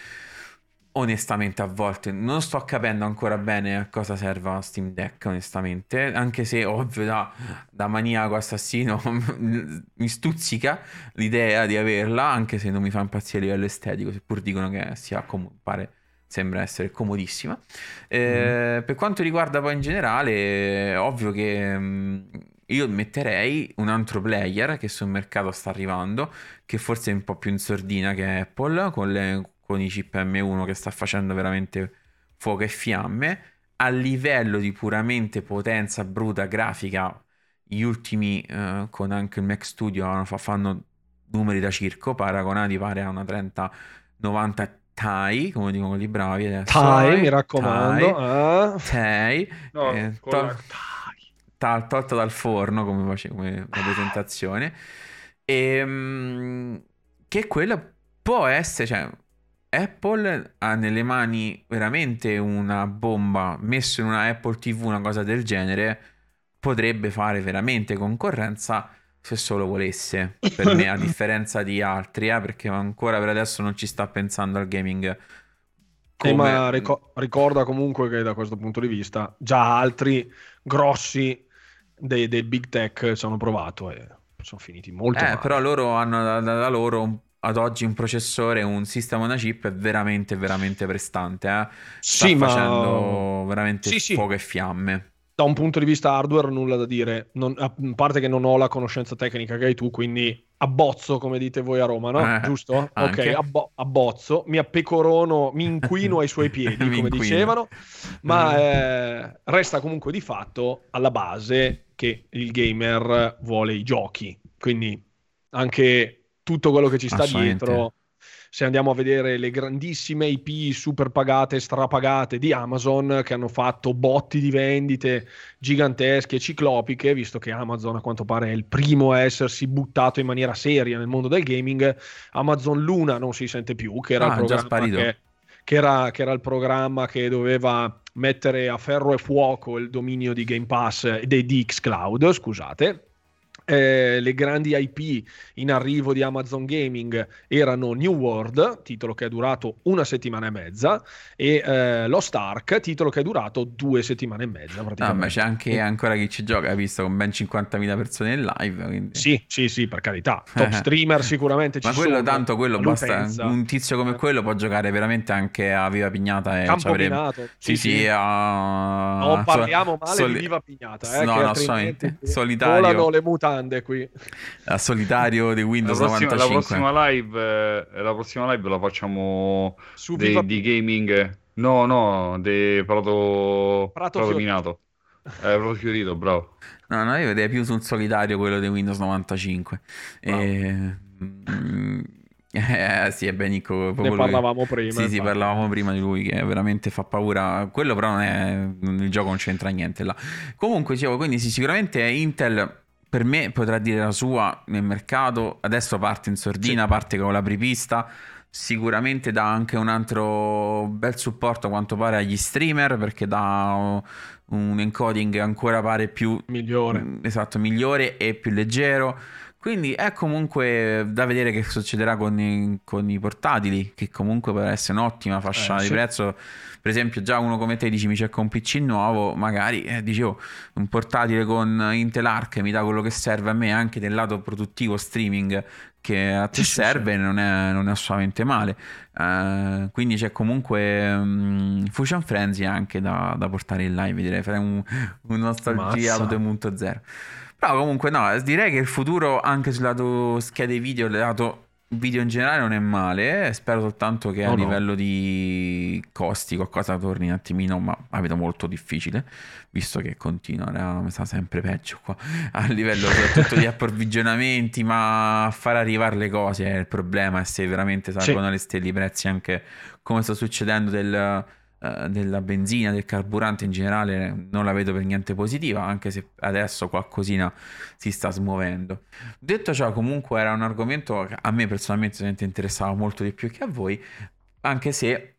Onestamente, a volte non sto capendo ancora bene a cosa serva Steam Deck, onestamente. Anche se, ovvio, da, da maniaco assassino mi stuzzica l'idea di averla, anche se non mi fa impazzire a livello estetico, seppur dicono che sia comunque pare sembra essere comodissima. Eh, mm. Per quanto riguarda poi in generale, ovvio che mh, io metterei un altro player che sul mercato sta arrivando, che forse è un po' più in sordina che Apple, con, le, con i chip M1 che sta facendo veramente fuoco e fiamme. A livello di puramente potenza bruta grafica, gli ultimi uh, con anche il Mac Studio fanno numeri da circo, paragonati pare a una 3090 Tai, come dicono quelli bravi adesso. Tai, mi raccomando. Eh. tai no, eh, to- tal, tolto dal forno come, face, come la presentazione. E, ehm, che quella può essere, cioè, Apple ha nelle mani veramente una bomba, messo in una Apple TV, una cosa del genere, potrebbe fare veramente concorrenza se solo volesse, per me, a differenza di altri, eh, perché ancora per adesso non ci sta pensando al gaming. Come... Eh, ma ric- ricorda comunque che da questo punto di vista già altri grossi dei, dei big tech ci hanno provato e sono finiti molto eh, male. Però loro hanno da, da loro un, ad oggi un processore, un sistema una chip veramente, veramente prestante. Eh. Sta sì, facendo ma... veramente sì, fuoco sì. e fiamme. Da un punto di vista hardware nulla da dire, non, a parte che non ho la conoscenza tecnica che hai tu, quindi abbozzo come dite voi a Roma, no? Eh, Giusto? Anche. Ok, abbo- abbozzo, mi appecorono, mi inquino ai suoi piedi, come inquino. dicevano, ma eh, resta comunque di fatto alla base che il gamer vuole i giochi. Quindi anche tutto quello che ci sta dietro. Se andiamo a vedere le grandissime IP super pagate, strapagate di Amazon che hanno fatto botti di vendite gigantesche, ciclopiche, visto che Amazon a quanto pare è il primo a essersi buttato in maniera seria nel mondo del gaming, Amazon Luna non si sente più, che era ah, il programma che, che, era, che era il programma che doveva mettere a ferro e fuoco il dominio di Game Pass e di Xcloud, scusate. Eh, le grandi IP in arrivo di Amazon Gaming erano New World, titolo che è durato una settimana e mezza, e eh, Lost Ark, titolo che è durato due settimane e mezza. No, ma c'è anche ancora chi ci gioca, hai visto, con ben 50.000 persone in live. Quindi... Sì, sì, sì, per carità. Top streamer sicuramente ci ma quello, sono. tanto quello basta. Un tizio come quello può giocare veramente anche a Viva Pignata. E Campo avrebbe... Sì, sì, sì. A... Non parliamo male Soli... di Viva Pignata. Eh, no, no, solitario. Volano le mutande grande qui. A solitario di Windows la prossima, 95. La prossima, live, eh, la prossima live la facciamo Su dei, Viva... di gaming. No, no, di Prato, Prato, Prato Minato. Eh, Prato Fiorito, bravo. No, no, io vedrei più sul solitario quello di Windows 95. E... Mm, eh, sì, è ben Nico. Ne parlavamo lui... prima. Sì, sì, parlavamo prima di lui che veramente fa paura. Quello però non è... Il gioco non c'entra niente là. Comunque, dicevo, quindi sì, sicuramente Intel per me potrà dire la sua nel mercato. Adesso parte in sordina, sì. parte con la prepista. Sicuramente dà anche un altro bel supporto a quanto pare agli streamer perché dà un encoding ancora pare più migliore, esatto, migliore e più leggero. Quindi è comunque da vedere che succederà con i, con i portatili, che comunque può essere un'ottima fascia eh, di prezzo per esempio già uno come te dici mi cerco un PC nuovo, magari eh, dicevo un portatile con Intel Arc mi dà quello che serve a me anche del lato produttivo streaming che a te sì, serve sì. Non, è, non, è, assolutamente male. Uh, quindi c'è comunque um, Fusion Frenzy anche da, da, portare in live, direi fare un, un nostalgia 2.0. Però comunque no, direi che il futuro anche sul lato schede video, lato video in generale non è male, spero soltanto che no, a no. livello di costi qualcosa torni un attimino, ma la vedo molto difficile, visto che continua, mi sa sempre peggio qua, a livello soprattutto di approvvigionamenti, ma far arrivare le cose è il problema e se veramente salgono sì. le stelle i prezzi anche come sta succedendo del eh, della benzina, del carburante in generale non la vedo per niente positiva, anche se adesso qualcosina si sta smuovendo. Detto ciò, comunque era un argomento che a me personalmente interessava molto di più che a voi, anche se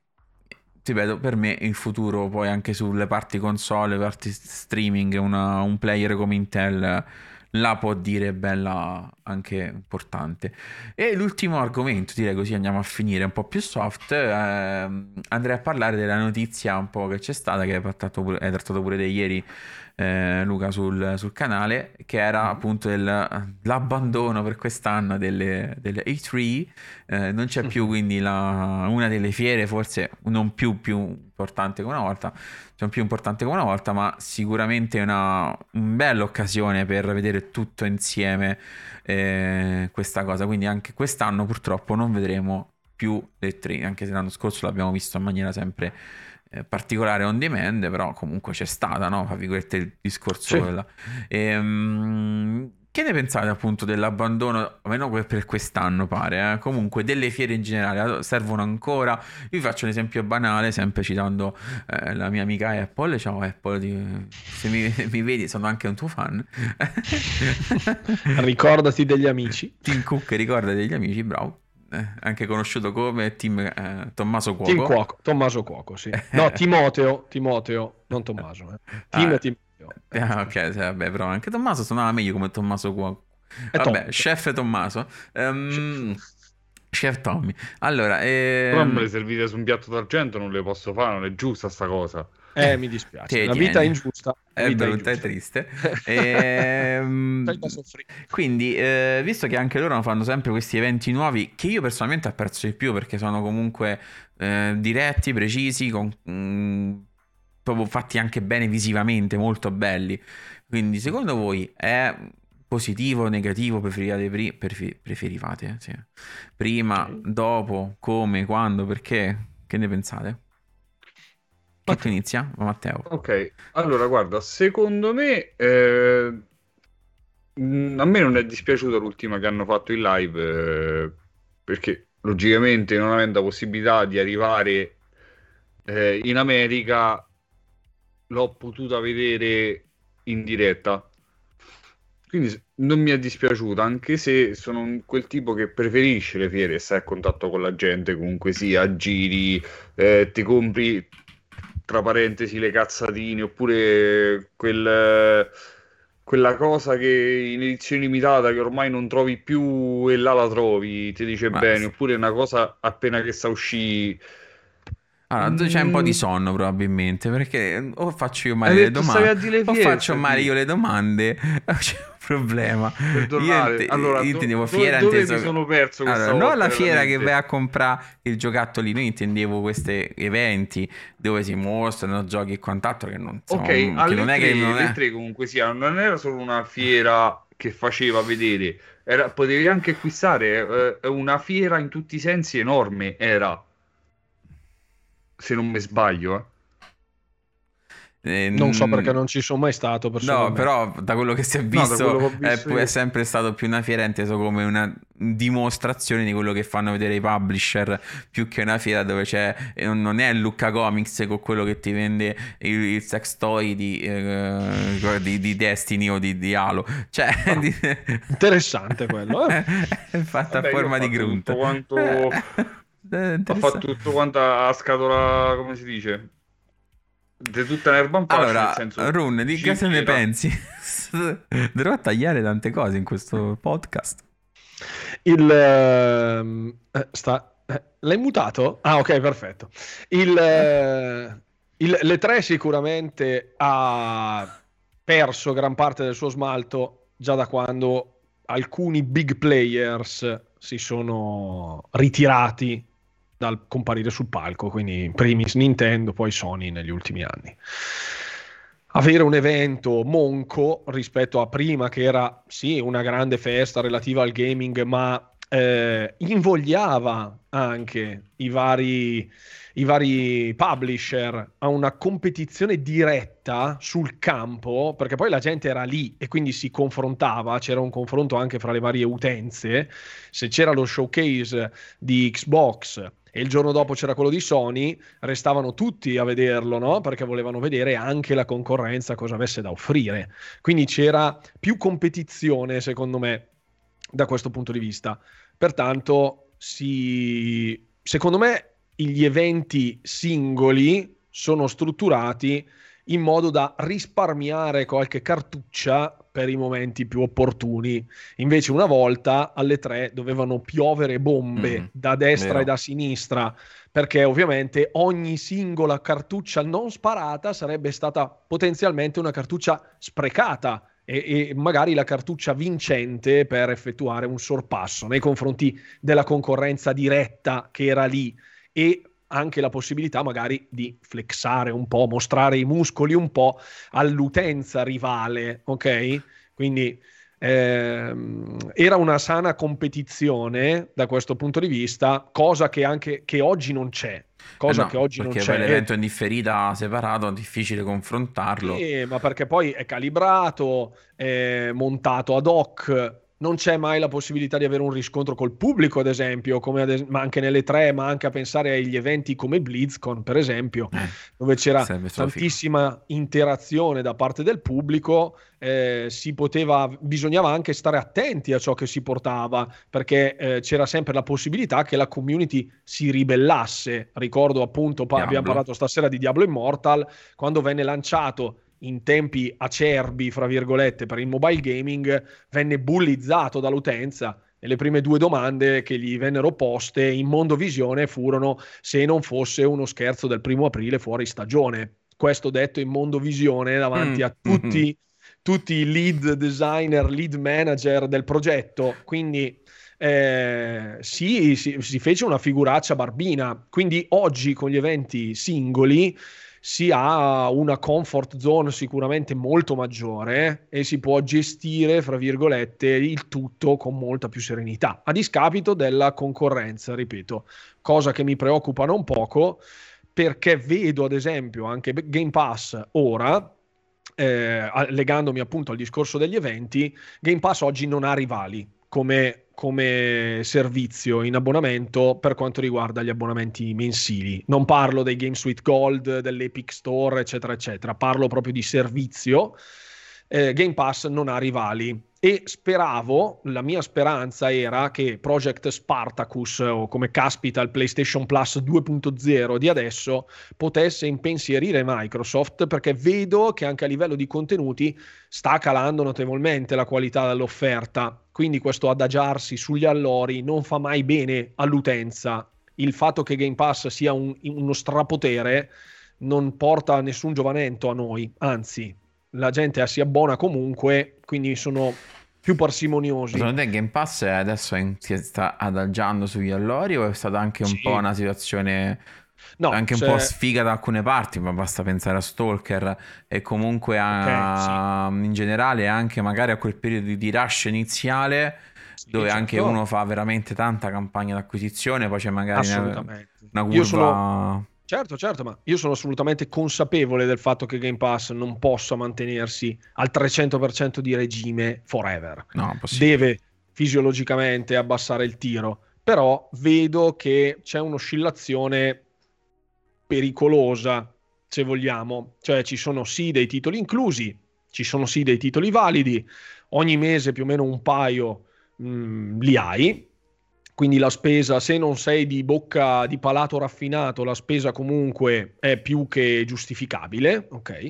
ti vedo per me in futuro poi anche sulle parti console, parti streaming, una, un player come Intel la può dire bella anche importante. E l'ultimo argomento, direi così andiamo a finire un po' più soft, eh, andrei a parlare della notizia un po' che c'è stata, che hai trattato pure, hai trattato pure di ieri eh, Luca sul, sul, canale, che era mm-hmm. appunto il, l'abbandono per quest'anno delle, delle E3, eh, non c'è più mm-hmm. quindi la, una delle fiere, forse non più, più importante come una volta, cioè più importante come una volta, ma sicuramente una, una bella occasione per vedere tutto insieme eh, questa cosa, quindi anche quest'anno purtroppo non vedremo più le 3, anche se l'anno scorso l'abbiamo visto in maniera sempre eh, particolare on demand, però comunque c'è stata, no? Fa virgolette il discorso. Sì. Quella. E, um, che ne pensate appunto dell'abbandono, almeno per quest'anno pare, eh? comunque delle fiere in generale servono ancora? Vi faccio un esempio banale, sempre citando eh, la mia amica Apple, ciao Apple, di... se mi, mi, vedi sono anche un tuo fan. Ricordati degli amici. Tim Cook ricorda degli amici, bravo eh, anche conosciuto come Tim, eh, Tommaso Cuoco. Tim Cuoco. Tommaso Cuoco, sì. No, Timoteo, Timoteo, non Tommaso. Eh. Tim ah, Timoteo. Ah, ok, sì, vabbè, però anche Tommaso suonava meglio come Tommaso Cuoco. Vabbè, Tom. chef Tommaso. Um, chef Tommy. Allora, eh... però me le servite su un piatto d'argento non le posso fare, non è giusta sta cosa. Eh, mi dispiace. la vita è ingiusta. È brutta e triste. e, ehm, quindi, eh, visto che anche loro fanno sempre questi eventi nuovi, che io personalmente apprezzo di più perché sono comunque eh, diretti, precisi, con, mh, mm, proprio fatti anche bene visivamente, molto belli. Quindi, secondo voi è positivo o negativo preferivate, pri- prefer- preferivate sì. prima, okay. dopo, come, quando, perché? Che ne pensate? Chi inizia? Matteo. Ok, allora guarda, secondo me eh, a me non è dispiaciuta l'ultima che hanno fatto in live eh, perché logicamente non avendo la possibilità di arrivare eh, in America l'ho potuta vedere in diretta. Quindi non mi è dispiaciuta, anche se sono quel tipo che preferisce le fiere e sta a contatto con la gente, comunque sia, giri, eh, ti compri tra parentesi le cazzatine oppure quel, quella cosa che in edizione limitata che ormai non trovi più e là la trovi, ti dice Ma bene, oppure una cosa appena che sta uscì allora, c'è un po' di mm. sonno probabilmente perché o faccio io male le domande o faccio male io le domande problema io, te, allora, io intendevo do, fiera dove mi sono perso allora, non la fiera veramente. che vai a comprare il giocattolino io intendevo questi eventi dove si mostrano giochi e quant'altro che non, sono, ok che non è che non è... tre comunque sia non era solo una fiera che faceva vedere era, potevi anche acquistare eh, una fiera in tutti i sensi enorme era se non mi sbaglio. Eh. Eh, non so perché non ci sono mai stato. No, però da quello che si è visto, no, visto è, è, sempre stato più una fiera inteso come una dimostrazione di quello che fanno vedere i publisher più che una fiera dove c'è non è Lucca Comics con quello che ti vende il, il sex toy di, eh, di, di, Destiny o di, di Halo. Cioè, oh, di... interessante quello. Eh? è fatta Vabbè, a forma di grunt. Quanto ha fatto tutto quanto a scatola, come si dice? Di tutta l'erba un po'. Allora, senso, Run, di che se ne pensi? Dovrò tagliare tante cose in questo podcast. Il... Uh, sta... Eh, l'hai mutato? Ah, ok, perfetto. Il, uh, il, le tre sicuramente ha perso gran parte del suo smalto già da quando alcuni big players si sono ritirati dal comparire sul palco, quindi primis Nintendo, poi Sony negli ultimi anni. Avere un evento monco rispetto a prima che era sì una grande festa relativa al gaming, ma eh, invogliava anche i vari, i vari publisher a una competizione diretta sul campo, perché poi la gente era lì e quindi si confrontava, c'era un confronto anche fra le varie utenze. Se c'era lo showcase di Xbox e il giorno dopo c'era quello di Sony, restavano tutti a vederlo, no? Perché volevano vedere anche la concorrenza cosa avesse da offrire. Quindi c'era più competizione, secondo me, da questo punto di vista. Pertanto, si, secondo me, gli eventi singoli sono strutturati in modo da risparmiare qualche cartuccia per i momenti più opportuni. Invece una volta alle tre dovevano piovere bombe mm, da destra vero. e da sinistra, perché ovviamente ogni singola cartuccia non sparata sarebbe stata potenzialmente una cartuccia sprecata e, e, magari la cartuccia vincente per effettuare un sorpasso nei confronti della concorrenza diretta che era lì e anche la possibilità magari di flexare un po', mostrare i muscoli un po' all'utenza rivale, ok? Quindi ehm, era una sana competizione da questo punto di vista, cosa che anche che oggi non c'è cosa eh no, che oggi non c'è. Perché l'evento in differita separato è difficile confrontarlo. Sì, ma perché poi è calibrato, è montato ad hoc, non c'è mai la possibilità di avere un riscontro col pubblico, ad esempio, come ad es- ma anche nelle tre, ma anche a pensare agli eventi come BlizzCon, per esempio, eh, dove c'era tantissima interazione da parte del pubblico, eh, si poteva, bisognava anche stare attenti a ciò che si portava, perché eh, c'era sempre la possibilità che la community si ribellasse. Ricordo appunto, pa- abbiamo parlato stasera di Diablo Immortal, quando venne lanciato in tempi acerbi, fra virgolette, per il mobile gaming, venne bullizzato dall'utenza e le prime due domande che gli vennero poste in Mondovisione furono se non fosse uno scherzo del primo aprile fuori stagione. Questo detto in Mondovisione davanti mm. a tutti, mm-hmm. tutti i lead designer, lead manager del progetto. Quindi eh, sì, si, si fece una figuraccia barbina. Quindi oggi con gli eventi singoli si ha una comfort zone sicuramente molto maggiore e si può gestire, fra virgolette, il tutto con molta più serenità, a discapito della concorrenza, ripeto, cosa che mi preoccupa non poco perché vedo ad esempio anche Game Pass ora, eh, legandomi appunto al discorso degli eventi, Game Pass oggi non ha rivali come come servizio in abbonamento per quanto riguarda gli abbonamenti mensili. Non parlo dei Game Suite Gold, dell'Epic Store, eccetera, eccetera. Parlo proprio di servizio. Eh, Game Pass non ha rivali e speravo, la mia speranza era che Project Spartacus o come caspita il PlayStation Plus 2.0 di adesso potesse impensierire Microsoft perché vedo che anche a livello di contenuti sta calando notevolmente la qualità dell'offerta, quindi questo adagiarsi sugli allori non fa mai bene all'utenza. Il fatto che Game Pass sia un, uno strapotere non porta nessun giovanetto a noi, anzi la gente si abbona comunque, quindi sono più parsimoniosi. Secondo te Game Pass adesso si sta adagiando sugli allori o è stata anche un sì. po' una situazione no, anche un cioè... po' sfiga da alcune parti, ma basta pensare a Stalker e comunque a, okay, sì. in generale anche magari a quel periodo di rush iniziale sì, dove certo. anche uno fa veramente tanta campagna d'acquisizione, poi c'è magari una, una curva... Io sono Certo, certo, ma io sono assolutamente consapevole del fatto che Game Pass non possa mantenersi al 300% di regime forever. No, Deve fisiologicamente abbassare il tiro, però vedo che c'è un'oscillazione pericolosa, se vogliamo. Cioè ci sono sì dei titoli inclusi, ci sono sì dei titoli validi, ogni mese più o meno un paio mh, mm, li hai, quindi la spesa, se non sei di bocca di palato raffinato, la spesa comunque è più che giustificabile, ok?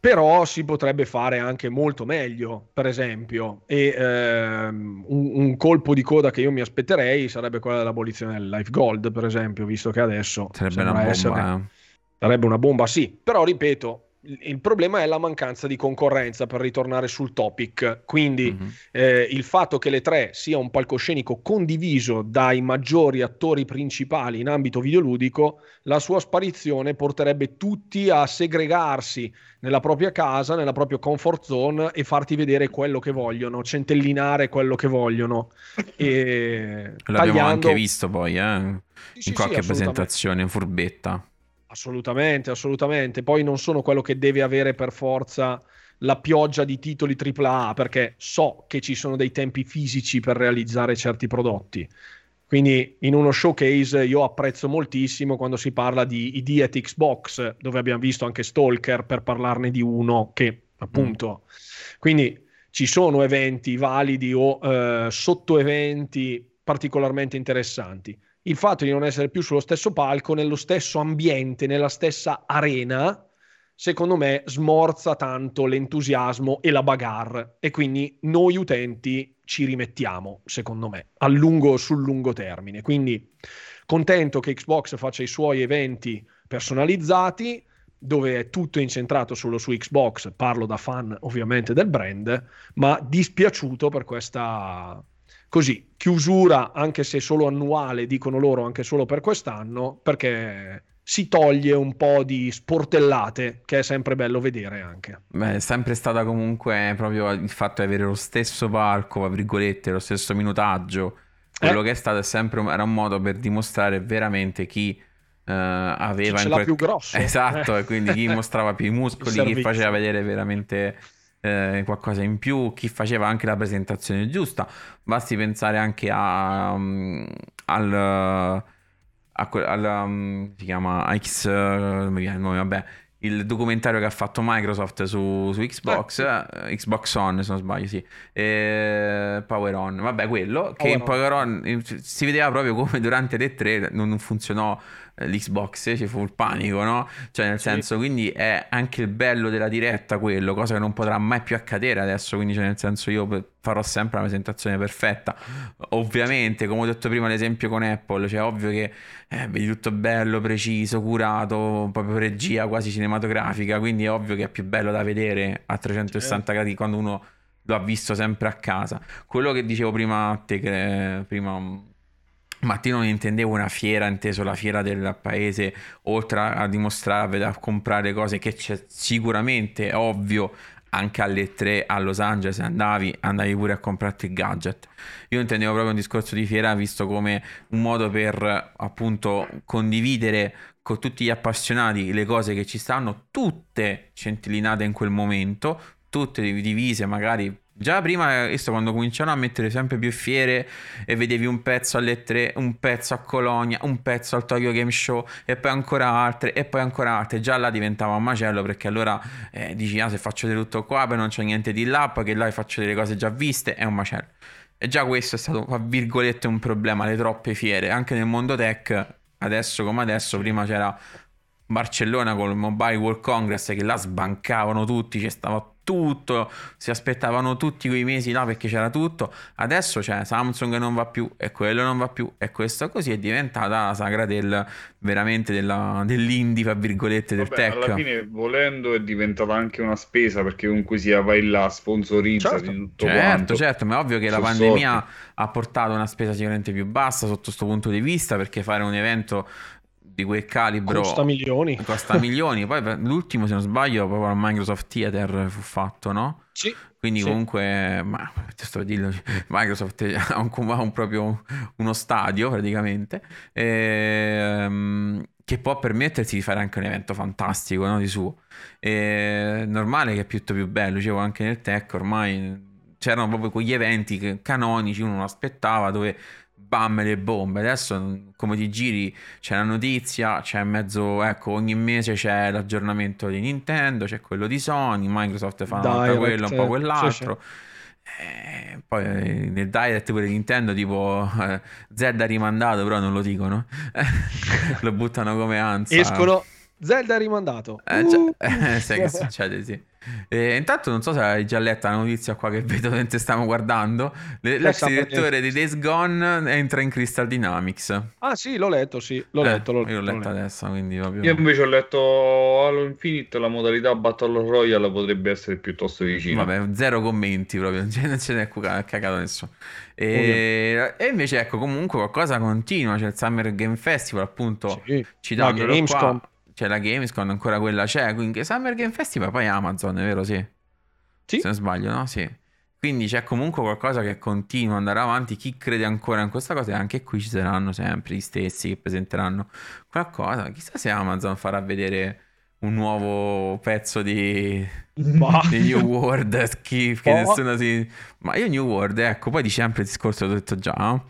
Però si potrebbe fare anche molto meglio, per esempio, e ehm, un, un, colpo di coda che io mi aspetterei sarebbe quella dell'abolizione del Life Gold, per esempio, visto che adesso sarebbe una bomba. Essere, sarebbe una bomba, sì, però ripeto, il problema è la mancanza di concorrenza per ritornare sul topic. Quindi mm-hmm. eh, il fatto che le tre sia un palcoscenico condiviso dai maggiori attori principali in ambito videoludico, la sua sparizione porterebbe tutti a segregarsi nella propria casa, nella propria comfort zone e farti vedere quello che vogliono, centellinare quello che vogliono. E L'abbiamo tagliando... anche visto poi eh? in sì, qualche sì, presentazione furbetta. Assolutamente, assolutamente. Poi non sono quello che deve avere per forza la pioggia di titoli AAA perché so che ci sono dei tempi fisici per realizzare certi prodotti. Quindi in uno showcase io apprezzo moltissimo quando si parla di ID at Xbox, dove abbiamo visto anche Stalker per parlarne di uno che appunto... Mm. Quindi ci sono eventi validi o eh, sottoeventi particolarmente interessanti il fatto di non essere più sullo stesso palco, nello stesso ambiente, nella stessa arena, secondo me smorza tanto l'entusiasmo e la bagarre e quindi noi utenti ci rimettiamo, secondo me, lungo, sul lungo termine. Quindi contento che Xbox faccia i suoi eventi personalizzati, dove è tutto incentrato solo su Xbox, parlo da fan ovviamente del brand, ma dispiaciuto per questa così, chiusura, anche se solo annuale, dicono loro, anche solo per quest'anno, perché si toglie un po' di sportellate, che è sempre bello vedere anche. Beh, è sempre stata comunque proprio il fatto di avere lo stesso palco, tra virgolette, lo stesso minutaggio. Quello eh. che è stato è sempre era un modo per dimostrare veramente chi uh, aveva... Chi ce quel... più grosso. Esatto, e quindi chi mostrava più i muscoli, chi faceva vedere veramente eh, qualcosa in più, chi faceva anche la presentazione giusta. Basti pensare anche a, um, al, a, al um, si chiama X, uh, il nome, vabbè, il documentario che ha fatto Microsoft su, su Xbox, eh, Xbox On se non sbaglio, sì, e Power On, vabbè quello, che in Power On si vedeva proprio come durante le tre non funzionò l'Xbox ci fu il panico, no? Cioè, nel senso, sì. quindi è anche il bello della diretta quello, cosa che non potrà mai più accadere adesso. Quindi, cioè, nel senso, io farò sempre la presentazione perfetta. Ovviamente, come ho detto prima, l'esempio con Apple, cioè, ovvio che eh, vedi tutto bello, preciso, curato, proprio regia quasi cinematografica. Quindi, è ovvio che è più bello da vedere a 360 certo. gradi quando uno lo ha visto sempre a casa. Quello che dicevo prima a te, che prima ma io non intendevo una fiera, inteso la fiera del paese, oltre a dimostrare, a comprare cose che c'è sicuramente, ovvio, anche alle 3 a Los Angeles andavi, andavi pure a comprarti il gadget. Io intendevo proprio un discorso di fiera visto come un modo per appunto condividere con tutti gli appassionati le cose che ci stanno, tutte centellinate in quel momento, tutte divise magari Già prima, visto quando cominciano a mettere sempre più fiere e vedevi un pezzo alle 3, un pezzo a Colonia, un pezzo al Tokyo Game Show e poi ancora altre e poi ancora altre, già là diventava un macello perché allora eh, dici ah se faccio vedere tutto qua poi non c'è niente di là, poi che là faccio delle cose già viste, è un macello. E già questo è stato, tra virgolette, un problema, le troppe fiere, anche nel mondo tech, adesso come adesso, prima c'era Barcellona con il Mobile World Congress che là sbancavano tutti, c'è stava tutto, si aspettavano tutti quei mesi là perché c'era tutto, adesso c'è Samsung non va più e quello non va più e questo così è diventata la sagra del, veramente della, dell'indie, fra virgolette, del Vabbè, tech. Alla fine volendo è diventata anche una spesa perché comunque sia vai là, sponsorizza certo. di tutto certo, quanto. Certo, ma è ovvio che la pandemia sorti. ha portato una spesa sicuramente più bassa sotto questo punto di vista perché fare un evento di quel calibro costa milioni. Costa milioni. Poi l'ultimo, se non sbaglio, proprio al Microsoft Theater fu fatto, no? Sì. Quindi sì. comunque, ma, sto dirlo, Microsoft ha, un, ha un proprio uno stadio praticamente. E, um, che può permettersi di fare anche un evento fantastico no, di suo. È normale che è più, più bello, dicevo anche nel tech ormai c'erano proprio quegli eventi canonici, uno aspettava dove bam le bombe. Adesso come ti giri c'è la notizia, c'è mezzo, ecco, ogni mese c'è l'aggiornamento di Nintendo, c'è quello di Sony, Microsoft fa un po' quello, un po' quell'altro. Eh, poi eh, nel direct pure Nintendo tipo eh, Zelda rimandato però non lo dicono lo buttano come ansia escono Zelda rimandato eh, uh. cioè, sai che succede sì E intanto non so se hai già letto la notizia qua che vedo mentre stiamo guardando. L'ex direttore di Days Gone entra in Crystal Dynamics. Ah sì, l'ho letto, sì, l'ho eh, letto. L'ho, io l'ho letto adesso, quindi proprio... Io invece ho letto Halo Infinite, la modalità Battle Royale potrebbe essere piuttosto vicina. Vabbè, zero commenti proprio, non ce n'è cagato nessuno. E, e, invece ecco, comunque qualcosa continua, c'è il Summer Game Festival appunto, sì. citandolo qua c'è la Gamescom, ancora quella c'è, quindi Summer Game Festival, poi Amazon, è vero? Sì. Sì. Se non sbaglio, no? Sì. Quindi c'è comunque qualcosa che continua ad andare avanti. Chi crede ancora in questa cosa, e anche qui ci saranno sempre gli stessi che presenteranno qualcosa. Chissà se Amazon farà vedere un nuovo pezzo di, bah. di New World. Schifo, che nessuno si... Ma io New World, ecco, poi di sempre il discorso l'ho detto già, no?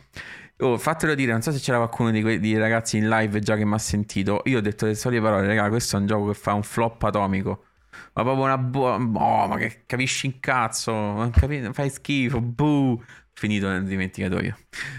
Oh, fatelo dire, non so se c'era qualcuno di quei ragazzi in live già che mi ha sentito. Io ho detto le solite parole, raga, questo è un gioco che fa un flop atomico. Ma proprio una buona... Oh, ma che capisci in cazzo, capi... fai schifo, buh. Finito nel dimenticatoio.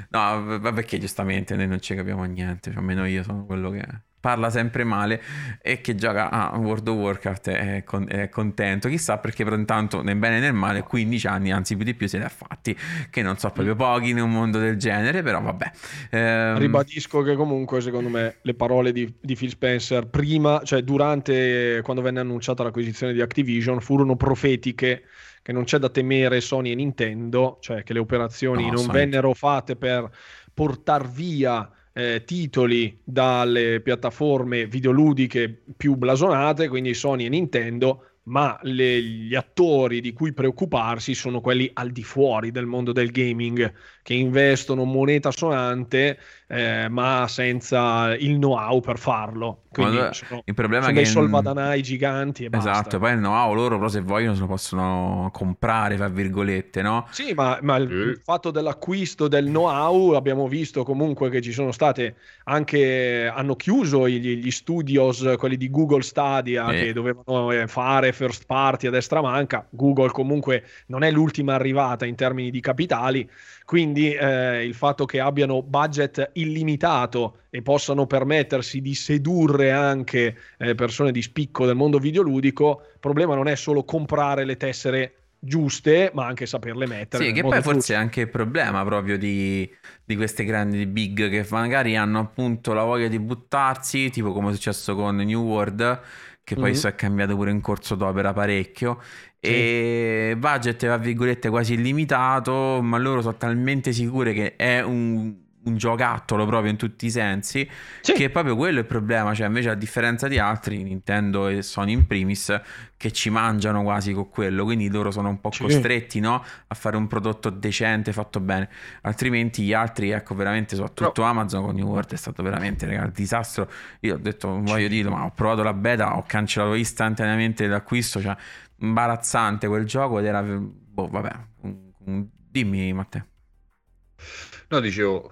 No, perché giustamente noi non ci capiamo niente, cioè almeno io sono quello che è parla sempre male e che gioca a World of Warcraft è, con- è, contento. Chissà perché per intanto nel bene e nel male 15 anni anzi più di più se ne ha fatti che non so proprio pochi in un mondo del genere però vabbè. Ehm... ribadisco che comunque secondo me le parole di, di, Phil Spencer prima cioè durante quando venne annunciata l'acquisizione di Activision furono profetiche che non c'è da temere Sony e Nintendo cioè che le operazioni no, non Sonic. vennero fatte per portare via eh, titoli dalle piattaforme videoludiche più blasonate, quindi Sony e Nintendo, ma le, gli attori di cui preoccuparsi sono quelli al di fuori del mondo del gaming, che investono moneta sonante, eh, ma senza il know-how per farlo. Quindi Quando, sono, il problema sono è dei che solvadanai giganti e Esatto, basta. poi il know-how loro però se vogliono se lo possono comprare, fra virgolette, no? Sì, ma, ma il, il fatto dell'acquisto del know-how abbiamo visto comunque che ci sono state anche, hanno chiuso gli, gli studios, quelli di Google Stadia, eh. che dovevano eh, fare first party a destra manca. Google comunque non è l'ultima arrivata in termini di capitali, quindi eh, il fatto che abbiano budget illimitato e possano permettersi di sedurre anche eh, persone di spicco del mondo videoludico, il problema non è solo comprare le tessere giuste, ma anche saperle mettere. Sì, che poi forse giusto. è anche il problema proprio di, di, queste grandi big che magari hanno appunto la voglia di buttarsi, tipo come è successo con New World, che poi mm-hmm. si è cambiato pure in corso d'opera parecchio, e budget tra virgolette quasi illimitato ma loro sono talmente sicure che è un, un giocattolo proprio in tutti i sensi sì. che proprio quello è il problema cioè invece a differenza di altri Nintendo e Sony in primis che ci mangiano quasi con quello quindi loro sono un po' sì. costretti no? a fare un prodotto decente fatto bene altrimenti gli altri ecco veramente soprattutto no. Amazon con New World è stato veramente raga, un disastro io ho detto voglio dirlo ma ho provato la beta ho cancellato istantaneamente l'acquisto cioè imbarazzante quel gioco ed era... Boh, vabbè, dimmi Matteo. No, dicevo,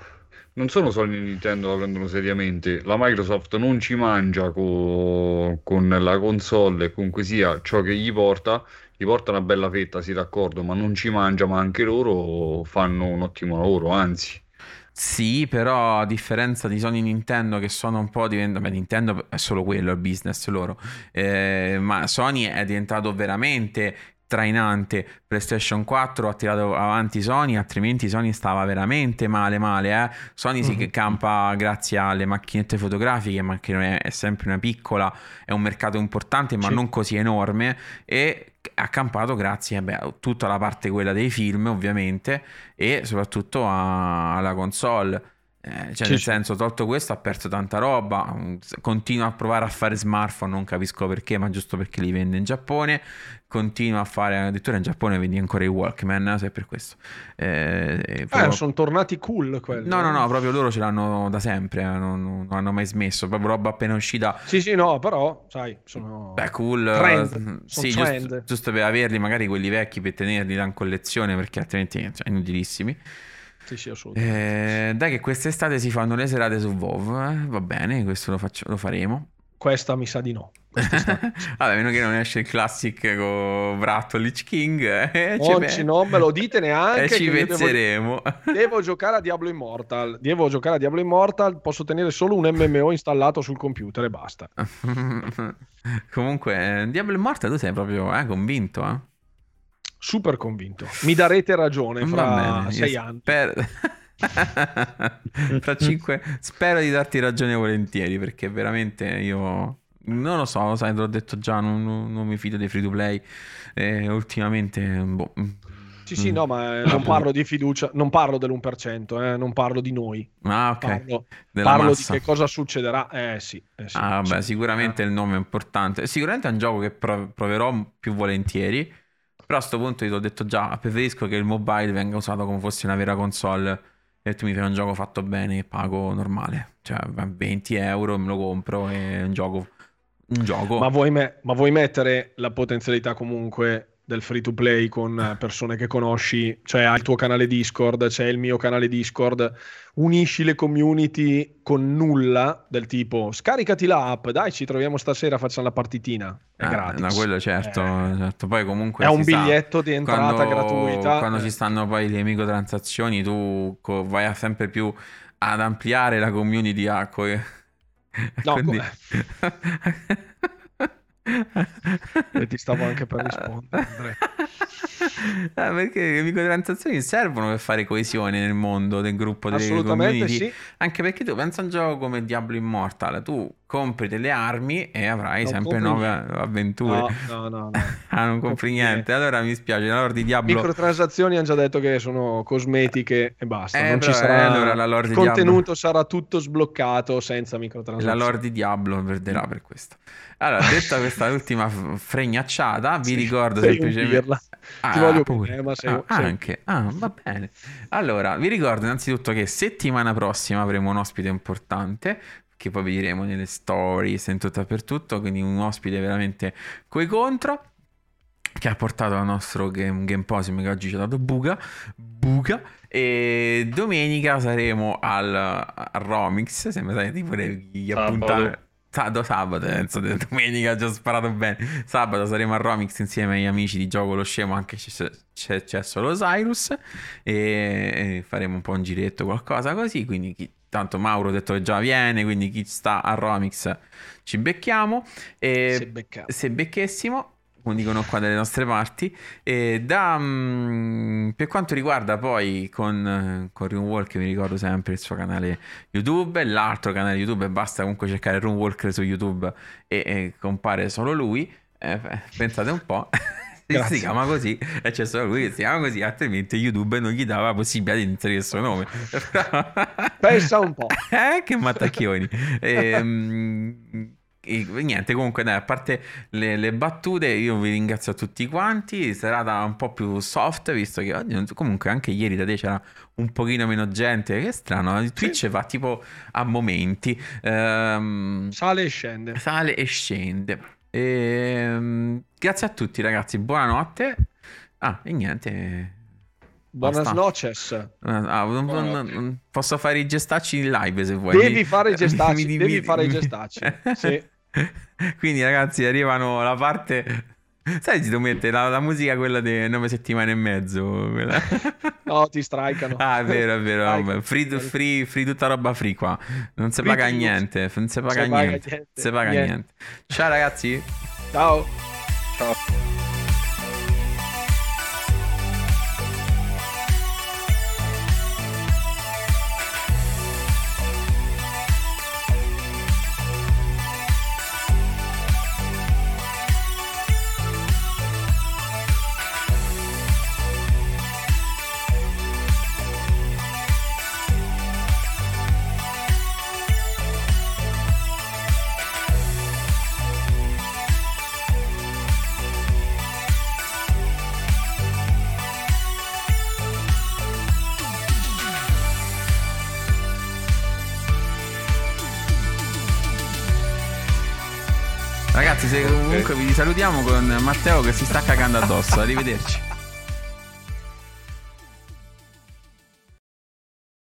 non sono solo Nintendo la prendono seriamente, la Microsoft non ci mangia co- con la console e comunque sia ciò che gli porta, gli porta una bella fetta, sì d'accordo, ma non ci mangia, ma anche loro fanno un ottimo lavoro, anzi. Sì, però a differenza di Sony Nintendo che sono un po' diventato... Beh, Nintendo è solo quello, il business loro. Eh, ma Sony è diventato veramente trainante PlayStation 4 ha tirato avanti Sony altrimenti Sony stava veramente male male eh? Sony mm-hmm. si campa grazie alle macchinette fotografiche ma che è sempre una piccola è un mercato importante ma sì. non così enorme e ha campato grazie beh, a tutta la parte quella dei film ovviamente e soprattutto a, alla console eh, cioè, nel senso, tolto questo, ha perso tanta roba. Continua a provare a fare smartphone. Non capisco perché, ma giusto perché li vende in Giappone. Continua a fare, addirittura in Giappone vendi ancora i Walkman. Se è per questo, eh, eh, proprio... sono tornati cool quelli. No, no, no, proprio loro ce l'hanno da sempre. Eh, non, non, hanno mai smesso. Proprio roba appena uscita. Sì, sì, no, però, sai, sono. Beh, cool. Trend. Sì, giusto, giusto, per averli, magari quelli vecchi per tenerli da in collezione, perché altrimenti sono cioè, inutilissimi. Sì, sì, eh, dai che quest'estate si fanno le serate su WoW, eh? va bene, questo lo, faccio, lo faremo. Questa mi sa di no. Vabbè, meno che non esce il classic con Bratto Lich King. Eh, Oggi non me lo dite neanche. E ci penseremo. Devo, devo, giocare a Diablo Immortal. Devo giocare a Diablo Immortal. Posso tenere solo un MMO installato sul computer e basta. Comunque, Diablo Immortal tu sei proprio eh, convinto, eh? Super convinto. Mi darete ragione fra bene, sei anni. Spero... fra cinque... Spero di darti ragione volentieri perché veramente io non lo so, sai, te l'ho detto già, non, non, mi fido dei free to play. Eh, ultimamente, boh. Sì, sì, no, ma non parlo di fiducia, non parlo dell'1%, eh, non parlo di noi. Ah, ok. Parlo, parlo di che cosa succederà. Eh sì. Eh, sì ah, vabbè, sicuramente eh. il nome è importante. Sicuramente è un gioco che proverò più volentieri. Però a questo punto ti ho detto già, preferisco che il mobile venga usato come fosse una vera console e tu mi fai un gioco fatto bene e pago normale. Cioè, 20 euro me lo compro e un gioco un gioco. Ma vuoi, me- ma vuoi mettere la potenzialità comunque del free to play con persone che conosci, cioè hai il tuo canale Discord, c'è il mio canale Discord, unisci le community con nulla del tipo scaricati l'app, dai ci troviamo stasera, facciamo la partitina, è eh, gratis. No, quello certo, eh, certo. poi comunque... È un biglietto sa, di entrata quando, gratuita. Quando eh. ci stanno poi le microtransazioni tu vai sempre più ad ampliare la community a... Co- No, Quindi... e ti stavo anche per rispondere. ah, perché le microtransazioni servono per fare coesione nel mondo del gruppo delle community. Sì. Anche perché tu pensa a un gioco come Diablo Immortal, tu compri delle armi e avrai non sempre nuove avventure. No, no, no. ah, non compri niente. Allora mi spiace, la lore di Diablo. Microtransazioni hanno già detto che sono cosmetiche e basta. Eh, non ci sarà. Eh, allora, la lore il contenuto Diablo... sarà tutto sbloccato senza microtransazioni. La lore di Diablo perderà per questo. Allora, detta questa ultima fregnacciata, vi sì, ricordo semplicemente. Ah, Ti voglio pure. Bene, ma sei, ah, sei... Anche, ah, va bene. Allora, vi ricordo innanzitutto che settimana prossima avremo un ospite importante che poi vi diremo nelle stories in tutto e per tutto, quindi un ospite veramente coi contro che ha portato al nostro game, game posimo che oggi ci ha dato Buga, Buga e domenica saremo al, al Romix, sembra sai, tipo gli appuntamenti Sabato, sabato, penso, domenica già sparato bene. Sabato saremo a Romix insieme agli amici di Gioco Lo Scemo, anche se c'è, c'è, solo Cyrus. E, e, faremo un po' un giretto, qualcosa così. Quindi, chi, tanto Mauro ha detto che già viene, quindi chi sta a Romix ci becchiamo. E se, becchiamo. se becchessimo, come dicono qua dalle nostre parti. E da, um, per quanto riguarda poi con, con Runewalk, mi ricordo sempre il suo canale YouTube, l'altro canale YouTube, basta comunque cercare Runewalker su YouTube e, e compare solo lui. Eh, pensate un po'. si chiama così e c'è solo lui che si chiama così, altrimenti YouTube non gli dava la possibilità di inserire il suo nome. Pensa un po'. eh, che mattacchioni. e, um, e niente, comunque, dai, a parte le, le, battute, io vi ringrazio a tutti quanti. Serata un po' più soft, visto che oggi, comunque, anche ieri da te c'era un pochino meno gente. Che strano, il Twitch sì. va tipo a momenti. Um, sale e scende. Sale e scende. E, um, grazie a tutti, ragazzi. Buonanotte. Ah, e niente. Buonas noches. Ah, non, non, non, posso fare i gestacci in live se vuoi. Devi fare i gestacci. Mi, devi mi, fare i gestacci. sì. Quindi, ragazzi, arrivano la parte. Sai, si mette la, la, musica quella di nove settimane e mezzo. Quella... no, ti strikano. Ah, è vero, è vero. Free, free, free, tutta roba free qua. Non si paga niente. Non si paga, niente. niente. Si paga niente. niente. Ciao, ragazzi. Ciao. Ciao. Matteo che si sta cagando addosso. Arrivederci.